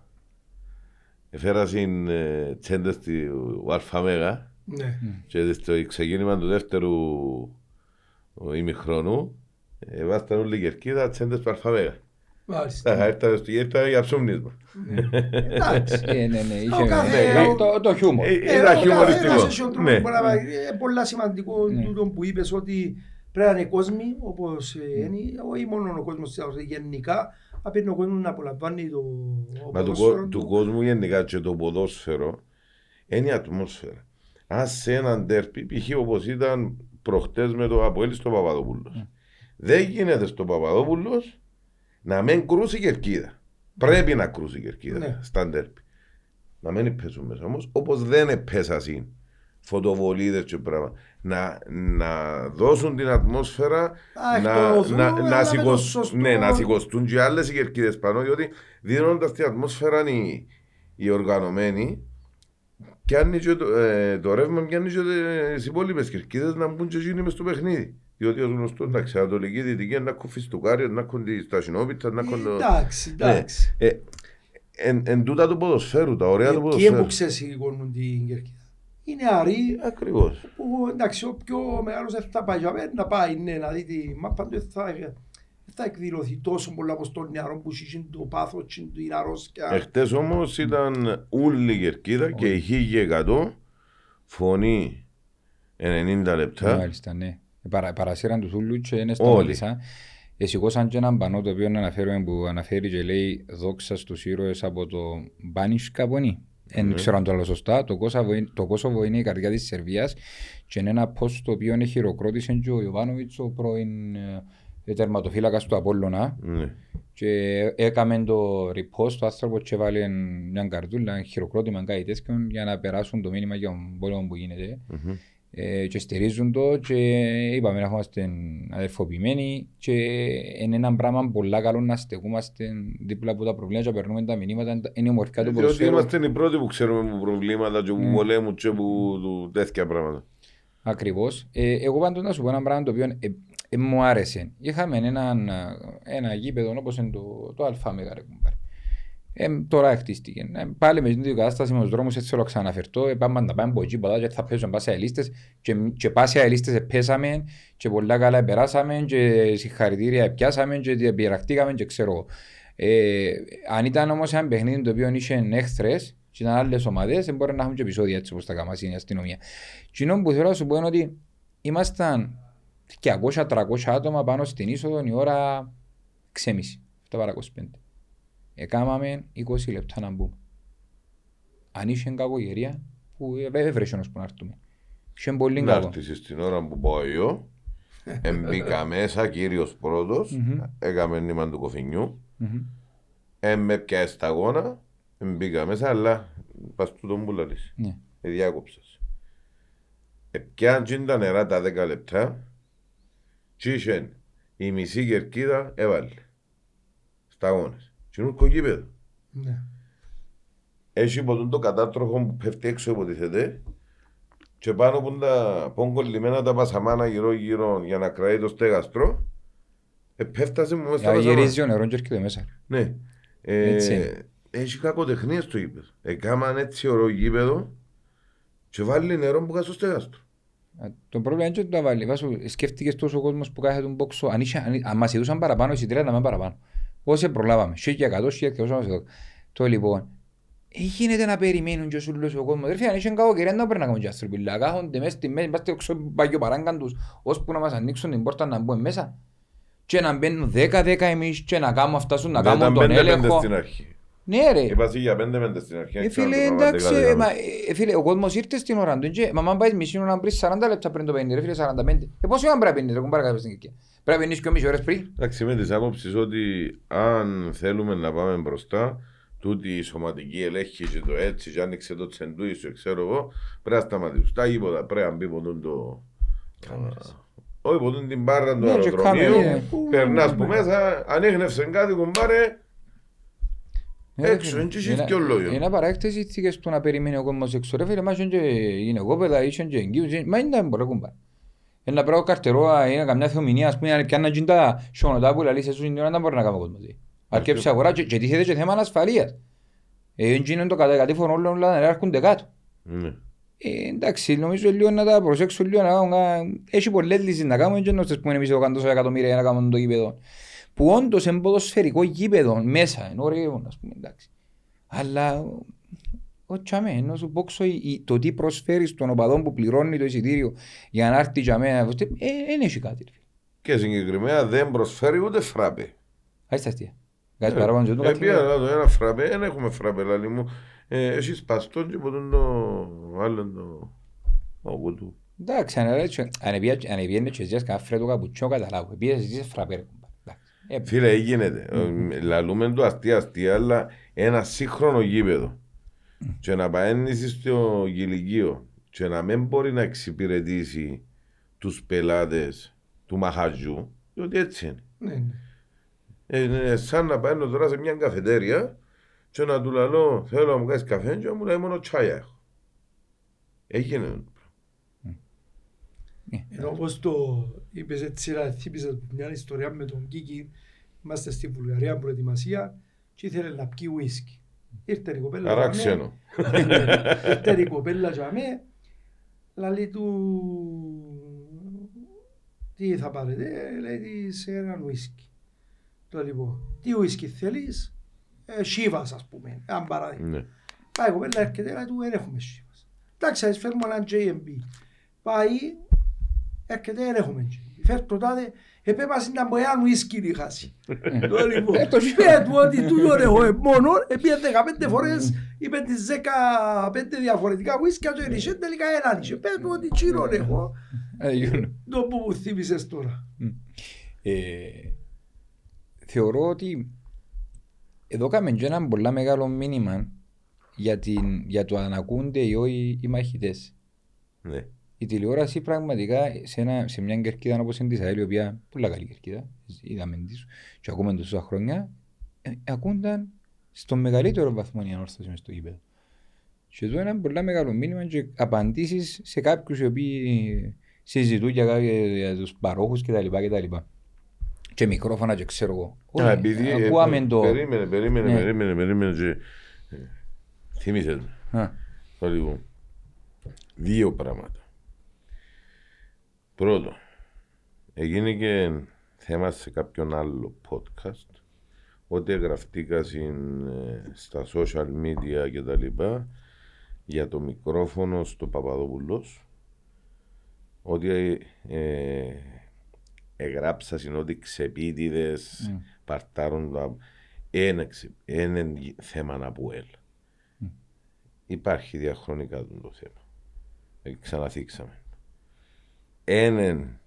Έφερασαν ε, τσέντες του Αλφαμέγα Ναι. και στο ξεκίνημα του δεύτερου ο, ημιχρονού ε, βάσταν όλοι η κερκίδα τσέντες του Αλφαμέγα. Μάλιστα. Τα έρθανε στο γύρω για ψούμνισμα. Εντάξει. Ε, ναι, ναι, είχε κάθε- ναι, το- το χιούμορ. Ε, Ε, Ήταν ο χιουμοριστικό. καθένας έχει ο τρόπος Ναι. που να πάει. Ε, πολλά σημαντικό Ναι. τούτο που είπες ότι πρέπει να είναι κόσμοι όπως ε, είναι, όχι μόνο ο κόσμος της Αόρθωσης, γενικά απέναντι ο κόσμος να απολαμβάνει το Μα του, ποδόσφαιρο κο- του κόσμου γενικά και το ποδόσφαιρο είναι η ατμόσφαιρα. Αν σε έναν τέρπι, π.χ. όπως ήταν προχτές με το Αποέλ στο Παπαδόπουλος. Δεν γίνεται στο Παπαδόπουλος να μην κρούσει η κερκίδα. Πρέπει να κρούσει η κερκίδα Ναι. στα τέρπι. να μην πέσουν μέσα όμως, όπως δεν επέσασαν φωτοβολίδες και πράγματα. Να, να δώσουν την ατμόσφαιρα Α, να, εκτοθούν, να, αλλά να, με σηκω- το σωστό- ναι, να σηκωστούν και άλλες οι κερκίδες πάνω, διότι δίνοντας την ατμόσφαιρα οι, οι οργανωμένοι πιάνει και το, ε, το ρεύμα πιάνει και τις υπόλοιπες κερκίδες να μπουν και εκείνοι μες στο παιχνίδι. Διότι ως γνωστός, εντάξει, Ανατολική Δυτική, να έχουν φιστουκάρια, να έχουν τη στασινόπιτα, να έχουν... το- Εντάξει, Ναι. εντάξει. Ε, εν, εν τούτα του ποδοσφαίρου, τα ωραία του Ποιοι ποδοσφαίρου. που ξεσηκώνουν την κερκίδα. Είναι αροί Ακριβώς. που εντάξει ο πιο μεγάλος δεν θα πάει για μένα να πάει ναι, να δει τη μάπα του δεν θα, δεν θα εκδηλωθεί τόσο πολλά όπως τον νεαρό που έχει το πάθος και την αρρώσκια. Εχθές όμως ήταν όλη η κερκίδα και η 1100 φωνή 90 λεπτά. Μάλιστα, ναι. Παρα, παρασύραν τους ούλους και είναι Όλοι. σταματήσα. Εσηκώσαν και έναν πανό το οποίο αναφέρουμε που αναφέρει και λέει δόξα στους ήρωες από το Μπάνις Καπονί. Δεν ξέρω αν το λέω σωστά. Το Κόσοβο, είναι- το Κόσοβο είναι η καρδιά της Σερβίας και είναι ένα post το οποίο χειροκρότησε και ο Ιωβάνοβιτς ο πρώην ε, τερματοφύλακας του Απόλλωνα Ναι. και έκαμε το repost το άνθρωπο και βάλε μια καρτούλα, ένα χειροκρότημα κάτι τέτοιο για να περάσουν το μήνυμα για τον πόλεμο που γίνεται Μμμ. ε, και στηρίζουν το και είπαμε να είμαστε αδερφοποιημένοι και είναι ένα πράγμα πολλά καλό να στεκούμαστε δίπλα από τα προβλήματα και να περνούμε τα μηνύματα είναι η ομορφιά του Διότι ποδοσφαίρου είμαστε οι πρώτοι που ξέρουμε που προβλήματα και που Ναι. πολέμου και που του- τέτοια πράγματα. Ακριβώς. Ε, εγώ πάντως να σου πω ένα πράγμα το οποίο ε, ε, μου άρεσε. Είχαμε έναν, α, ένα γήπεδο όπως είναι το, το ΑΜΕΓΑ ρε κουμπάρε. Ε, τώρα χτίστηκε. Ε, πάλι με την κατάσταση με τους δρόμους έτσι θέλω να ξαναφερθώ. Ε, πάμε να πάμε από εκεί ποτά και θα παίζουν πάσια ελίστες και, και πάσια ελίστες πέσαμε και πολλά καλά περάσαμε και συγχαρητήρια πιάσαμε και διαπειρακτήκαμε και ξέρω εγώ. Ε, αν ήταν όμως ένα παιχνίδι το οποίο είχε έχθρες και ήταν άλλες ομάδες, δεν μπορεί να έχουμε και επεισόδια έτσι όπως τα καμάσει η αστυνομία. Κοινό που θέλω να σου πω είναι ότι ήμασταν 200-300 άτομα πάνω στην είσοδο η ώρα 6.30, 7 παρά 25. Εκάμαμε 20 λεπτά να μπούμε. Αν είχε κακογερία, που έβρεσε όμως που να έρθουμε. Είχε πολύ Να κακό. έρθεις στην ώρα που πάω εγώ, <laughs> εμπήκα μέσα κύριος πρώτος, Μμμ. έκαμε νήμα του κοφινιού, Μμμ. ε, με πιάει σταγόνα, μπήκα μέσα, αλλά πας του τον πουλαλής. Ναι. Ε, διάκοψες. Ε, πιάν τζιν τα νερά τα 10 λεπτά, και είχεν η μισή κερκίδα έβαλε. Σταγόνες. Και είναι ουρκογίπεδο. Ναι. Έχει ποτέ το κατάτροχο που πέφτει έξω υποτίθεται και πάνω που τα πόγκολυμμένα τα πασαμάνα γύρω γύρω για να κρατεί το στέγαστρο ε, πέφτασε μου μέσα στα Για πασαμάνα. γυρίζει ο νερός και έρχεται μέσα. Ναι. Ε, Έτσι είναι. έχει κακοτεχνία στο γήπεδο. Έκαναν έτσι ωραίο γήπεδο και βάλει νερό που κάτω στο στέγαστρο. Α, Το πρόβλημα είναι ότι το βάλει. Βάσου, σκέφτηκες τόσο κόσμος που κάθεται τον πόξο. Αν, είχε, αν, αν μας ειδούσαν παραπάνω, εισιτήρια να μην παραπάνω. Όσοι προλάβαμε. 100, 100, 100, εδώ. Το λοιπόν. Ε, γίνεται να περιμένουν και ο σούλος ο κόσμος. Ρε φίλε, αν είχε κακοκαιρία δεν περνάγαμε και άνθρωποι. Αλλά κάθονται μέσα στη μέση, είμαστε έξω από παγιο παράγκαν τους, ώσπου να μας ανοίξουν την πόρτα να μπούμε μέσα. Και να μπαίνουν 10-10 εμείς και να κάνουμε αυτά σου, να Δεν κάνουμε ήταν τον πέντε-πέντε έλεγχο. στην αρχή. Ναι ρε. Είπα εσύ για πέντε πέντε στην αρχή. Ε, δεν ξέρω φίλε, αν το εντάξει, πράγμα ε, δεν μα, έκαμε. ε, φίλε, ο κόσμος ήρθε στην ώρα του και μα αν πάει μισή ώρα πριν 40 λεπτά πριν το 50, ρε φίλε 45. Ε, πόσο ώρα πρέπει να πίνεις, ρε κουμπάρα κάποιος στην Κυρκία. Πρέπει να πίνεις και μισή ώρες πριν. Εντάξει, με τις άποψεις ότι αν θέλουμε να πάμε μπροστά, τούτη η σωματική ελέγχη και το έτσι, και άνοιξε το τσεντούι σου, ξέρω εγώ, πρέπει να σταματήσουν. Τα γήπεδα πρέπει να μπει ποτούν το... Όχι ποτούν την μπάρα του Ναι, και αεροδρομίου, κάμερες, περνάς που μέσα, ανέχνευσε κάτι κουμπάρε, Ε, Έξω, φίλε, εν και είναι- και ο λόγιος. Είναι παράκτες οι θήκες του να περιμένει ο κόσμος έξω. Ρε φίλε, μας είναι και γυναικόπαιδα, ήσουν και εγγύους, ε, μα είναι μπορεί κουμπά. Ένα πράγμα καρτερό, είναι καμιά θεομηνία, ας πούμε, αν πιάννα και τα σιωνοτά που λαλείς εσούς την ώρα, δεν μπορεί να κάνει ο κόσμος. Αρκέψει αγορά και και τίθεται και θέμα ασφαλείας. Ε, έτσι είναι το κατά κατήφορο όλων όλα να έρχονται κάτω. ναι. Ε, εντάξει, νομίζω λίγο να τα προσέξω λίγο να κάνουν κα- Έχει πολλές λύσεις να κάνουμε και να σας πούμε εμείς εδώ κάνουμε τόσα εκατομμύρια για να κάνουμε το γήπεδο. Που όντως είναι ποδοσφαιρικό γήπεδο μέσα, είναι ωραίο, ας πούμε, εντάξει. Αλλά, ο τσαμέ, ενώ σου πω ξω, η- η- το τι προσφέρει στον οπαδό που πληρώνει το εισιτήριο για να έρθει τσαμέ, ε, δεν έχει κάτι. ρε φίλε. Και συγκεκριμένα δεν προσφέρει ούτε φράπε. Ας τα αστεία. Κάτι παραπάνω και το Ε, κάτι πήγα άλλο. να δω ένα φραπέ, δεν έχουμε φραπέ, λαλί μου. Ε, Έχει σπαστόν και ποτέ το άλλο το... Ο κουτού. Εντάξει, αν έρθει- αν επία- αν επίενε και ζεις κανένα φρέτο καπουτσό, καταλάβω. Επίες ζεις φραπέ, ρε κουμπά. Εντάξει. Ε, Φίλε, γίνεται. Ε, Λαλούμε το αστεία αστεία, αλλά ένα σύγχρονο γήπεδο. και να παένεις στο γηλικείο και να μην μπορεί να εξυπηρετήσει τους πελάτες του μαχαζιού, διότι έτσι είναι. Ναι, ναι. Ε, Είναι σαν να πάω τώρα σε μια καφετέρια και να του λέω θέλω να μου κάνεις καφέ και μου λέει μόνο τσάια έχω. Έγινε. Ενώ όπως το είπες έτσι, να θύμισες μια ιστορία με τον Κίκη, είμαστε στη Βουλγαρία προετοιμασία και ήθελε να πιει ουίσκι. Ήρθε η κοπέλα Άρα για μέ- ξένο. Ήρθε η κοπέλα για μέ, λαλεί του τι θα πάρετε, λέει της έναν ουίσκι. Το λοιπόν, τι ουίσκι θέλεις, ε, Σίβας ας πούμε, αν παράδειγμα. Ναι. Πάει η κοπέλα έρχεται, λέει του δεν έχουμε Σίβας. Εντάξει, ας φέρουμε έναν JMB. Πάει, έρχεται, δεν έχουμε JMB. Φέρ το τάδε, επέμασε να μπορεί έναν ουίσκι να χάσει. Το λοιπόν, Ε, το είπε του ότι τούτο έχω ε, μόνο, επίε 15 φορές, είπε τις 15 διαφορετικά ουίσκια και είχε τελικά έναν είχε. Πες του ότι τσίρον έχω, Ε, γιούνο. το που μου θύμισες τώρα. Ε, θεωρώ ότι εδώ κάμε και ένα πολύ μεγάλο μήνυμα για, την, για το αν ακούνται ή όχι οι μαχητές. Ναι. Η τηλεόραση πραγματικά σε, ένα, σε μια κερκίδα όπως είναι της ΑΕΛ, η οποία πολύ καλή κερκίδα, είδαμε της και ακούμε τόσα χρόνια, ε, ακούνταν στο μεγαλύτερο βαθμό η ανόρθωση μες στο γήπεδο. Και εδώ είναι ένα πολύ μεγάλο μήνυμα και απαντήσεις σε κάποιους οι οποίοι συζητούν για, κάποια- για τους παρόχους κτλ. κτλ. Και μικρόφωνα και ξέρω εγώ. Α, Όχι, επειδή, ε, Ακούαμε το... Περίμενε, περίμενε, Ναι. περίμενε, περίμενε και... ε, Θύμισες με. Α, Το λοιπόν. Δύο πράγματα. Πρώτο, έγινε και θέμα σε κάποιον άλλο podcast ότι γραφτήκα συν, ε, στα social media και τα λοιπά για το μικρόφωνο στο Παπαδόπουλος ότι ε, εγράψα συν ότι ξεπίτιδες Mm. παρτάρουν τα είναι, ξε- είναι θέμα να που ελ. Υπάρχει διαχρονικά το το θέμα. Ε, ξαναθίξαμε. Έναν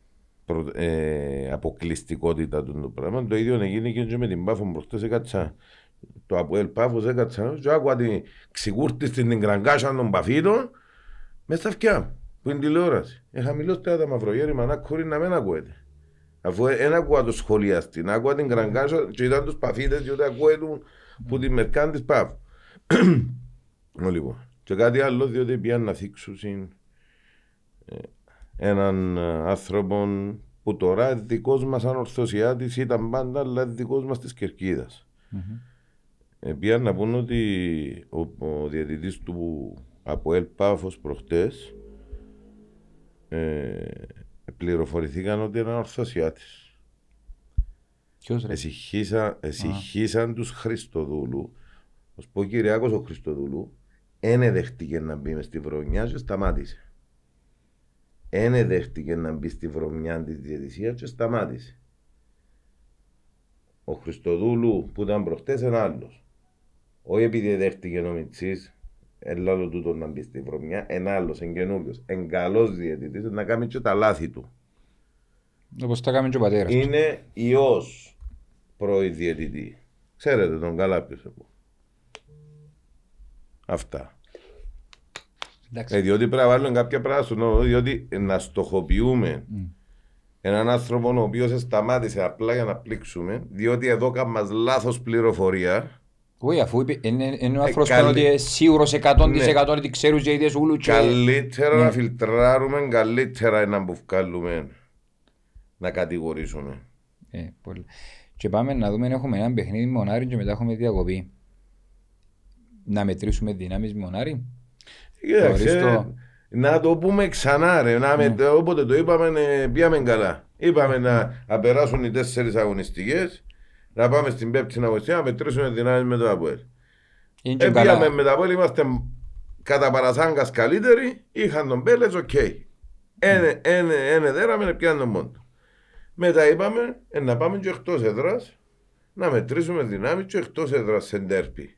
προ- ε, αποκλειστικότητα του το πράγμα. Το ίδιο έγινε και με την Πάφο προχτές έκατσα το Αποέλ Πάφος έκατσα και άκουα την ξηγούρτη στην κραγκάσα των Παφίτων μες στα αυτιά μου, που είναι τηλεόραση. Ε, χαμηλότερα τα μαυρογέρι μανάκουρι να μην ακούεται. Αφού δεν άκουα το σχολιαστή, να άκουα την κραγκάσα και ήταν τους Παφίτες και ούτε ακούεται που τη μερκάν της Πάφου. Ω, λοιπόν. Και κάτι άλλο, διότι πήγαν να θίξουν συν, ε, έναν ε, άνθρωπο που τώρα είναι δικός μας ανορθωσιάτης, ήταν πάντα, αλλά είναι δικός μας της Κερκίδας. μμμ. Ε, πήγαν να πούν ότι ο, ο διαιτητής του Αποέλ Πάφος προχτές ε, πληροφορηθήκαν ότι είναι ορθωσιάτης. Ποιος ρε; Εσυχήσαν, εσυχήσαν τους Χριστοδούλου. Ο Σποκυριάκος ο Χριστοδούλου ένε δέχτηκε να μπει μες στη βρωμιά και σταμάτησε. Ένε δέχτηκε να μπει στη βρωμιά της διαιτησίας και σταμάτησε. Ο Χριστοδούλου που ήταν προχτές είναι άλλος. Όχι επειδή δέχτηκε ο Μιτσής, ελάλο τούτο να μπει στη βρωμιά, είναι άλλος, είναι καινούργιος, είναι καλός διαιτητής, να κάνει και τα λάθη του. Όπως τα έκαμε και ο πατέρας. του. Είναι ιός πρώην διαιτητή. Ξέρετε τον καλά ποιος εγώ. Αυτά. Εντάξει. Ε, διότι πρέπει να βάλουμε κάποια πράγματα στο νόμο, διότι να στοχοποιούμε Μμ. έναν άνθρωπο ο οποίος σταμάτησε απλά για να πλήξουμε, διότι εδώ κάνουμε λάθος πληροφορία. Όχι, αφού είπε, είναι, είναι ο άνθρωπος που καλή- είναι ότι είναι σίγουρος 100% Ναι. ότι ξέρουν και οι ίδιες ούλου και... Καλύτερα Ναι. να φιλτράρουμε, καλύτερα να που βγάλουμε να κατηγορήσουμε. Ε, πολύ. Και πάμε να δούμε, έχουμε ένα παιχνίδι με Μονάρι και μετά έχουμε διακοπή. Να μετρήσουμε δυνάμεις με Μονάρι. Κοίταξε, Θεωρείς το- να το πούμε ξανά ρε, να με, όποτε το είπαμε ε, πήγαμε καλά. Είπαμε να, να περάσουν οι τέσσερις αγωνιστικές, να πάμε στην πέπτη αγωνιστική, να μετρήσουμε δυνάμεις με το ΑΠΟΕΛ. Είναι και Ε, καλά. πήγαμε με το ΑΠΟΕΛ, είμαστε κατά παρασάγγας καλύτεροι, είχαν τον Πέλετς, οκ. Ένε, ένε, ένε δέραμε, πιάνε τον πόντο. Μετά είπαμε ε, να πάμε και εκτός έδρας, να μετρήσουμε δυνάμεις και εκτός έδρας σε ντέρπι.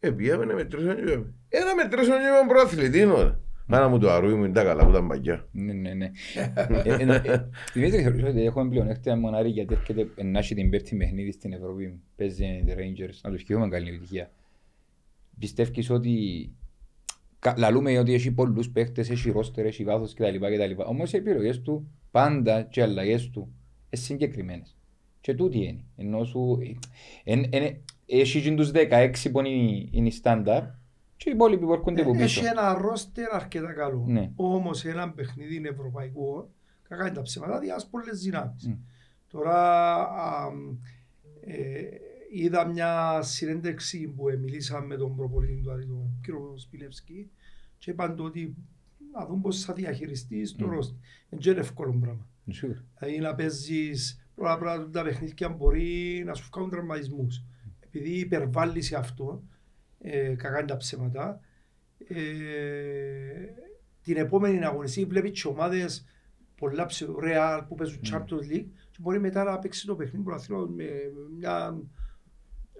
Ε, πήγαμε να μετρήσουμε και είπαμε. Ε, να μετρήσουμε και είπαμε προαθλητή, ώρα. Μάνα μου το αρούι μου είναι τα καλά που ήταν παγιά. Ναι, ναι, ναι. <laughs> Ε, ε, ε, Δημήτρη, θεωρείς ότι έχουμε πλεονέκτημα με Μονάρι γιατί έρχεται να έχει την πέπτη παιχνίδι στην Ευρώπη. Παίζει οι Rangers, να τους ευχηθούμε καλή επιτυχία. πιστεύεις ότι κα- λαλούμε ότι έχει πολλούς παίχτες, έχει ρόστερ, έχει βάθος κτλ. κτλ. Όμως οι επιλογές του πάντα και οι αλλαγές του είναι συγκεκριμένες. Και τούτη είναι. Ενώ σου... εν- εν- Έχει και τους 16 που είναι, είναι η στάνταρ και οι υπόλοιποι που έρχονται από πίσω. Έχει ένα ρόστερ αρκετά καλό. Ναι. Όμως ένα παιχνίδι είναι ευρωπαϊκό, κακά είναι τα ψέματα, διάς πολλές δυνάμεις. Μμ. Τώρα α, ε, είδα μια συνέντευξη που μιλήσαμε με τον προπολίτη του, τον κύριο Σπιλεύσκη και είπαν το ότι να δουν πώς θα διαχειριστείς το Μμ. ρόστερ. Είναι και εύκολο πράγμα. Σίγουρα. Δηλαδή να παίζεις πολλά πράγματα τα παιχνίδια μπορεί να σου βγάλουν τραυματισμούς. Επειδή υπερβάλλεις σε αυτό, ε, κακά είναι τα ψέματα, ε, την επόμενη αγωνιστή βλέπεις και ομάδες πολλά ψε- Real που παίζουν Mm. Champions League και μπορεί μετά να παίξει το παιχνίδι πρωταθλήματος με μια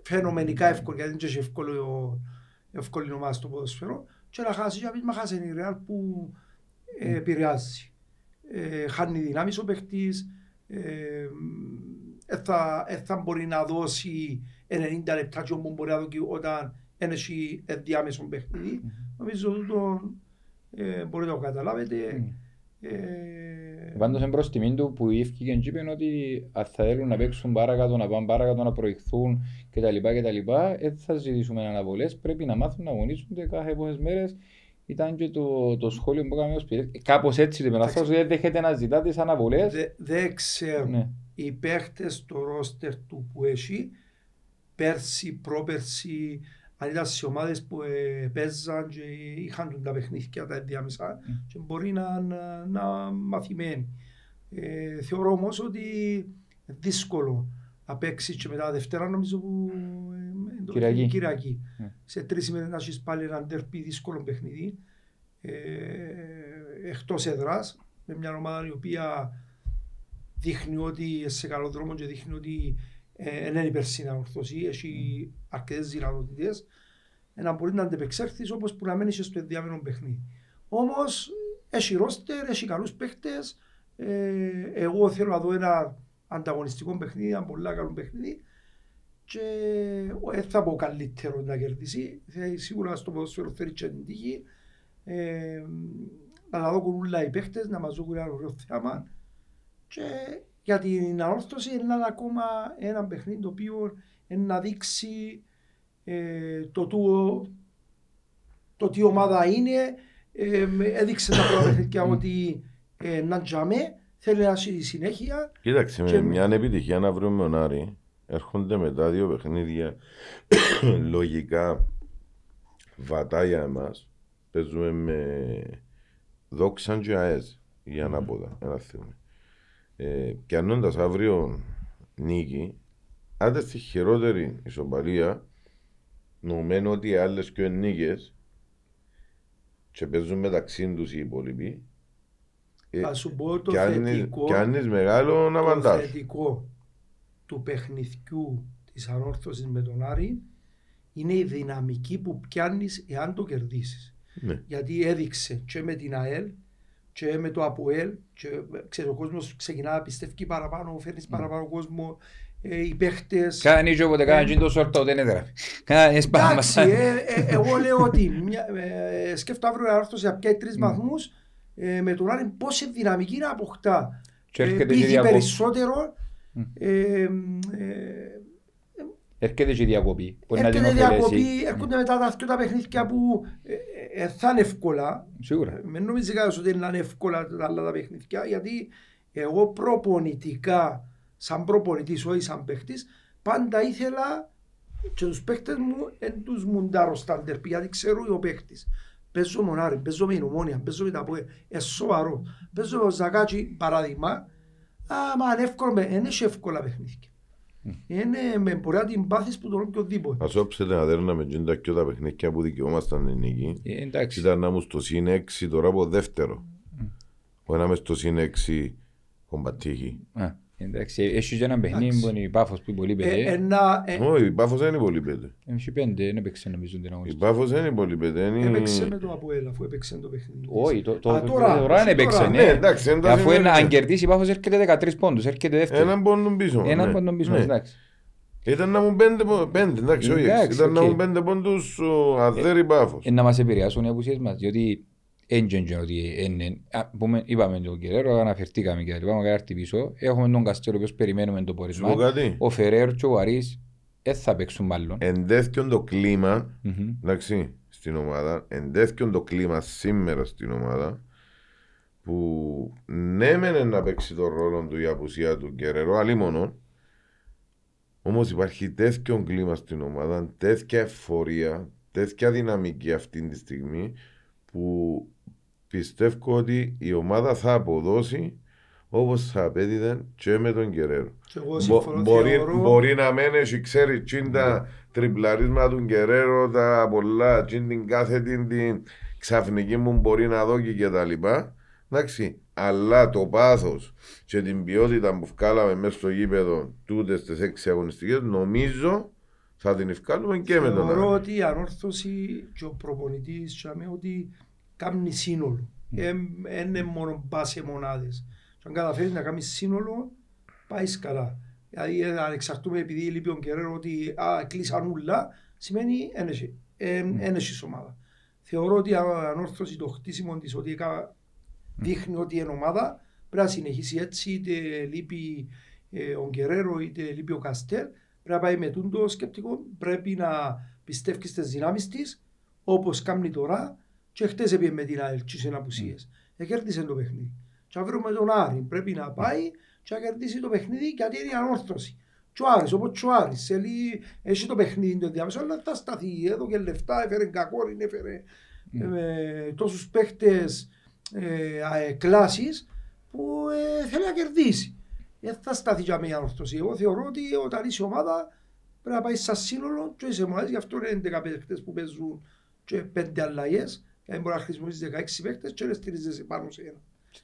φαινομενικά εύκολη, γιατί δεν είναι και εύκολο, εύκολη ομάδα στο ποδοσφαίρο και να χάσεις, γιατί μα χάσει η Real που ε, επηρεάζει. Ε, χάνει δυνάμεις ο παίχτης, ε, ε, θα, ε, θα μπορεί να δώσει 90 λεπτά και όμως μπορεί να δώσει όταν είναι έχει ενδιάμεσο παιχνίδι. Νομίζω ότι ε, μπορείτε να το καταλάβετε. Ε, Πάντως είναι προς τιμήν του που ήρθε και είπε ότι αν θα θέλουν να παίξουν παρακάτω, να πάνε παρακάτω, να προηγηθούν κτλ. κτλ. Δεν θα ζητήσουμε αναβολές, πρέπει να μάθουν να αγωνίζονται κάθε πόσες μέρες. Ήταν και το, το σχόλιο που έκαμε ο Σπυρίδης. Κάπως έτσι το είπε, Εντάξει. ότι δεν δέχεται να ζητά τις αναβολές. δε- Δεν ξέρω. Ναι. οι παίχτες στο ρόστερ του που έχει πέρσι, πρόπερσι, αν ήταν σε ομάδες που ε, παίζαν και είχαν τους τα παιχνίδια τα ενδιάμεσα και μπορεί να, να, να μαθημένοι. Ε, θεωρώ όμως ότι είναι δύσκολο να παίξεις και μετά Δευτέρα νομίζω που ε, το- Κυριακή. Κυριακή. Ναι. Σε τρεις ημέρες να έχεις πάλι ένα ντερπι δύσκολο παιχνίδι ε, εκτός έδρας με μια ομάδα η οποία δείχνει ότι είναι σε καλό δρόμο και δείχνει ότι ε, δεν είναι υπερσυναορθωσή, έχει αρκετές δυνατότητες ε, να μπορεί να αντεπεξέλθεις όπως που να μένεις και στο ενδιάμενο παιχνίδι. Όμως έχει ρόστερ, έχει καλούς παίχτες, ε, εγώ θέλω να δω ένα ανταγωνιστικό παιχνίδι, ένα πολύ καλό παιχνίδι και δεν θα πω καλύτερο να κερδίσει, θα, σίγουρα στο ποδόσφαιρο θέλει και την τύχη. Ε, να τα δω όλα οι παίχτες, να μας δουν ένα ωραίο θέαμα και για την ανόρθωση είναι ένα ακόμα ένα παιχνίδι το οποίο είναι να δείξει ε, το, του, το τι ομάδα είναι. Ε, με- έδειξε τα πρώτα παιχνίδια ότι ε, να τζαμέ, θέλει να έχει συνέχεια. Κοίταξε, με Και- μια επιτυχία να βρούμε τον Άρη, έρχονται μετά δύο παιχνίδια <coughs> λογικά βατά για εμάς. Παίζουμε με δόξαν και ΑΕΣ για ανάποδα, ένα θυμό. Ε, πιανώντας αύριο νίκη, άντε στη χειρότερη ισοπαλία, νομένω ότι οι άλλες και νίκες και παίζουν μεταξύ τους οι υπόλοιποι, ε, Θα σου πω το πιάνεις, θετικό. πιάνεις μεγάλο να το βαντάς. θετικό του παιχνιδιού της ανόρθωσης με τον Άρη είναι η δυναμική που πιάνεις εάν το κερδίσεις. Ναι. Γιατί έδειξε και με την ΑΕΛ και με το ΑΠΟΕΛ και ξέρεις, ο κόσμος ξεκινά να πιστεύει παραπάνω, φέρνεις παραπάνω κόσμο, ε, οι παίχτες. Κάνει και όποτε κάνει το σόρτο δεν έδρα. Κάνει έσπαμα. Εντάξει, ε, ε, εγώ λέω ότι μια, ε, σκέφτομαι αύριο η ανόρθωση να πιάει τρεις βαθμούς ε, με τον Άρη πόση δυναμική να αποκτά. Και Ε, έρχεται και πήγε διακοπή. περισσότερο Μμ. ε, ε, Έρχεται και η διακοπή. Μπορεί να την έρχεται διακοπή, ωφελέσει. έρχονται μετά τα δύο τα παιχνίδια που ε, ε, ε, θα είναι εύκολα. Σίγουρα. Με νομίζεις κάποιος ότι είναι εύκολα τα άλλα τα παιχνίδια, γιατί εγώ προπονητικά, σαν προπονητής, όχι σαν παίχτης, πάντα ήθελα και τους παίχτες μου εν τους μουντάρω στα ντερπι, γιατί ξέρω ο παίχτης. Παίζω μονάρι, παίζω με η νομόνια, παίζω με τα ποέ, ε, σοβαρό. Παίζω με ο Ζακάτσι, παράδειγμα, άμα είναι εύκολο, με- δεν έχει εύκολα παιχνίδια. Είναι με μπορεί να την πάθεις που τον οποιοδήποτε. Ας όψετε να δέρνα με τζίντα και τα παιχνίδια που δικαιούμασταν την νίκη. Ε, Εντάξει. Ήταν να μου στο συν 6 τώρα από δεύτερο. Ο ένα μες στο συν 6 κομπατήχη. Α, Εντάξει, έχει και ένα παιχνίδι Εντάξει. που είναι η Πάφος που είναι πολύ Ε, παιδί. ένα- ε, Όχι, η Πάφος δεν είναι πολύ πέντε. Έχει πέντε, δεν έπαιξε νομίζω την Η αγωνιστική. Πάφος δεν είναι πολύ πέντε. είναι- Έπαιξε με το Αποέλ αφού έπαιξε το παιχνίδι. Όχι, το, το, Α, το, τώρα, τώρα δεν έπαιξε, τώρα. ναι. Ναι, εντάξει, δεν τα Αφού σημαίνει. ένα, αν κερδίσει η Πάφος έρχεται 13 πόντους, έρχεται δεύτερο. Έναν πόντο πίσω. Έναν ναι. πόντο πίσω, Ναι. εντάξει. Ήταν να μου πέντε, πο- πέντε εντάξει, όχι έξι. Εντάξει, Ήταν να οκ. μου πέντε πόντους ο Αδέρη Πάφος. Ε, να μας επηρεάσουν οι απουσίες μας, διότι έντζεν ότι είναι, α, πούμε, είπαμε τον Κεραίρο, αναφερθήκαμε και τα λοιπά, μακάρι έρθει πίσω, έχουμε τον Καστέλο, ο οποίος περιμένουμε το Σου πω πόρισμα, κάτι. ο Φεραίρ και ο Αρής δεν θα παίξουν μάλλον. Εντέθηκον το κλίμα, Μμμ. εντάξει, στην ομάδα, εντέθηκον το κλίμα σήμερα στην ομάδα, που ναι μεν να παίξει τον ρόλο του η απουσία του Γκερέρο, αλλή μόνο, όμως υπάρχει τέτοιο κλίμα στην ομάδα, τέτοια εφορία, τέτοια δυναμική αυτή τη στιγμή, που πιστεύω ότι η ομάδα θα αποδώσει όπως θα απέδιδε και με τον Γκερέρο. Και εγώ Μπο- συμφωνώ, μπορεί, θεωρώ- μπορεί να μένει έχει ξέρεις τσιν τα τριπλαρίσματα του Γκερέρο, τα πολλά, τσιν την κάθε την, την ξαφνική μου μπορεί να δω και τα λοιπά. Εντάξει, αλλά το πάθος και την ποιότητα που βγάλαμε μέσα στο γήπεδο τούτες τις έξι αγωνιστικές νομίζω θα την ευκάλουμε και με τον Θεωρώ Άρη. ότι η ανόρθωση και ο προπονητής τσάμε ότι κάνει σύνολο. Δεν είναι μόνο πά σε μονάδες. Και αν καταφέρεις να κάνεις σύνολο, πάεις καλά. Δηλαδή ε, αν εξαρτούμε επειδή λείπει ο Κεραίρο ότι α, κλείσαν ούλα, σημαίνει ένεση. Ένεση ομάδα. Θεωρώ ότι η ανόρθωσης το χτίσιμο της ότι έκα- δείχνει ότι είναι ομάδα πρέπει να συνεχίσει έτσι είτε λείπει ε, ο Γκερέρο είτε λείπει ο Καστέλ πρέπει να πάει με τούντο σκεπτικό πρέπει να πιστεύεις στις δυνάμεις της όπως κάνει τώρα και χτες έπιε με την ΑΕΛ και σε απουσίες εκέρδισε το παιχνίδι και αύριο με τον Άρη πρέπει να πάει και να κερδίσει το παιχνίδι γιατί είναι η ανόρθωση και ο Άρης, όπως και ο Άρης, θέλει, έχει το παιχνίδι το διάμεσο, αλλά θα σταθεί, εδώ και λεφτά, έφερε κακόριν, έφερε ε, τόσους παίχτες ε, αε, κλάσης που ε, θέλει να κερδίσει. Δεν θα σταθεί για μια ορθωσία. Εγώ θεωρώ ότι όταν είσαι ομάδα πρέπει να πάει σαν σύνολο και είσαι μονάδες. Γι' αυτό είναι 11 παίχτες που παίζουν και 5 αλλαγές. Γιατί μπορεί να χρησιμοποιήσεις 16 παίχτες και να στηρίζεσαι πάνω σε ένα.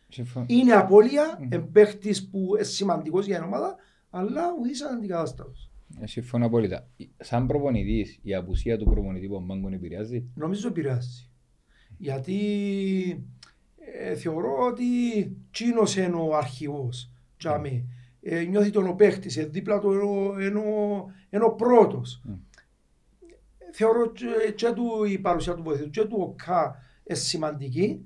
Συμφωνώ. Είναι απώλεια, mm. παίχτης που είναι σημαντικός για την ομάδα, αλλά ουδής αντικατάστατος. Ε, Συμφωνώ απόλυτα. Σαν προπονητής, η απουσία του προπονητή που μπάγκον επηρεάζει; Νομίζω επηρεάζει. Γιατί ε, θεωρώ ότι τσίνος είναι ο αρχηγός. Τσάμε. Ε, νιώθει τον ο παίχτης, ε, δίπλα του είναι ο- είναι ο- είναι ο πρώτος. Mm. Θεωρώ και, και του η παρουσία του βοηθού και του ο ΚΑ είναι σημαντική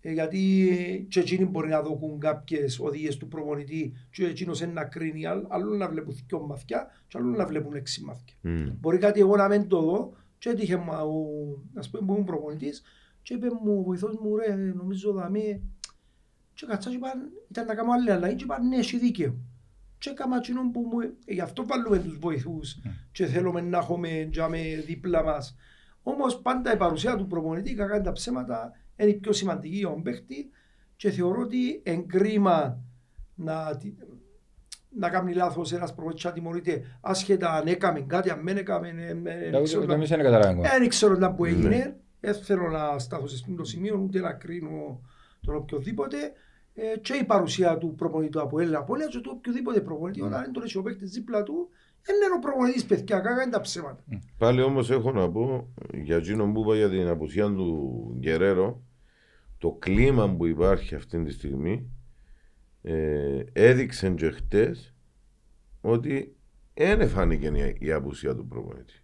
ε, γιατί και εκείνοι μπορεί να δοκούν κάποιες οδηγίες του προπονητή και εκείνος είναι να κρίνει άλλ- άλλο να βλέπουν δυο μαθιά και άλλο να βλέπουν έξι μαθιά. Μμ. Μπορεί κάτι εγώ να μην το δω και έτυχε μου, ο- ας πούμε, που ήμουν προπονητής και είπε μου ο βοηθός μου ρε νομίζω δαμέ και κατσά και είπα ήταν να κάνω άλλη αλλαγή και είπα ναι έχει δίκαιο. Και έκανα εκείνο που μου, ε, γι' αυτό βάλουμε τους βοηθούς και θέλουμε να έχουμε τζάμε δίπλα μας. Όμως πάντα η παρουσία του προπονητή κακά τα ψέματα είναι η πιο σημαντική για τον παίχτη και θεωρώ ότι εγκρίμα να, να κάνει λάθος ένας προπονητής να τιμωρείται άσχετα αν έκαμε κάτι, αν δεν έκαμε, ε, ε, δεν ξέρω Το να- εμείς δεν καταλάβαμε. δεν ξέρω να που Ναι. έγινε. Δεν θέλω να σταθώ σε αυτό το σημείο, ούτε να κρίνω τον οποιοδήποτε. Ε, και η παρουσία του προπονητή από Έλληνα Απόλυα και του οποιοδήποτε προπονητή, όταν είναι τον έχει ο παίκτης δίπλα του, δεν είναι ο προπονητής παιδιά, κακά είναι τα ψέματα. Πάλι όμως έχω να πω για εκείνον που είπα για την απουσία του Γκερέρο το κλίμα που υπάρχει αυτή τη στιγμή ε, έδειξε και χτες ότι δεν φάνηκε η, η απουσία του προπονητή.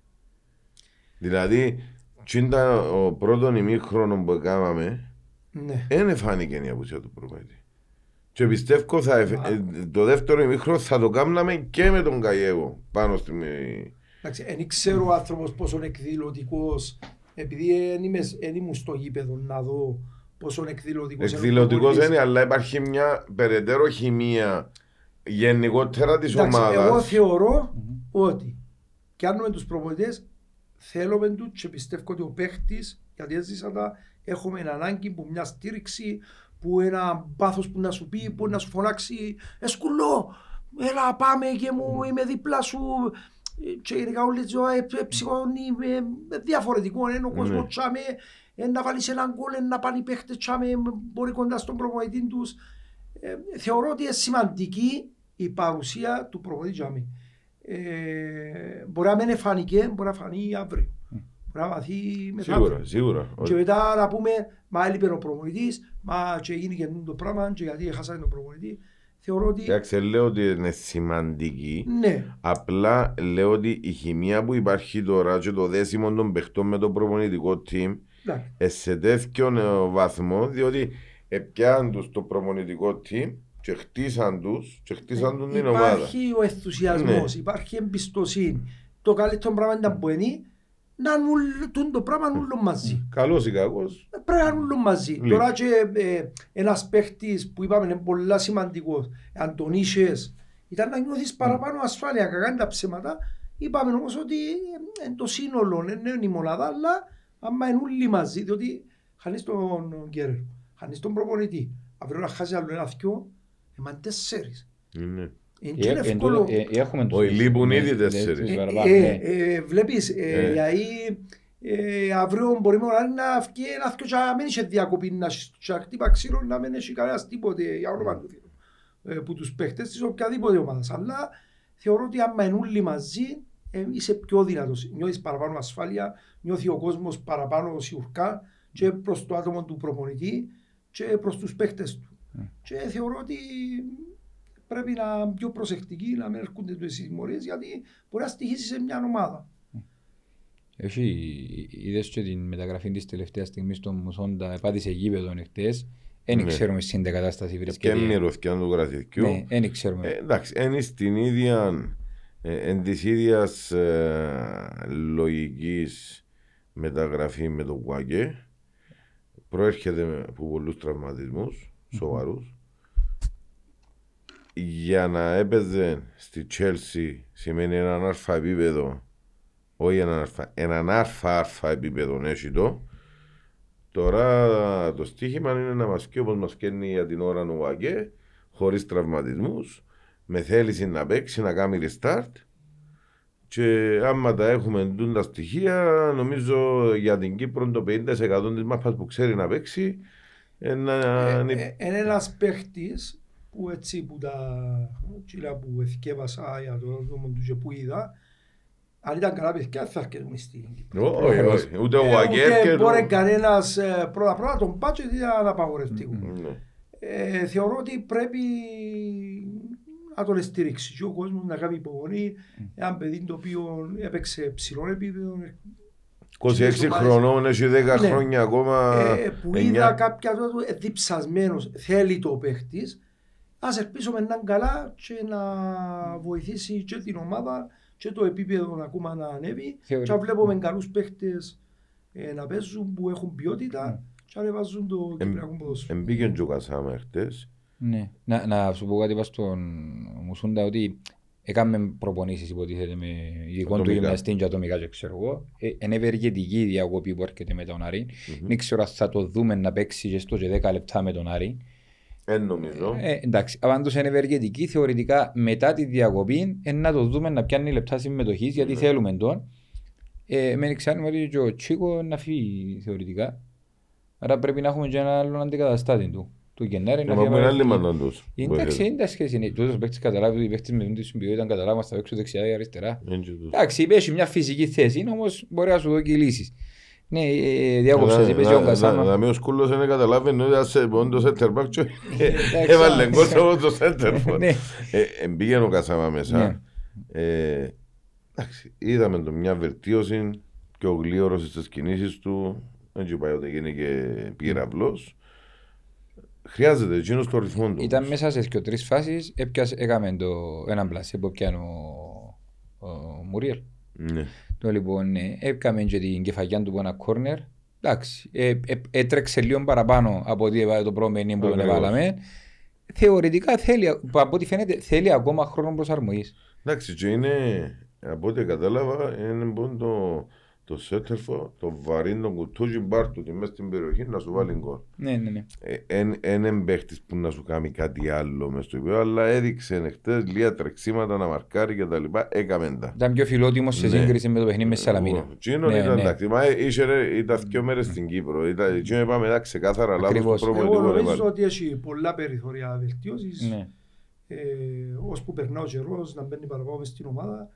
Δηλαδή, τσίντα ο πρώτον ημίχρονο που κάναμε Ναι. δεν φάνηκε η απουσία του προπονητή. Και πιστεύω θα, εφ- ε, το δεύτερο ημίχρονο θα το κάναμε και με τον Καγιέγο πάνω στη... Εντάξει, δεν ξέρω ο άνθρωπος πόσο εκδηλωτικός, επειδή δεν είμαι, εν ήμουν στο γήπεδο να δω πόσο εκδηλωτικός Εκδηλωτικός προπονητής. είναι, αλλά υπάρχει μια περαιτέρω χημεία γενικότερα της Εντάξει, εγώ ομάδας. θεωρώ ότι και αν με τους προπονητές θέλουμε του και πιστεύω ότι ο παίχτης, γιατί έζησα τα, έχουμε ανάγκη που μια στήριξη, που ένα πάθος που να σου πει, που να σου φωνάξει «Εσκουλό, έλα πάμε και μου είμαι δίπλα σου». Και γενικά όλη τη ζωή ε, ψυχώνει ε, διαφορετικό, είναι ο κόσμος Ναι. τσάμε, ε, να βάλεις έναν γκολ, ε, να πάνε οι παίχτες τσάμε, μπορεί κοντά στον προπονητή τους. Ε, θεωρώ ότι είναι σημαντική η παρουσία του προπονητή τσάμε. Ε, μπορεί να μην φανηκε, μπορεί να φανεί αύριο. Μπορεί να μαθεί μετά. Σίγουρα, σίγουρα. Και μετά να πούμε, μα έλειπε ο προπονητής, μα και γίνει και το πράγμα και γιατί έχασαν τον προπονητή. θεωρώ ότι Εντάξει, δεν λέω ότι είναι σημαντική. ναι, Απλά λέω ότι η χημεία που υπάρχει τώρα και το δέσιμο των παιχτών με το προπονητικό team εντάξει. ε, σε τέτοιο ε, βαθμό, διότι επιάν τους το προπονητικό team και χτίσαν τους και χτίσαν τους την ομάδα. Υπάρχει ο ενθουσιασμός, Ναι. υπάρχει εμπιστοσύνη. Το καλύτερο πράγμα είναι να μπορεί να είναι ούλο- τούτο το πράγμα όλο μαζί. Καλός ή κακός. Πρέπει να είναι όλο μαζί. Λίγο. Τώρα και ε, ένας παίχτης που είπαμε είναι πολύ σημαντικός, αν τον είχες, ήταν να νιώθεις παραπάνω ασφάλεια, κακά είναι τα ψέματα. Είπαμε όμως ότι ε, είναι το σύνολο, δεν είναι η μονάδα, αλλά άμα είναι όλοι μαζί, διότι χάνεις τον Γκέρερ, χάνεις τον προπονητή. Αύριο να χάσει άλλο ένα θκιο, εμάν τέσσερις. Ναι. Είναι Ε, και εν εύκολο. τούτο, ε, Έχουμε τους- Όχι, λείπουν ναι, ήδη ναι, τέσσερις. τις Ε, παραπάνω, ε, ναι. ε, Βλέπεις, ε, Ε. γιατί ε, αύριο μπορεί μόνο να βγει ένα θκιο και να μην είχε διακοπή να σ- και να χτύπα ξύλο να μην έχει κανένας τίποτε για όνομα του Θεού ε, που τους παίχτες της οποιαδήποτε ομάδας. Αλλά θεωρώ ότι άμα είναι όλοι μαζί ε, είσαι πιο δυνατός. Νιώθεις παραπάνω ασφάλεια, νιώθει ο κόσμος παραπάνω σιουρκά και προς το άτομο του προπονητή και προς τους παίχτες του. Και θεωρώ ότι πρέπει να είναι πιο προσεκτικοί, να μην έρχονται τις συμμορίες γιατί μπορεί να στοιχήσει σε μια ομάδα. Έχει, είδες και την μεταγραφή της τελευταίας στιγμής στον Μουσόντα, επάτησε γήπεδο εχθές. Δεν Ναι. ξέρουμε στην τι κατάσταση Και βρίσκεται. μυρωθιά του γραφειού. Ναι, δεν ξέρουμε. Ε, εντάξει, είναι στην ίδια, ε, εν της ίδιας ε, λογικής μεταγραφή με τον Κουάκε. Προέρχεται από πολλούς τραυματισμούς, σοβαρούς. Για να έπαιζε στη Chelsea σημαίνει έναν αρφα επίπεδο, όχι έναν αρφα, έναν αρφα αρφα επίπεδο έχει το. Τώρα το στίχημα είναι να μας πει όπως μας καίνει για την ώρα ο Κουάκε, χωρίς τραυματισμούς, με θέληση να παίξει, να κάνει restart και άμα τα έχουμε ντουν τα στοιχεία, νομίζω για την Κύπρο το 50% της μάπας που ξέρει να παίξει ε, να Ε, είναι ε, Είναι ένας παίχτης που έτσι που τα τσίλα που εθκεύασα για το δρόμο του και που είδα αν ήταν καλά παιδιά θα έρχεται στην Κύπρο. Όχι, όχι, ούτε ο Ε, Βαγκέρ Ούτε και μπορεί το... κανένας ε, πρώτα πρώτα τον πάτσο γιατί ήταν απαγορευτικό. Ναι. Ε, θεωρώ ότι πρέπει να τον στηρίξει και ο κόσμος να κάνει υπομονή ένα παιδί το οποίο έπαιξε ψηλό επίπεδο 26 χρονών, έχει 10 Ναι. χρόνια ακόμα. ε, που εννιά. είδα κάποια του ε, διψασμένος θέλει το παίχτης ας ελπίσουμε να είναι καλά και να βοηθήσει και την ομάδα και το επίπεδο να ακόμα να ανέβει Θεωρεί- και να βλέπουμε καλούς παίχτες ε, να παίζουν που έχουν ποιότητα και να ανεβάζουν το κυπριακό ποδόσφαιρο. Εμπήκε και ο Κασάμα χτες. Ναι. Να, να σου πω κάτι πας στον Μουσούντα ότι έκαμε προπονήσεις υποτίθεται με ειδικών του Ατομικά. γυμναστή και ατομικά και ξέρω εγώ. Ε, Είναι ευεργετική η διακοπή που έρχεται με τον Άρη. Δεν ξέρω αν θα το δούμε να παίξει και στο και 10 λεπτά με τον Άρη. Εν νομίζω. Ε, εντάξει, αν πάντως είναι ευεργετική, θεωρητικά μετά τη διακοπή ε, να το δούμε να πιάνει λεπτά συμμετοχής γιατί θέλουμε τον. Ε, με ξέρουμε ότι και ο Τσίκο να φύγει θεωρητικά. Άρα πρέπει να έχουμε και ένα άλλο αντικαταστάτη του. Του Γενάρη να Μα που είναι άλλη φύγει. μάνα τους. Εντάξει, είναι τα σχέση. είναι. Τούτος ο παίκτης καταλάβει ότι οι παίκτες με την συμπιότητα καταλάβουν στα παίξω δεξιά ή αριστερά. Εν και τους. Εντάξει, έχει μια φυσική θέση, όμως μπορεί να σου δώσει λύσεις. Ναι, ε, διάκοψες, Να- είπες να- για τον να- Κασάμα. Να μην ο Σκούλος δεν καταλάβαινε ότι άσε πόν το center back και εντάξει, έβαλε α, γκολ από το center for. Ναι. Ε, Εμπήγε ο Κασάμα μέσα. Ναι. Ε, εντάξει, είδαμε το μια βελτίωση πιο γλίωρος στις κινήσεις του. Δεν και πάει ότι γίνει και πύραυλος. Χρειάζεται εκείνος το ρυθμό του. Ήταν μέσα σε και τρεις φάσεις, έπιασε, έκαμε το έναν πλασέ που έπιανε ο, ο Μουριέλ. Ναι. Το λοιπόν, ναι, έπιαμε και την κεφαγιά του από ένα κόρνερ. Εντάξει, ε, ε, έτρεξε λίγο παραπάνω από ό,τι έβαλε το πρώτο που τον Ακριβώς. έβαλαμε. Θεωρητικά θέλει, από ό,τι φαίνεται, θέλει ακόμα χρόνο προσαρμογής. Εντάξει, και είναι, από ό,τι κατάλαβα, είναι μόνο το, το σέτερφο, το βαρύ, το κουτούζι μπάρ του, μέσα στην περιοχή να σου βάλει γκολ. Ναι, ναι, ναι. Εν είναι παίχτης που να σου κάνει κάτι άλλο μες στο υπέο, αλλά έδειξε χτες λίγα τρεξίματα να μαρκάρει και τα λοιπά, έκαμε τα. Ήταν πιο φιλότιμος σε Ναι. σύγκριση με το παιχνίδι με Σαλαμίνα. Τσίνο Ναι, ήταν ναι. εντάξει, μα είχε ρε, ήταν δύο μέρες στην Κύπρο, ήταν, τσίνο είπαμε τα ξεκάθαρα λάθος Ακριβώς. του Εγώ προπονητικού νομίζω έβαλε. ότι έχει πολλά περιθώρια βελτίωσης. Ναι. Ε, ώσπου περνά ο καιρός να μπαίνει παραπάνω μες στην ομάδα.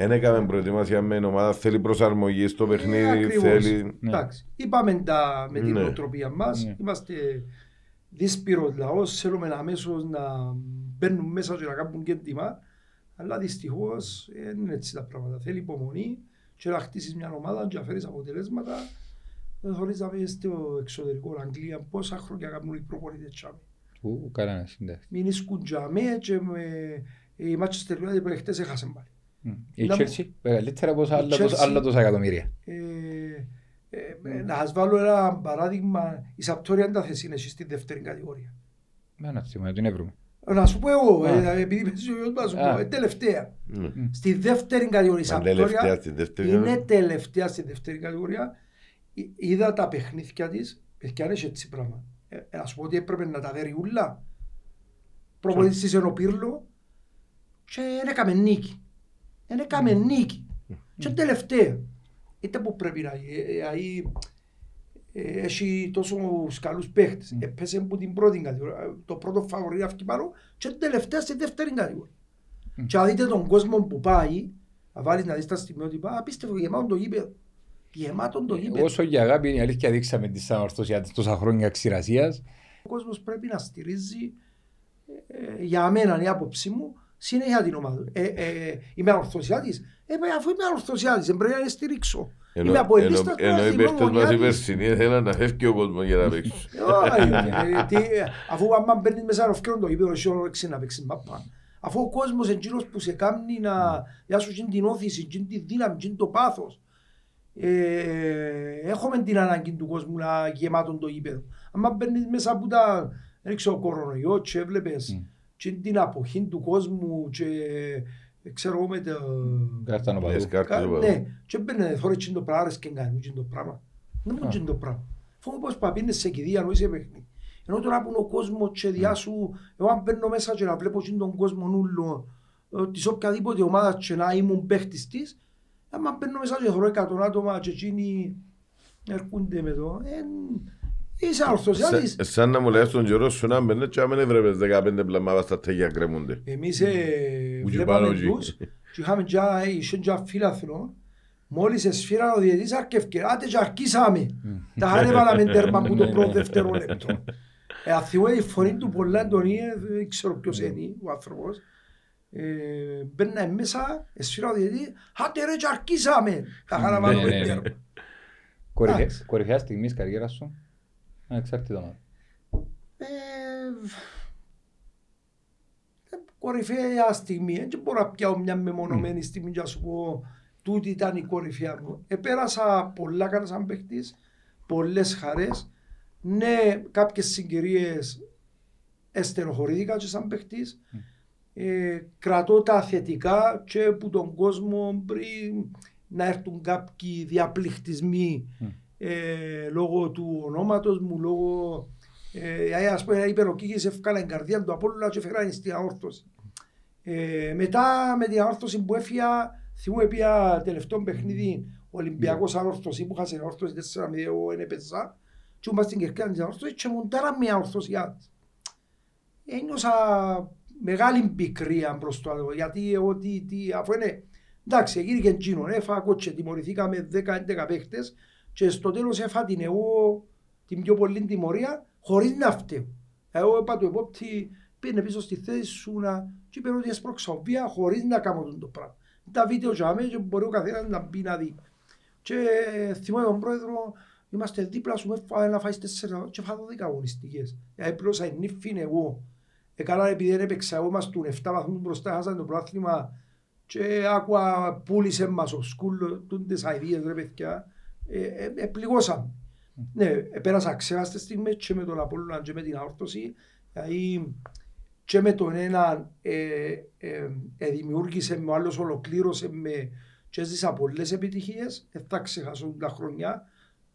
Εν έκαμε προετοιμασία με ομάδα, θέλει προσαρμογή στο Ε, παιχνίδι, ακριβώς. θέλει... Ναι. Εντάξει, είπαμε τα με την Ναι. νοοτροπία μας. Ναι. Είμαστε δύσπυρος λαός, θέλουμε αμέσως να μπαίνουν μέσα και να κάνουν και τιμά, αλλά δυστυχώς δεν είναι έτσι τα πράγματα. Θέλει υπομονή και να χτίσεις μια ομάδα και να φέρεις αποτελέσματα χωρίς να βγεις στο εξωτερικό Αγγλία πόσα χρόνια κάνουν οι προπονητές τσάμε. Ου, καλά να συντάξει. Μην ισκούν τσάμε και με... η Manchester United που χτες έχασαν πάλι. Η Να- Chelsea; Μεγαλύτερα από όσα άλλα Η τόσα- Chelsea- άλλα τόσα εκατομμύρια. Ε, ε, να σας βάλω ένα παράδειγμα, η Σαπτόρια είναι τα θέση είναι στη δεύτερη κατηγορία. Με ένα θέμα, την έβρουμε. Να σου πω εγώ, Α. ε, επειδή παίζει ο γιος μου, να σου Α. πω, ε, τελευταία. Ναι. Στη δεύτερη κατηγορία η Μα τελευταία Σαπτόρια στη δεύτερη είναι κατηγορία. τελευταία στη δεύτερη κατηγορία. Εί- Είδα τα παιχνίδια της, παιδιά αν έχει έτσι πράγμα. Ε, ε, να σου πω ότι έπρεπε να τα δέρει ούλα. Προπονητής της είναι ο Πύρλο και δεν έκαμε νίκη. Δεν έκαμε νίκη. Και τελευταία. Είτε που πρέπει να γίνει. Ε, ε, ahí, ε, Έχει τόσο καλούς παίχτες. Έπαιζε από την πρώτη κατηγορία. Ε, Το πρώτο φαβορή να φύγει πάνω και τελευταία στη δεύτερη κατηγορία. Και αν δείτε τον κόσμο που πάει, να βάλεις να δεις τα στιγμιότυπα, απίστευτο γεμάτο το γήπεδο. Γεμάτο το γήπεδο. Όσο για αγάπη είναι η αλήθεια δείξαμε τη Σανορθώσια της τόσα χρόνια ξηρασίας. Ο κόσμος πρέπει να στηρίζει, ε, για μένα η άποψή μου, συνέχεια την ομάδα. Ε, ε, είμαι ανορθωσιάτης. Ε, μα αφού είμαι ανορθωσιάτης, δεν πρέπει να τη στηρίξω. Ενώ- Είμαι από ενώ- ελίστας Ενώ τώρα, οι είμαι παίχτες μας οι ομονιάτης. περσινοί θέλαν να φεύγει ο κόσμος για να παίξουν. Όχι, ε, τι, ε, Αφού άμα μπαίνεις μέσα να φκέρουν το γήπεδο, εσύ όρεξη να παίξεις μάπα. Αφού ο κόσμος εκείνος που σε κάνει να για σου γίνει την όθηση, γίνει τη δύναμη, γίνει το πάθος. Ε, έχουμε την ανάγκη του κόσμου να γεμάτον το γήπεδο. Αν μπαίνεις μέσα από τα δεν ξέρω, κορονοϊό και έβλεπες και την αποχή του κόσμου και ε, ξέρω εγώ με το... Κάρτα να Ναι, παδού. σκάρτες Κα- του παδού. Ναι, και μπαίνε θόρε και το πράγμα και κάνει και το πράγμα. Δεν μου Α. και το πράγμα. Φοβούμαι πως παπίνες σε κηδεία ενώ είσαι παιχνίδι. Ενώ τώρα που είναι ο κόσμος και διά σου, εγώ αν μπαίνω μέσα και να βλέπω και τον κόσμο νουλό ε, της οποιαδήποτε ομάδα και να ήμουν παίχτης της, άμα μπαίνω μέσα και θωρώ εκατόν άτομα και εκείνοι έρχονται με το, ε, είσαι ορθωσιάτης. Σαν- Σαν να μου λέει στον καιρό σου να μπαινε και άμα έβλεπες 15 πλαμμάδα στα τέγια κρέμονται. Εμείς ε, Που και βλέπαμε πάνω εκεί. τους και είχαμε τζα, είχε τζα φίλαθλο μόλις εσφύραν ο διαιτής αρκευκε, άτε και αρκίσαμε. Τα χάνεβαλαμε τέρμα που το πρώτο δεύτερο λεπτό. Ε, αν θυμώ η φωνή του πολλά εντονή, ε, δεν ξέρω ποιος είναι ο άνθρωπος. Ε, Μπαίνα μέσα, εσφύραν ο διαιτής, άτε ρε και αρκίσαμε. Τα Ναι, χάνεβαλαμε ναι, ναι. τέρμα. Κορυφαία- Εντάξει. Κορυφαία στιγμή της καριέρας σου. Ανεξάρτητα μα. Ε, ε, κορυφαία στιγμή. Δεν μπορώ να πιάω μια μεμονωμένη στιγμή και να σου πω τούτη ήταν η κορυφαία μου. Επέρασα πολλά καλά σαν παίχτης, πολλές χαρές. Ναι, κάποιες συγκυρίες εστεροχωρήθηκα και σαν παίχτης. Ε, κρατώ τα θετικά και που τον κόσμο πριν να έρθουν κάποιοι διαπληκτισμοί ε, λόγω του ονόματος μου, λόγω ε, ας πούμε είπε ο Κίκης έφκαλα την καρδιά του Απόλλωνα και έφεραν στην αόρθωση. Ε, μετά με την αόρθωση που έφυγα, θυμούμαι πια τελευταίο παιχνίδι Ολυμπιακός αόρθωσης που χάσε αόρθωση 4 με εγώ δεν έπαιζα και ήμουν στην κερκίδα της αόρθωσης και μου τάρα μια αόρθωσιά της. Ένιωσα μεγάλη πικρία μπρος το άλλο, γιατί εγώ τι, τι, αφού είναι, εντάξει, έγινε και εκείνο, έφαγα κότσε, τιμωρηθήκαμε 10-11 παίχτες και στο τέλος έφα την εγώ την πιο πολύ τιμωρία χωρίς να φταίω. Εγώ είπα του επόπτη, πήγαινε πίσω στη θέση σου να και είπε ότι έσπρωξα βία χωρίς να κάνω τον το πράγμα. Τα βίντεο για μένα και μπορεί ο καθένας να μπει να δει. Και θυμάμαι τον πρόεδρο, είμαστε δίπλα σου, με φάει να φάεις τέσσερα και φάω δέκα αγωνιστικές. Έπλωσα η νύφη είναι εγώ. Έκανα επειδή δεν έπαιξα εγώ μας του 7 βαθμούς μπροστά, χάσαν το πρόθλημα και άκουα πούλησε μας ο σκούλ, τούντες αηδίες ρε παιδιά. Ε, ε, ε, πληγώσαμε. Ναι, ε, πέρασα ξέχαστες στιγμές και με τον Απόλλωνα και με την αόρτωση. Δηλαδή και με τον έναν ε, ε, ε, δημιούργησε με, ο άλλος ολοκλήρωσε με και έζησα πολλές επιτυχίες. Δεν θα ξεχάσω τα χρόνια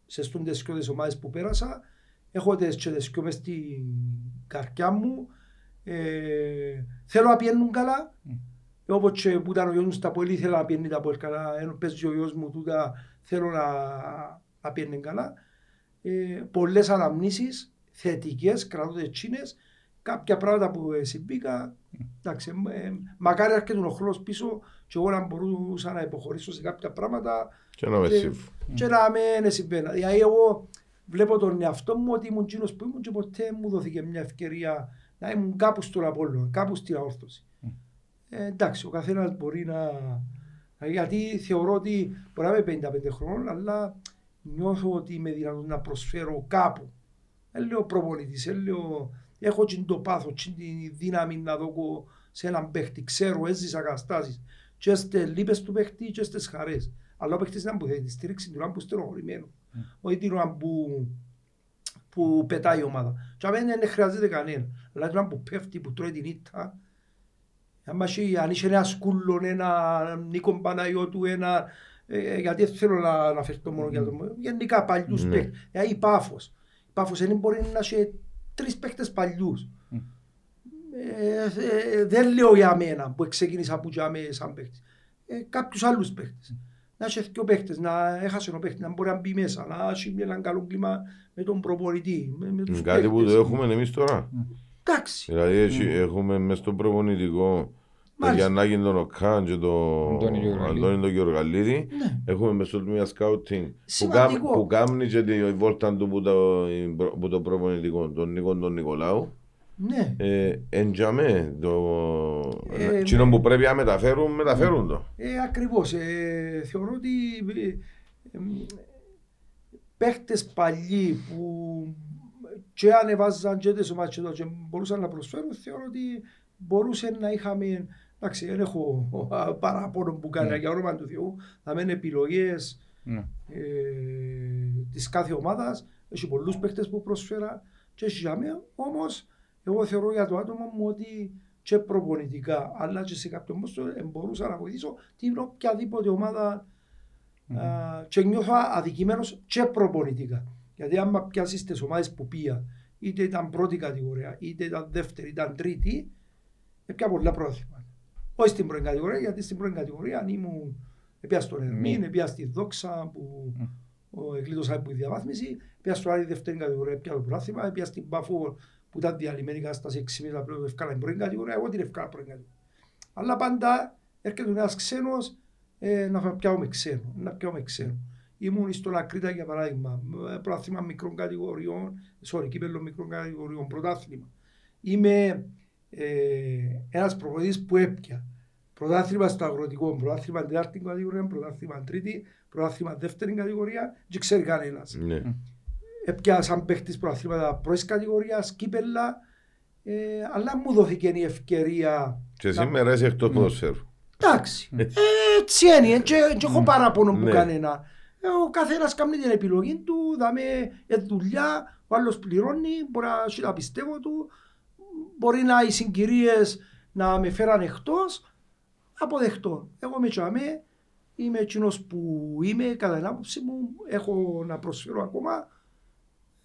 σε στούντες και τις ομάδες που πέρασα. Έχω τις και τις και μες στην καρδιά μου. Ε, θέλω να πιένουν καλά. Όπως και που ήταν ο γιος μου στα πολύ θέλω να πιένει τα πολύ καλά. Ενώ παίζει ο γιος μου τούτα θέλω να, να πιένει καλά. Ε, πολλές αναμνήσεις θετικές, κρατώ τσίνες. Κάποια πράγματα που ε, συμβήκα, εντάξει, ε, μακάρι να έρχεται ο χρόνος πίσω και εγώ να μπορούσα να υποχωρήσω σε κάποια πράγματα Και να με και- σύμφω. και να μην συμβαίνει. Δηλαδή εγώ βλέπω τον εαυτό μου ότι ήμουν εκείνος που ήμουν και ποτέ μου δόθηκε μια ευκαιρία να ήμουν κάπου στον Απόλλωνα, κάπου στην αόρθωση. Ε, εντάξει, ο καθένας μπορεί να... Γιατί θεωρώ ότι μπορεί να είμαι 55 χρόνων, αλλά νιώθω ότι είμαι δυνατόν να προσφέρω κάπου. Δεν λέω προπονητής, δεν λέω... Έχω και το πάθος, και τη δύναμη να δω σε έναν παίχτη. Ξέρω, έζησα καταστάσεις. Και στις λύπες του παίχτη και στις χαρές. Αλλά ο παίχτης να μου θέλει τη στήριξη του να που στενοχωρημένο. Όχι την ώρα που, που πετάει η ομάδα. Και αμένα δεν χρειάζεται κανένα. Αλλά την ώρα που πέφτει, που τρώει την ήττα, αν είχε ένα σκούλο, ένα Νίκο Παναγιώτου, ένα... Ε, γιατί δεν θέλω να αναφερθώ μόνο για το... Γενικά παλιούς Ναι. παίχτες. Δηλαδή η Πάφος. Η Πάφος δεν μπορεί να έχει τρεις παίχτες παλιούς. Ε, ε, δεν λέω για μένα που ξεκίνησα που για μένα σαν παίχτης. Ε, κάποιους άλλους παίχτες. Να έχει δύο παίχτες, να έχασε ο παίχτης, να μπορεί να μπει μέσα, να έχει ένα καλό κλίμα με τον προπονητή, με, με τους Κάτι που το παίχτες. έχουμε εμείς τώρα. Εντάξει. Δηλαδή έχει- έχουμε μέσα στο προπονητικό τον Μάλιστα. Γιαννάκη τον Οκάν και τον Αντώνη Γεωργαλίδη. Αντώνη τον Γεωργαλίδη. Ναι. Έχουμε μέσα στο τμήμα σκάουτινγκ που, Σημαντικό. κάμ- που κάμνει και τη βόλτα του που το, που το προπονητικό, τον Νίκο τον Νικολάου. Ναι. Ε, εν τζαμέ, το... Ε, εκείνο ναι. που πρέπει να μεταφέρουν, μεταφέρουν το. Ε, ακριβώς. Ε, θεωρώ ότι ε, ε, παίχτες παλιοί που και ανεβάζαν και τις ομάδες και το και μπορούσαν να προσφέρουν, θεωρώ ότι μπορούσε να είχαμε, εντάξει, δεν έχω α, <laughs> παράπονο που κάνει Ναι. για όνομα του Θεού, θα μένουν επιλογές Ναι. ε, της κάθε ομάδας, έχει πολλούς παίχτες που προσφέρα και έχει για μένα, όμως εγώ θεωρώ για το άτομο μου ότι και προπονητικά αλλά και σε κάποιον πόστο ε, μπορούσα να βοηθήσω την οποιαδήποτε ομάδα α, και νιώθω αδικημένος και προπονητικά. Γιατί άμα πιάσεις τις ομάδες που πήγα, είτε ήταν πρώτη κατηγορία, είτε ήταν δεύτερη, ήταν τρίτη, έπια πολλά πρόθυμα. Όχι στην πρώτη κατηγορία, γιατί στην πρώτη κατηγορία αν ήμουν Επία στον Ερμήν, Μη. επία στη Δόξα που ο εκλείδωσα από τη διαβάθμιση, επία στο άλλη δεύτερη κατηγορία, επία το πράθυμα, επία στην Πάφο που ήταν διαλυμένη κατάσταση 6 μήνες απλώς ευκάλα την πρώτη κατηγορία, εγώ την ευκάλα πρώτη κατηγορία. Αλλά πάντα έρχεται ένας ξένος ε, να πιάω με ξένο, να πιάω με ξένο. Ήμουν στον Ακρίτα για παράδειγμα, ε, πρωτάθλημα μικρών κατηγοριών, sorry, κύπελλο μικρών κατηγοριών, πρωτάθλημα. Είμαι ε, ένας προπονητής που έπια. Πρωτάθλημα στο αγροτικό, πρωτάθλημα τετάρτη κατηγορία, πρωτάθλημα τρίτη, πρωτάθλημα δεύτερη κατηγορία, δεν ξέρει κανένας. Ναι. Έπια σαν παίχτης πρωταθλήματα πρώτης κατηγορίας, κύπελα, ε, αλλά μου δόθηκε η ευκαιρία Και να- σήμερα είσαι εκτός ποδοσφαίρου. Εντάξει. Ε, Έτσι είναι. Και έχω παράπονο που Ναι. κανένα. Ε, Ο καθένας κάνει την επιλογή του, δάμε ε, δουλειά, ο άλλος πληρώνει, μπορεί να έχει τα πιστεύω του, μπορεί να οι συγκυρίες να με φέραν εκτός, αποδεχτώ. Εγώ με τσαμέ, είμαι εκείνος που είμαι, κατά την άποψη μου, έχω να προσφέρω ακόμα.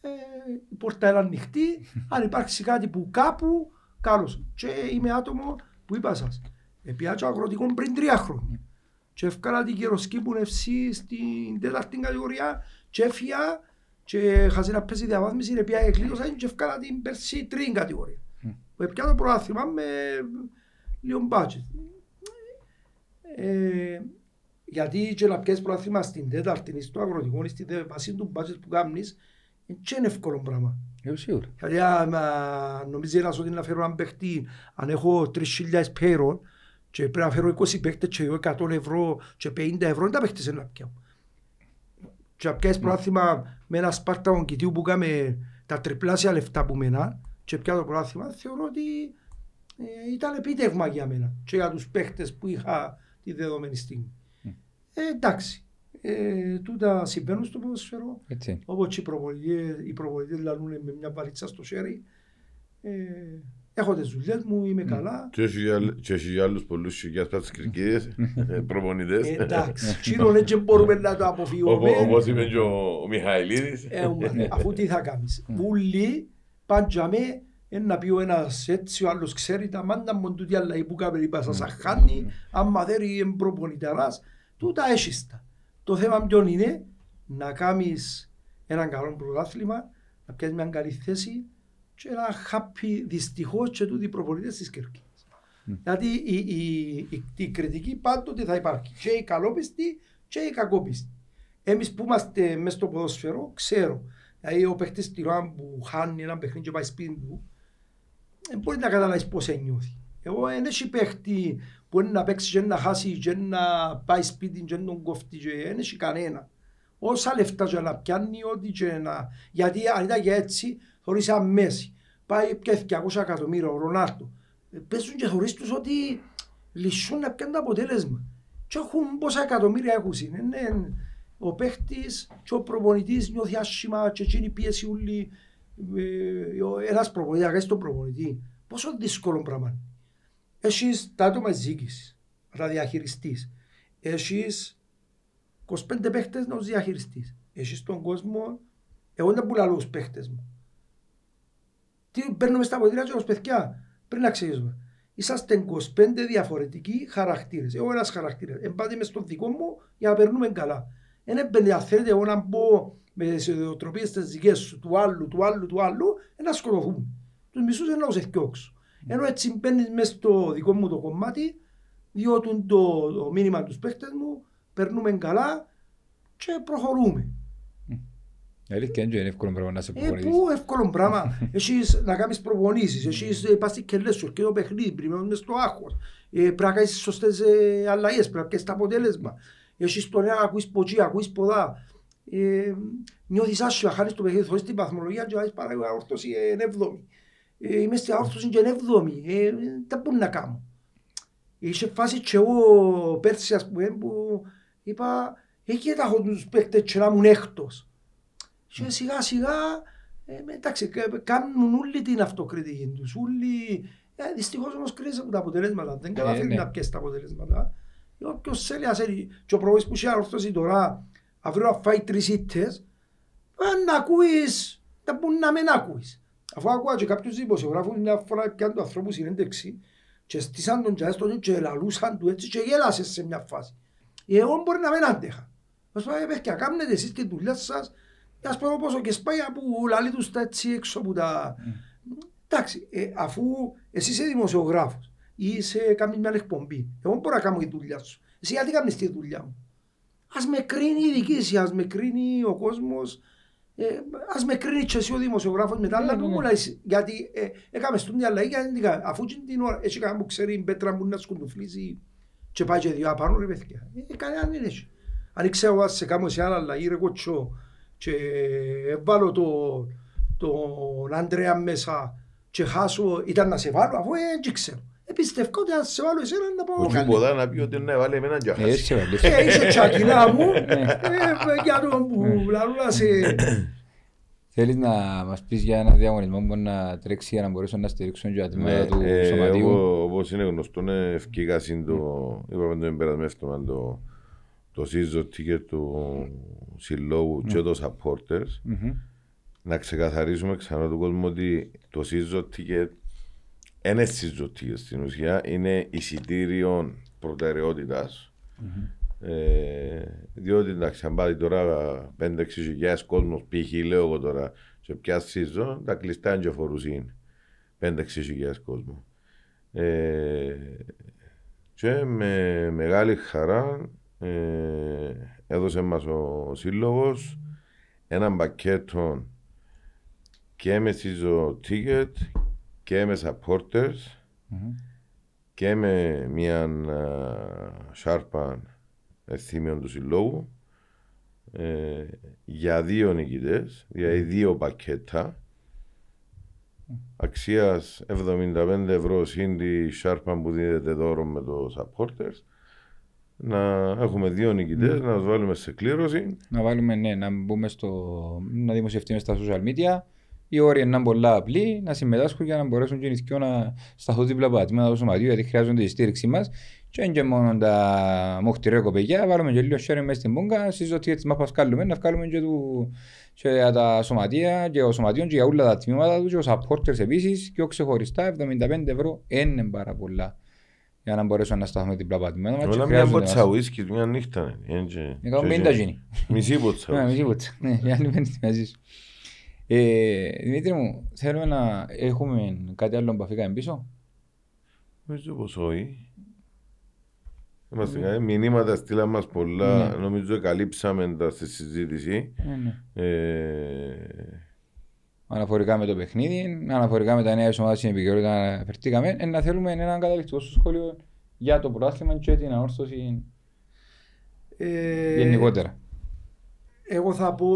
Ε, η πόρτα είναι ανοιχτή, <laughs> αν υπάρξει κάτι που κάπου, καλώς. Και είμαι άτομο που είπα σας, επιάτσα αγροτικό πριν τρία χρόνια. Και έφκανα την Καιροσκήπου FC στην τέταρτη κατηγορία και έφυγα και χαζεί να παίζει διαβάθμιση, επιά εκλείδωσα και έφκανα την πέρσι τρίτη κατηγορία. Που έπια το προάθλημα με λίγο budget. Ε, γιατί και να πιέσεις προάθλημα στην τέταρτη ή στο αγροτικό ή στη δε- βάση του budget που κάνεις, δεν είναι εύκολο πράγμα. Εγώ σίγουρα. Δηλαδή, άμα νομίζεις ένας ότι να φέρω έναν παίχτη, αν έχω 3.000 πέρον και πρέπει να φέρω 20 παίχτες και εγώ 100 ευρώ και 50 ευρώ, δεν τα παίχτες να πιάω. Και να πιάσεις πρόθυμα με ένα Σπάρταγον κοιτίου που κάμε τα τριπλάσια λεφτά που μένα και πια το πρόθυμα, θεωρώ ότι ε, ήταν επίτευγμα για μένα και για τους παίχτες που είχα τη δεδομένη στιγμή. Ε, εντάξει, ε, τούτα συμβαίνουν στο ποδοσφαιρό. Έτσι είναι. Όπως και οι προπονητές, οι προπονητές λαλούν με μια βαλίτσα στο χέρι. Ε, έχω τις δουλειές μου, είμαι καλά. Και έχει για- και έχει για άλλους πολλούς χιλιάς πατσκρικίες, ε, προπονητές. Ε, εντάξει, τσίρον έτσι μπορούμε να το αποφύγουμε. Οπό- Όπως είπε και ο ο Μιχαηλίδης. Ε, μα, αφού τι θα κάνεις; Ούλοι πάντζαμε να πει ο ένας έτσι, ο άλλος ξέρει τα μάντα μου τούτη αλλαγή που κάμε είπα σας αχάνει, άμα θέλει είναι προπονηταράς, τούτα έχεις τα. Το θέμα ποιον είναι; Να κάνεις έναν καλό πρωτάθλημα, να πιάσεις μια καλή θέση και να χάπει δυστυχώς και τούτοι οι προπονητές της Κέρκης. Γιατί η, η, η, η κριτική πάντοτε θα υπάρχει. Και η καλόπιστη και η κακόπιστη. Εμείς που είμαστε μέσα στο ποδοσφαιρό, ξέρω. Δηλαδή ο παίχτης την ώρα που χάνει ένα παιχνίδι και πάει σπίτι του, δεν μπορεί να καταλάβεις πώς νιώθει. Εγώ δεν έχει παίχτη που είναι να παίξει και να χάσει και να πάει σπίτι και να τον κοφτεί και δεν έχει κανένα. Όσα λεφτά και να πιάνει ό,τι και να... Γιατί αν ήταν και έτσι, θωρείς σαν Μέση. Πάει και 200 εκατομμύρια ο Ρονάρτο. Ε, Παίζουν και θωρείς τους ότι λυσούν να πιάνουν το αποτέλεσμα. Και έχουν πόσα εκατομμύρια έχουν. Είναι, ο παίχτης και ο προπονητής νιώθει άσχημα και εκείνη πίεση ούλη. Ε, ένας προπονητής, αγάπης τον προπονητή. Πόσο δύσκολο πράγμα. Έχεις τα άτομα ζήκης, να τα διαχειριστείς. Έχεις 25 παίχτες να τους διαχειριστείς. Έχεις τον κόσμο, εγώ δεν πουλάω τους παίχτες μου. Τι παίρνουμε στα ποτήρια και ως παιδιά, πριν να ξέρουμε. Είσαστε 25 διαφορετικοί χαρακτήρες. Εγώ ένας χαρακτήρας. Εμπάτε μες στο δικό μου για να περνούμε καλά. Δεν έμπαινε αν θέλετε εγώ να μπω με τις ιδιοτροπίες τις δικές σου, του άλλου, του άλλου, του άλλου, να σκοτωθούν. Τους μισούς δεν να τους εθιώξω. Ενώ έτσι μπαίνεις μέσα στο δικό μου το κομμάτι, διότι το, το μήνυμα τους παίχτες μου, περνούμε καλά και προχωρούμε. Η αλήθεια είναι εύκολο πράγμα να σε Ε, προπονήσεις. πού εύκολο πράγμα. <laughs> Έχεις να κάνεις προπονήσεις, έχεις ε, πας στις κελές σου, και το παιχνίδι, πρέπει να μες στο άγχος. Ε, Πρέπει να κάνεις σωστές ε, αλλαγές, πρέπει να πιέσεις το αποτέλεσμα. Έχεις το νέα, ακούεις από εκεί, ακούεις από εδώ. Ε, Νιώθεις άσχημα, χάνεις το παιχνίδι, θωρείς την παθμολογία και βάζεις παρά αόρθωση είναι έβδομη. Ε, Είμαι στην αόρθωση και είναι έβδομη. Ε, Δεν μπορεί να κάνω. Είχε φάση και εγώ πέρσι ας πούμε που είπα εκεί τα έχω τους παίκτες και να ήμουν έκτος. Και σιγά σιγά ε, με- εντάξει κα- κάνουν όλοι την αυτοκριτική τους. Όλοι, ε, δυστυχώς όμως κρίνεσαι από τα αποτελέσματα. Δεν καταφέρει ναι. να πιέσει τα αποτελέσματα. Ε, Όποιος θέλει ας θέλει. Και ο προβόης που είχε αρρώσταση τώρα αύριο να φάει τρεις ήττες αν να ακούεις, δεν μπορεί να μην ακούεις. Αφού ακούω και κάποιους δημοσιογράφους μια φορά πιάνουν του ανθρώπους συνέντευξη και στήσαν τον τζάζ τον και λαλούσαν του έτσι και γέλασες σε μια φάση. Ε, Εγώ μπορεί να μην άντεχα. Ας πούμε, παιδιά, κάνετε εσείς τη δουλειά σας, ας πούμε πόσο και σπάει που λαλεί τους τα έτσι έξω από τα... Εντάξει, ε, αφού εσύ είσαι δημοσιογράφος ή είσαι κάνεις μια εκπομπή, εγώ μπορώ να κάνω τη δουλειά σου. Εσύ γιατί κάνεις τη δουλειά μου; Ας με κρίνει η διοίκηση, ας με κρίνει ο κόσμος, ε, ας με κρίνει και εσύ ο δημοσιογράφος μετά, αλλά ναι, που ναι. μου λες, γιατί ε, έκαμε στον τη αλλαγή, γιατί δεν έκαμε. αφού εκείνη την ώρα έχει κανένα που ξέρει η πέτρα μου να σκουντουφλήσει και πάει και δύο απάνω ρε παιδιά. Ε, κανέναν δεν έχει. Αν ξέρω ας σε κάνω σε άλλα αλλαγή ρε κοτσό και βάλω το, τον Αντρέα μέσα και χάσω, ήταν να σε βάλω αφού ε, δεν ξέρω. Ε, πιστεύω ότι αν σε βάλω εσένα να πάω Ο καλύτερα. Τσιμποδά να πει ότι ναι, βάλε εμένα και Ε, χάσει. Έτσι βάλει. Ε, είσαι τσακινά μου, Ναι. ε, για τον που λαλούν να σε... Θέλεις να μας πεις για ένα διαγωνισμό που μπορεί να τρέξει για να μπορέσουν να στηρίξουν και τα Ναι, τμήματα του ε, σωματίου. εγώ, όπως είναι γνωστό, ναι, ευκήκα συν το, είπαμε το εμπερασμένο εύτομα, το, το season ticket του συλλόγου και το supporters. Μμμ. Να ξεκαθαρίσουμε ξανά του κόσμου ότι το season ticket είναι season ticket στην ουσία, είναι εισιτήριο προτεραιότητας. Ε, διότι εντάξει, αν πάει τώρα 5-6 χιλιάδες κόσμος, π.χ. λέω εγώ τώρα, σε ποια season, τα κλειστά είναι και φορούσιν 5-6 χιλιάδες κόσμος. Ε, και με μεγάλη χαρά ε, έδωσε μας ο σύλλογος έναν πακέτο και με season ticket και με supporters Μμμ. και με μια σάρπα ευθύμιων του συλλόγου ε, για δύο νικητές, δηλαδή δύο πακέτα αξίας 75 ευρώ συν τη σάρπα που δίνεται δώρο με το supporters να έχουμε δύο νικητές, να τους βάλουμε σε κλήρωση Να βάλουμε, ναι, να μπούμε στο, να δημοσιευτούμε στα social media. Οι όροι είναι πολλά απλοί, να συμμετάσχουν για να μπορέσουν και οι νηθικοί να σταθούν δίπλα από τα τμήματα του σωματείου, γιατί χρειάζονται τη στήριξη μας. Και είναι και μόνο τα μοχτηρέ κοπεγιά, βάλουμε και λίγο sharing μέσα στην πούγκα, στις ότι τις μάπας βγάλουμε, να βγάλουμε και, του, και για τα σωματεία και ο σωματείων και για όλα τα τμήματα τους και ο supporters επίσης και ο ξεχωριστά 75 ευρώ είναι πάρα πολλά για να μπορέσουν να σταθούν δίπλα από τα τμήματα μας και όλα μια χρειάζονται ποτσα μας. ουίσκι, μια νύχτα είναι, έτσι. Έκαμε Και- 50 γίνει. Μισή ποτσα Ναι, ουίσκι. μισή πούτσα. Ναι, για να μην μαζί σου. Ε, Δημήτρη μου, θέλουμε να έχουμε κάτι άλλο που αφήκαμε πίσω; Νομίζω πως όχι. Είμαστε καλοί. Μηνύματα στείλαν μας πολλά. Ναι. Νομίζω καλύψαμε τα στη συζήτηση. Ε, ναι. Ε, Αναφορικά με το παιχνίδι, αναφορικά με τα νέα ομάδα στην επικαιρότητα αναφερθήκαμε, ε, να θέλουμε ένα καταληκτικό σου σχόλιο για το πρωτάθλημα και την ανόρθωση Ε, γενικότερα. Εγώ θα πω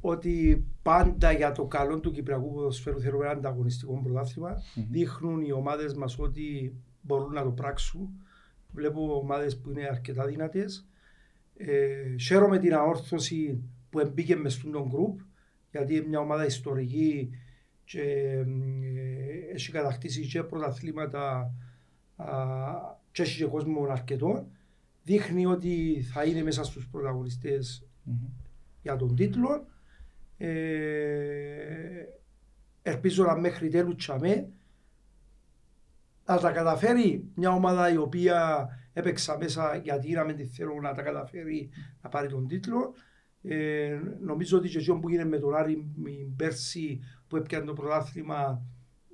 ότι πάντα για το καλό του Κυπριακού ποδοσφαίρου θέλουμε ένα ανταγωνιστικό πρωτάθλημα. Δείχνουν οι ομάδες μας ότι μπορούν να το πράξουν. Βλέπω ομάδες που είναι αρκετά δυνατές. Ε, χαίρομαι την αόρθωση που εμπήκε μες στον γκρουπ γιατί είναι μια ομάδα ιστορική και ε, έχει κατακτήσει και πρωταθλήματα α, και έχει και κόσμο αρκετό. Δείχνει ότι θα είναι μέσα στους πρωταγωνιστές για τον τίτλο. Ε, ελπίζω να μέχρι τέλους τσαμέ να τα καταφέρει μια ομάδα η οποία έπαιξα μέσα γιατί να μην τη θέλω να τα καταφέρει να πάρει τον τίτλο. Ε, νομίζω ότι και εκείνο που έγινε με τον Άρη μ, πέρσι που έπιανε το πρωτάθλημα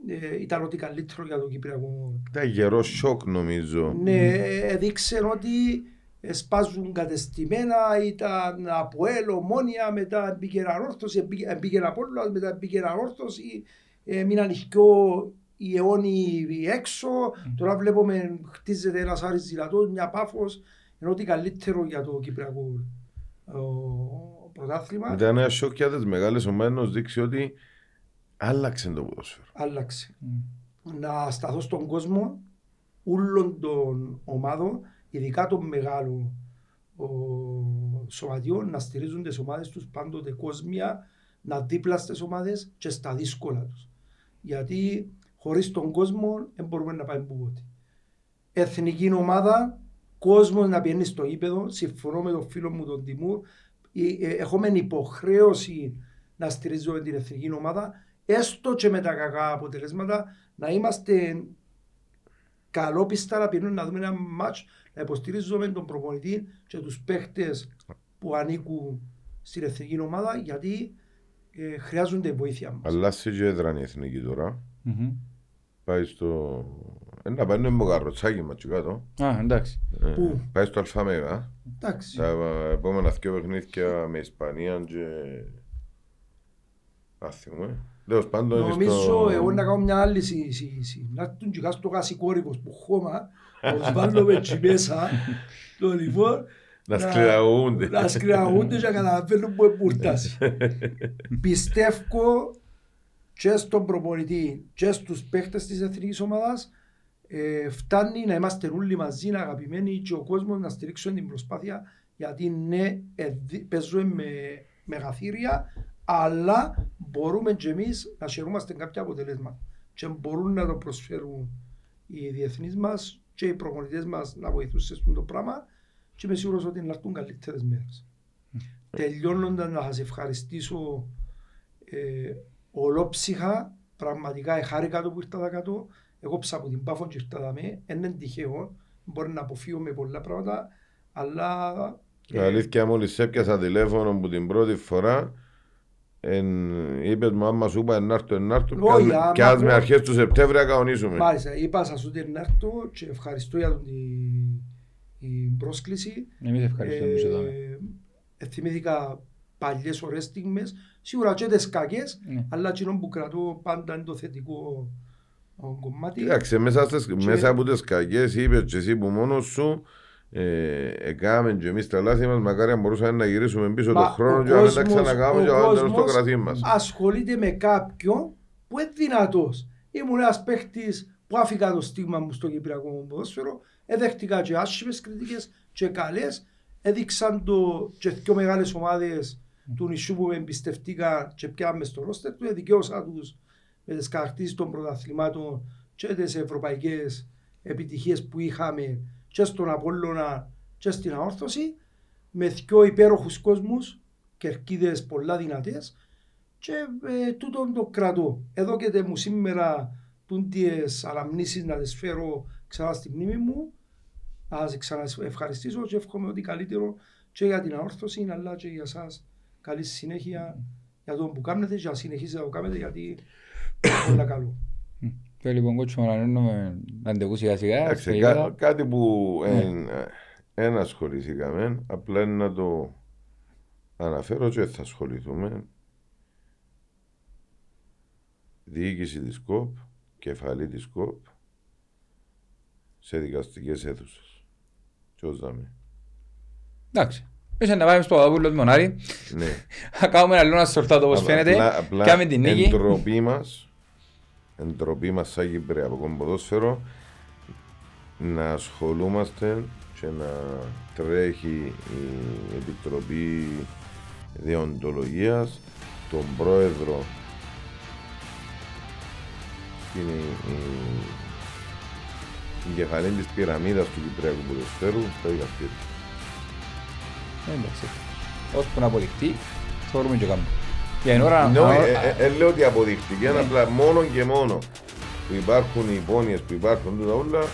ε, ήταν ότι καλύτερο για τον Κυπριακό. Ήταν γερό σοκ νομίζω. ναι, έδειξε ότι σπάζουν κατεστημένα, ήταν από έλο, μόνια, μετά μπήκε ανόρθωση, μπήκε- μπήκε Απόλλωνας, μετά μπήκε ανόρθωση, ε, μείναν οι πιο οι αιώνιοι έξω, τώρα βλέπουμε χτίζεται ένας Άρης δυνατός, μια πάφος, ενώ ότι καλύτερο για το Κυπριακό. ο, πρωτάθλημα, Ήταν ένα σοκ για τις μεγάλες ομάδες να δείξει ότι άλλαξε το ποδόσφαιρο. άλλαξε. να σταθώ στον κόσμο όλων των ομάδων, ειδικά των μεγάλων ο, σωματιών, να στηρίζουν τις ομάδες τους πάντοτε κόσμια, να δίπλα στις ομάδες και στα δύσκολα τους. Γιατί χωρίς τον κόσμο δεν μπορούμε να πάμε πουποτε. Εθνική ομάδα, κόσμος να πηγαίνει στο γήπεδο, συμφωνώ με τον φίλο μου τον Τιμούρ, ε, ε, έχουμε υποχρέωση να στηρίζουμε την εθνική ομάδα, έστω και με τα κακά αποτελέσματα, να είμαστε καλόπιστα να πηγαίνουμε να δούμε ένα μάτς, να υποστηρίζουμε τον προπονητή και τους παίχτες που ανήκουν στην εθνική ομάδα, γιατί ε, χρειάζονται βοήθεια μας. Αλλάσει και έδραν η εθνική τώρα. Μμμ. Πάει στο... Ε, να πάει με καροτσάκι μας και κάτω. Α, εντάξει. Ε, Πού; Πάει στο Αλφαμέγα. Εντάξει. Τα επόμενα δύο παιχνίδια με Ισπανία και... Άθιουμε. Τέλος πάντων είναι Νομίζω στο... εγώ να κάνω μια άλλη συζήτηση. Να έρθουν και κάτω στο γασικόρυβος που χώμα, να τους βάλουμε εκεί μέσα, το λοιπόν, Να σκληραγούνται. Να σκληραγούνται και να καταλαβαίνουν που εμπουρτάσει. <laughs> Πιστεύω και στον προπονητή και στους παίχτες της εθνικής ομάδας ε, φτάνει να είμαστε όλοι μαζί, αγαπημένοι και ο κόσμος να στηρίξουν την προσπάθεια γιατί ναι, ε, δι- παίζουμε με μεγαθύρια αλλά μπορούμε και εμείς να χαιρούμαστε κάποια αποτελέσματα και μπορούν να το προσφέρουν οι διεθνείς μας και οι προπονητές μας να βοηθούν σε αυτό το πράγμα και είμαι σίγουρος ότι να έρθουν καλύτερες μέρες. Τελειώνοντας να σας ευχαριστήσω ε, ολόψυχα, πραγματικά χάρηκα το που ήρθα κάτω, εγώ από την Πάφο και ήρθα δαμέ, είναι τυχαίο, μπορεί να αποφύγω με πολλά πράγματα, αλλά Η αλήθεια μόλις έπιασα τηλέφωνο που την πρώτη φορά εν, είπες μου άμα σου είπα να έρθω να έρθω Όχι, κι ας- άμα κι ας με πω- αρχές του Σεπτέμβρη να κανονίσουμε. μάλιστα είπα σας ότι να έρθω και ευχαριστώ για την, την πρόσκληση. Εμείς ευχαριστούμε που σε δάμε. Ε, θυμήθηκα παλιές ωραίες στιγμές, σίγουρα και τις κακές, Ναι. αλλά εκείνο που κρατώ πάντα είναι το θετικό ε, κομμάτι. Κοίταξε, μέσα, στις, μέσα από τις κακές είπες και εσύ που μόνος σου ε, έκαμε και εμείς τα λάθη μας, μακάρι αν μπορούσαμε να γυρίσουμε πίσω Μα τον χρόνο ο και να μην τα κόσμος- ξανακάμε ο και να πάμε στο κόσμος κρατή μας. ασχολείται με κάποιον που είναι δυνατός. Ήμουν ένας παίχτης που άφηκα το στίγμα μου στο Κυπριακό μου ποδόσφαιρο, έδεχτηκα και άσχημες κριτικές και καλές, έδειξαν το και δύο μεγάλες ομάδες του νησιού που με εμπιστευτήκαν και πιάμε στο ρόστερ του, δικαίωσα τους με τις κατακτήσεις των πρωταθλημάτων και τις ευρωπαϊκές επιτυχίες που είχαμε και στον Απόλλωνα και στην Αόρθωση με δυο υπέροχους κόσμους κερκίδες πολλά δυνατές και ε, τούτον το κρατώ. Εδώ και μου σήμερα τούντιες αναμνήσεις να τις φέρω ξανά στη μνήμη μου να σας ξαναευχαριστήσω και εύχομαι ότι καλύτερο και για την αόρθωση αλλά και για σας καλή συνέχεια για το που κάνετε και να συνεχίσετε να το κάνετε γιατί είναι πολύ καλό. Και λοιπόν κότσο να ανένουμε ραντεβού σιγά σιγά. Εντάξει, στα κά- γήπεδα. κάτι που Ναι. δεν ασχοληθήκαμε, απλά είναι να το αναφέρω και θα ασχοληθούμε. Διοίκηση της ΚΟΠ, κεφαλή της ΚΟΠ, σε δικαστικές αίθουσες. Τι ως δάμε. Εντάξει. Είσαι να πάμε στο Παπαδόπουλος Μονάρη. Ναι. <laughs> Θα κάνουμε ένα λίγο σορτάτο όπως Απλά- φαίνεται. απλά- απλά Κάμε την νίκη. Εντροπή μας, εντροπή μας σαν Κυπριακό ποδόσφαιρο, να ασχολούμαστε και να τρέχει η Επιτροπή Δεοντολογίας, τον Πρόεδρο την, η, την κεφαλή της πυραμίδας του Κυπριακού ποδοσφαίρου στα δικαστήρια. Εντάξει. Ώσπου να αποδειχτεί, θεωρούμε και κάνουμε. Για την ώρα... Ναι, α- ε, α- ε, ε, λέω ότι αποδεικτικά, Ναι. απλά μόνο και μόνο που υπάρχουν οι υπόνοιες που υπάρχουν τούτα όλα,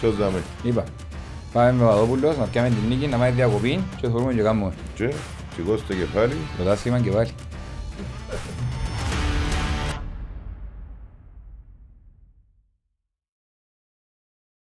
ποιος δάμε. Είπα. Πάμε με Παπαδόπουλος, να πιάμε την νίκη, να πάει διακοπή και θεωρούμε και κάνουμε. Και σηκώστε κεφάλι. Το τάσχημα και πάλι.